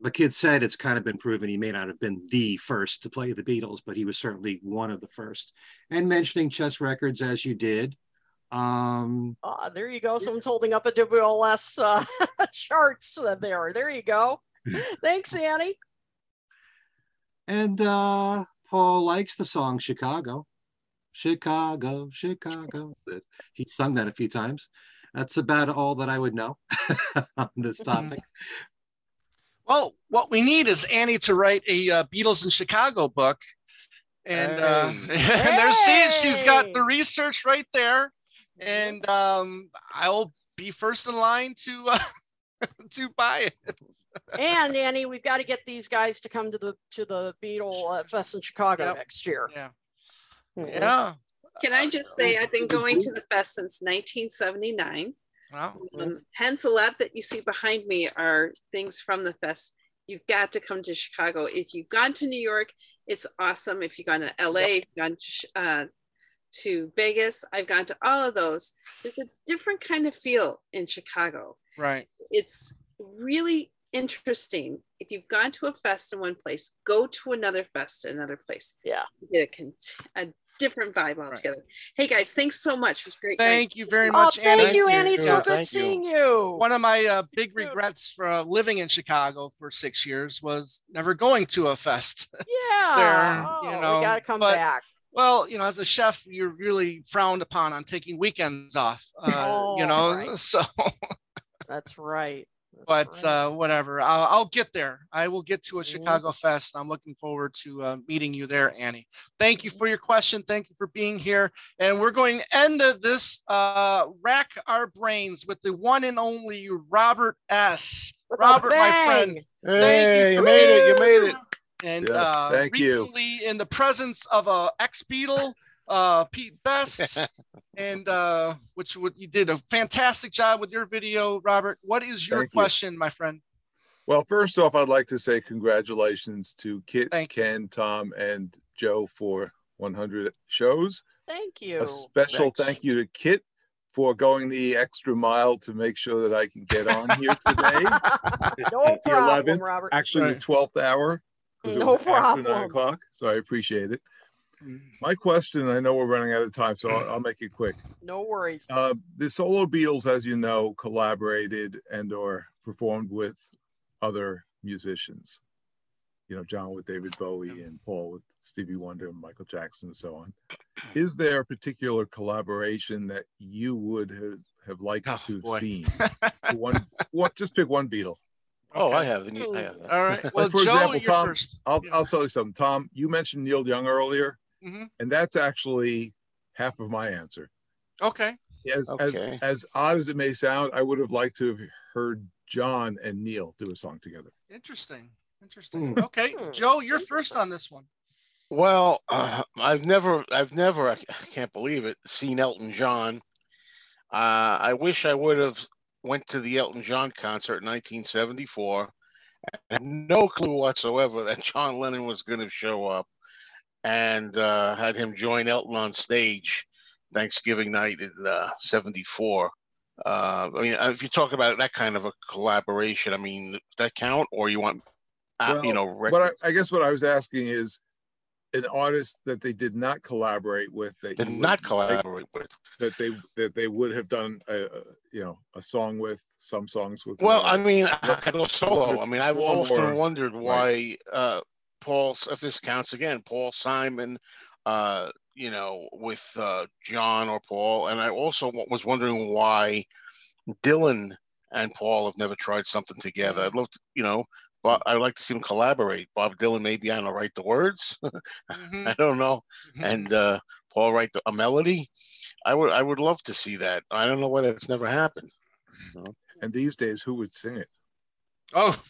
the kid said it's kind of been proven he may not have been the first to play the Beatles, but he was certainly one of the first. And mentioning chess records as you did, um, Ah, there you go. Someone's holding up a WLS uh, charts there. There you go. Thanks, Annie. And uh, Paul likes the song Chicago, Chicago, Chicago. He sung that a few times. That's about all that I would know on this topic. Well, what we need is Annie to write a uh, Beatles in Chicago book. And, uh, and there's see, she's got the research right there. And um, I'll be first in line to uh, to buy it. And Annie, we've got to get these guys to come to the to the Beatle uh, Fest in Chicago next year. Yeah. Mhm. Yeah. Can I just say I've been going to the fest since 1979. Wow. Um, hence, a lot that you see behind me are things from the fest. You've got to come to Chicago. If you've gone to New York, it's awesome. If you've gone to LA, if you've gone to, uh, to Vegas, I've gone to all of those. There's a different kind of feel in Chicago. Right. It's really interesting. If you've gone to a fest in one place, go to another fest in another place. Yeah. You get a, con- a different vibe altogether. Hey guys, thanks so much. It was great. night. Thank you very Oh, much, thank Annie. you, Annie. It's so Yeah. good seeing you. One of my uh, big regrets for uh, living in Chicago for six years was never going to a fest. Yeah. there, Oh, you know, we got to come but- back. Well, you know, as a chef, you're really frowned upon on taking weekends off. Uh, you Oh, know, right. so That's right. but uh, whatever. I'll, I'll get there. I will get to a Chicago Fest. I'm looking forward to uh, meeting you there, Annie. Thank you for your question. Thank you for being here. And we're going to end of this uh, rack our brains with the one and only Robert S. Robert, my friend. Hey, thank you for made it, you made here. And Yes, uh, thank you. recently in the presence of a ex Beatle, uh, Pete Best, and uh, which would, you did a fantastic job with your video, Robert. What is your Thank you. question, my friend? Well, first off, I'd like to say congratulations to Kit, Thank Ken, Tom, and Joe for 100 shows. Thank you. A special thank you to Kit for going the extra mile to make sure that I can get on here today. no the problem, 11th, Robert. actually the 12th hour, because it No was after problem. nine o'clock. So I appreciate it. My question, I know we're running out of time, so I'll, I'll make it quick. No worries. Uh, the solo Beatles, as you know, collaborated and or performed with other musicians. You know, John with David Bowie and Paul with Stevie Wonder and Michael Jackson and so on. Is there a particular collaboration that you would have, have liked Oh, to have boy. seen? one, what? Just pick one Beatle. Oh, I have. I have. All right. Well, Like for Joe, example, you're Tom, first. I'll, I'll tell you something. Tom, you mentioned Neil Young earlier, Mhm. and that's actually half of my answer. Okay. As as Okay. as odd as it may sound, I would have liked to have heard John and Neil do a song together. Interesting. Interesting. Hmm. Okay, Joe, you're first on this one. Well, uh, I've never, I've never, I can't believe it, seen Elton John. Uh, I wish I would have went to the Elton John concert in 1974. I had no clue whatsoever that John Lennon was going to show up, and uh, had him join Elton on stage Thanksgiving night in uh, '74. Uh, I mean, if you talk about that kind of a collaboration, I mean, does that count, or you want, uh, you know, but I, I guess what I was asking is an artist that they did not collaborate with that Did would not collaborate with. that they that they would have done a, a you know a song with some songs with Well, I mean, I go solo. I mean, I've often wondered right. why uh, Paul, if this counts again, Paul Simon, uh, you know, with uh, John or Paul, and I also was wondering why Dylan and Paul have never tried something together. I'd love to, you know, but I'd like to see them collaborate. Bob Dylan, maybe I don't write the words. Mm-hmm. I don't know, and uh, Paul write the, a melody. I would, I would love to see that. I don't know why that's never happened. you know? and these days who would sing it? Oh,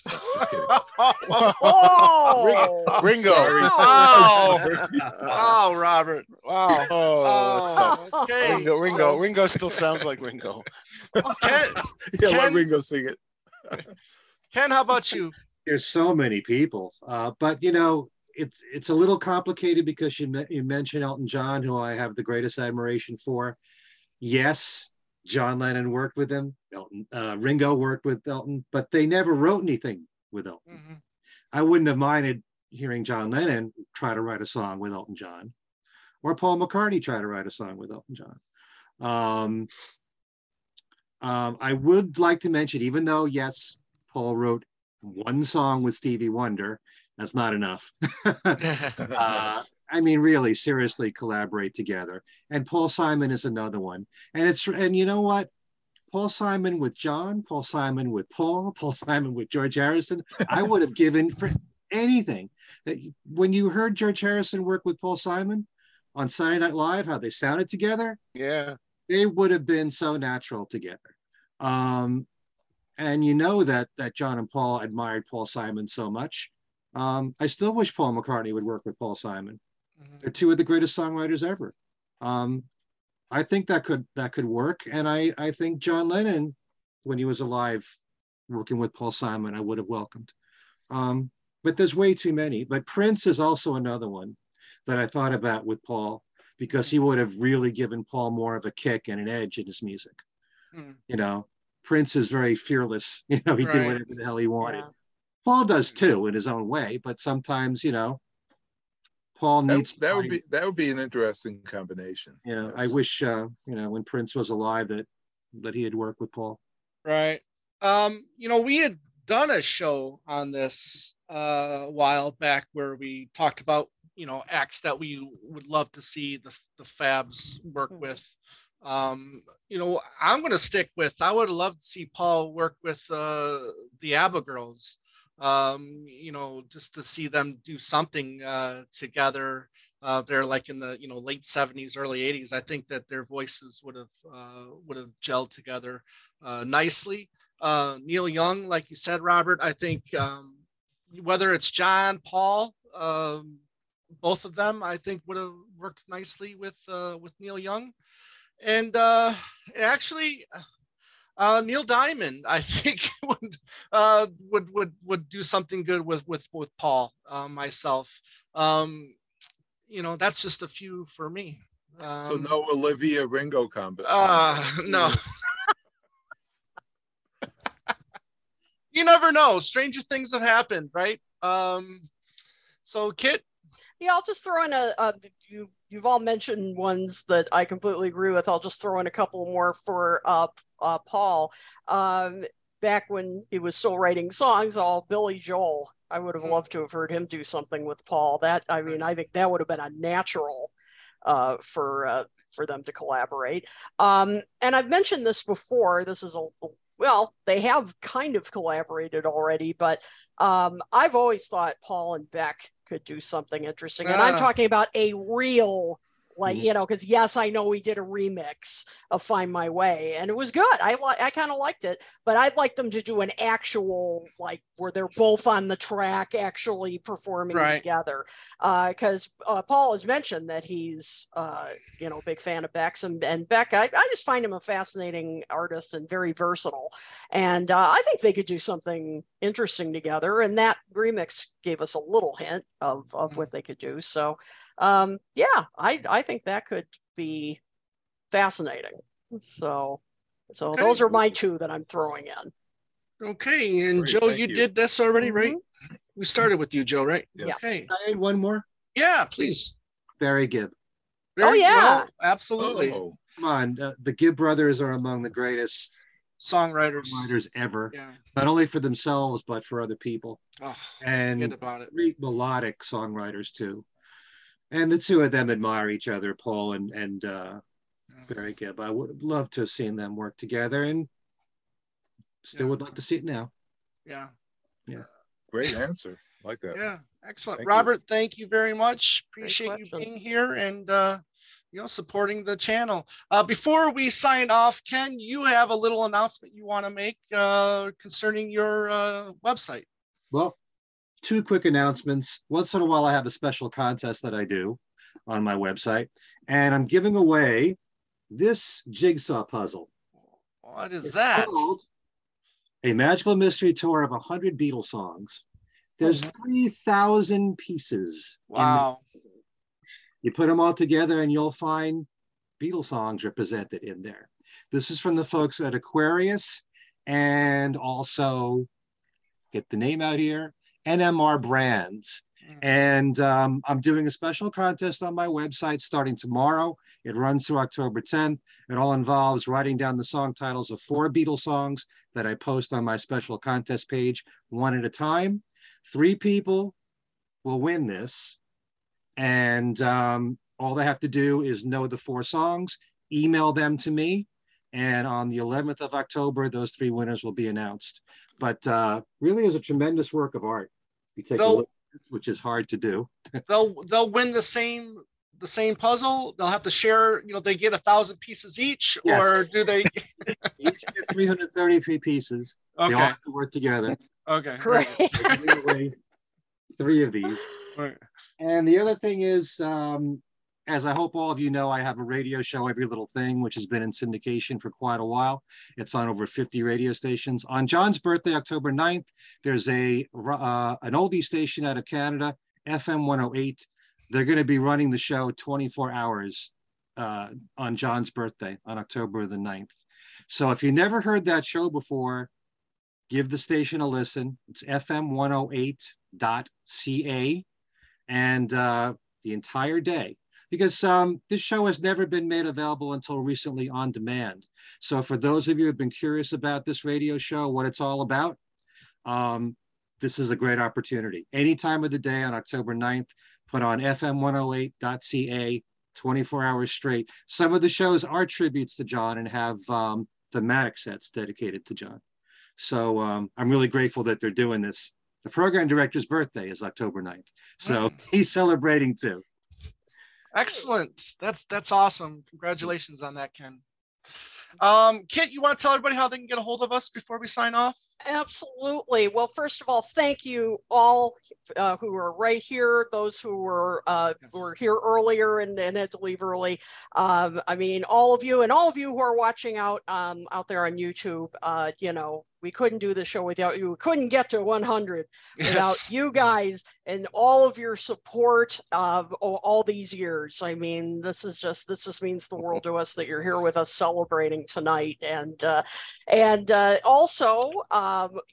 oh, Ringo. Wow. wow, Robert. Wow. Oh, Oh, okay. Ringo, Ringo, Ringo still sounds like Ringo. Ken, Yeah, let Ringo sing it. Ken, how about you? There's so many people, uh, but you know, it's it's a little complicated because you me- you mentioned Elton John, who I have the greatest admiration for. Yes, John Lennon worked with him. Elton, uh, Ringo worked with Elton, but they never wrote anything with Elton. I wouldn't have minded hearing John Lennon try to write a song with Elton John, or Paul McCartney try to write a song with Elton John. Um, um, I would like to mention, even though yes, Paul wrote one song with Stevie Wonder, that's not enough. uh, I mean, really, seriously, collaborate together. And Paul Simon is another one. And it's and you know what? Paul Simon with John, Paul Simon with Paul, Paul Simon with George Harrison. I would have given for anything. That when you heard George Harrison work with Paul Simon on Saturday Night Live, how they sounded together, Yeah. they would have been so natural together. Um, and you know that that John and Paul admired Paul Simon so much. Um, I still wish Paul McCartney would work with Paul Simon. They're two of the greatest songwriters ever. Um, I think that could that could work, and I I think John Lennon, when he was alive, working with Paul Simon, I would have welcomed. Um, but there's way too many. But Prince is also another one that I thought about with Paul because he would have really given Paul more of a kick and an edge in his music. Hmm. You know, Prince is very fearless. You know, he did whatever the hell he wanted. Paul does too in his own way, but sometimes, you know, Paul That, needs to that would be that would be an interesting combination. you know, I wish uh, you know, when Prince was alive that that he had worked with Paul. Right. Um, you know, we had done a show on this uh, a while back where we talked about, you know, acts that we would love to see the, the Fabs work with. Um, you know, I'm going to stick with, I would love to see Paul work with uh, the ABBA girls, um, you know, just to see them do something uh, together. Uh, they're like in the you know late 70s, early 80s. I think that their voices would have uh, would have gelled together uh, nicely. Uh, Neil Young, like you said, Robert, I think um, whether it's John, Paul, um, both of them, I think would have worked nicely with uh, with Neil Young, and uh, actually. Uh, Neil Diamond, I think would uh, would would would do something good with with with Paul uh, myself. Um, you know, that's just a few for me. Um, so no Olivia Ringo combo. uh, no. you never know. Stranger things have happened, right? Um, so Kit, Yeah, I'll just throw in a, a you you've all mentioned ones that I completely agree with. I'll just throw in a couple more for uh, uh Paul. Um back when he was still writing songs, all Billy Joel. I would have loved to have heard him do something with Paul. That I mean, I think that would have been a natural uh for uh for them to collaborate. Um and I've mentioned this before. This is a well, they have kind of collaborated already, but um, I've always thought Paul and Beck could do something interesting. And I'm Ah. talking about a real, like, Mhm. you know, because yes, I know we did a remix of Find My Way and it was good. I li- I kind of liked it, but I'd like them to do an actual, like, where they're both on the track actually performing Right. together. Because uh, Paul has mentioned that he's, uh, you know, a big fan of Beck's and, and Beck, I, I just find him a fascinating artist and very versatile. And uh, I think they could do something interesting together. And that remix gave us a little hint of, of what they could do. So, um, yeah, I, I think that could be fascinating. So, so Okay. those are my two that I'm throwing in. okay, and Great, Joe, you, you. did this already, right? We started with you, Joe, right? Yes. Okay. I had one more. Yeah, please. Barry Gibb. Oh yeah. well, absolutely. Oh, Come on, uh, the Gibb brothers are among the greatest Songwriters. writers ever, Yeah. not only for themselves but for other people, Oh, and about it. great melodic songwriters too. And the two of them admire each other, Paul and and uh, Barry Gibb. I would have loved to have seen them work together, and still Yeah. would like to see it now. Yeah. Yeah. Great answer. Like that. Yeah. Excellent. Thank you. Robert, thank you very much. Appreciate you being here. And uh, you know supporting the channel. Uh, before we sign off, Ken, you have a little announcement you want to make uh, concerning your uh, website. Well, two quick announcements. Once in a while, I have a special contest that I do on my website, and I'm giving away this jigsaw puzzle. What is it's that? a magical mystery tour of 100 Beatles songs. There's mm-hmm. 3,000 pieces. Wow. You put them all together and you'll find Beatles songs represented in there. This is from the folks at Aquarius and also, get the name out here, NMR Brands. Mm. And um, I'm doing a special contest on my website starting tomorrow. It runs through October 10th. It all involves writing down the song titles of four Beatles songs that I post on my special contest page one at a time. Three people will win this. And um, all they have to do is know the four songs, email them to me. And on the 11th of October, those three winners will be announced. But uh, really is a tremendous work of art. You take they'll, a look, which is hard to do. they'll they'll win the same the same puzzle? They'll have to share, you know, they get a thousand pieces each, yes. or do they each get 333 pieces? Okay. They all have to work together. Okay. Great. three of these. Right. And the other thing is, um, as I hope all of you know, I have a radio show, Every Little Thing, which has been in syndication for quite a while. It's on over 50 radio stations. On John's birthday, October 9th, there's a uh, an oldie station out of Canada, FM 108, they're going to be running the show 24 hours uh, on John's birthday on October the 9th. So if you never heard that show before, give the station a listen. It's fm108.ca and uh, the entire day because um, this show has never been made available until recently on demand. So for those of you who've been curious about this radio show, what it's all about, um, this is a great opportunity. Any time of the day on October 9th, put on fm108.ca 24 hours straight. Some of the shows are tributes to John and have um, thematic sets dedicated to John. So um, I'm really grateful that they're doing this. The program director's birthday is October 9th. So he's celebrating too. Excellent. That's that's awesome. Congratulations on that, Ken. Um, Kit, you want to tell everybody how they can get a hold of us before we sign off? Absolutely. Well, first of all, thank you all uh, who are right here, those who were uh, yes. were here earlier and, and had to leave early. Um, I mean, all of you and all of you who are watching out um, out there on YouTube. Uh, you know, we couldn't do the show without you. We couldn't get to 100 yes. without you guys and all of your support of all these years. I mean, this is just this just means the world to us that you're here with us celebrating tonight. And uh, and uh, also, um,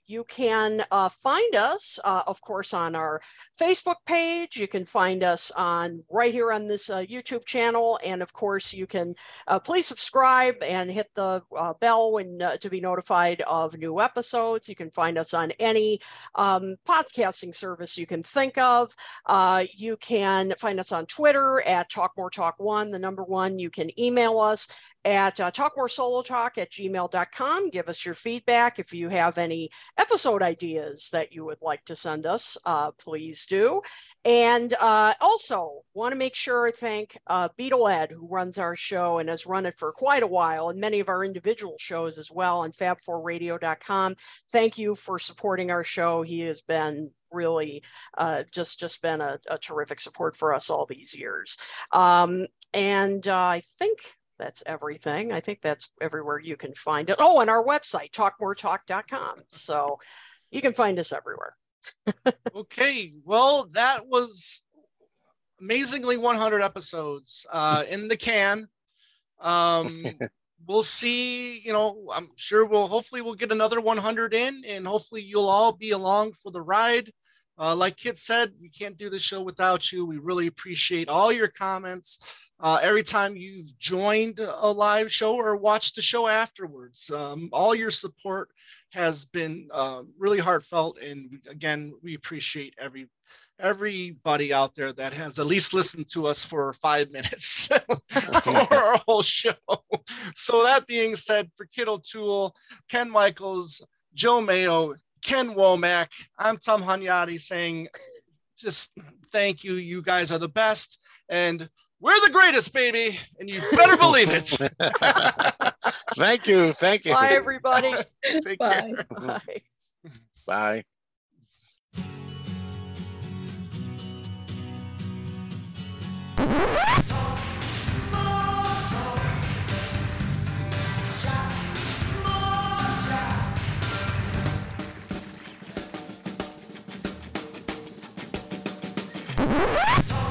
you can uh, find us, uh, of course, on our Facebook page. You can find us on right here on this uh, YouTube channel, and of course, you can uh, please subscribe and hit the bell when to be notified of new episodes. You can find us on any um, podcasting service you can think of. Uh, you can find us on Twitter at Talk More Talk One, the number one. You can email us at uh, talkmoresolotalk at gmail.com. Give us your feedback. If you have any episode ideas that you would like to send us, uh, please do. And uh, also want to make sure I thank uh, Beatle Ed, who runs our show and has run it for quite a while, and many of our individual shows as well on fab4radio.com. Thank you for supporting our show. He has been really uh, just just been a, a, terrific support for us all these years. Um, and uh, I think that's everything. I think that's everywhere you can find it. Oh, and our website, talkmoretalk.com. So you can find us everywhere. okay. Well, that was amazingly 100 episodes uh, in the can. Um, we'll see. You know, I'm sure we'll hopefully we'll get another 100 in, and hopefully you'll all be along for the ride. Uh, like Kit said, we can't do the show without you. We really appreciate all your comments, uh, every time you've joined a live show or watched the show afterwards. Um, all your support has been uh, really heartfelt, and again, we appreciate every everybody out there that has at least listened to us for five minutes or our whole show. So that being said, for Kit O'Toole, Ken Michaels, Joe Mayo, Ken Womack, I'm Tom Hunyadi saying just thank you. You guys are the best. And we're the greatest, baby, and you better believe it. Thank you. Thank you. Bye, everybody. Take Bye. care. Bye. Bye. Talk.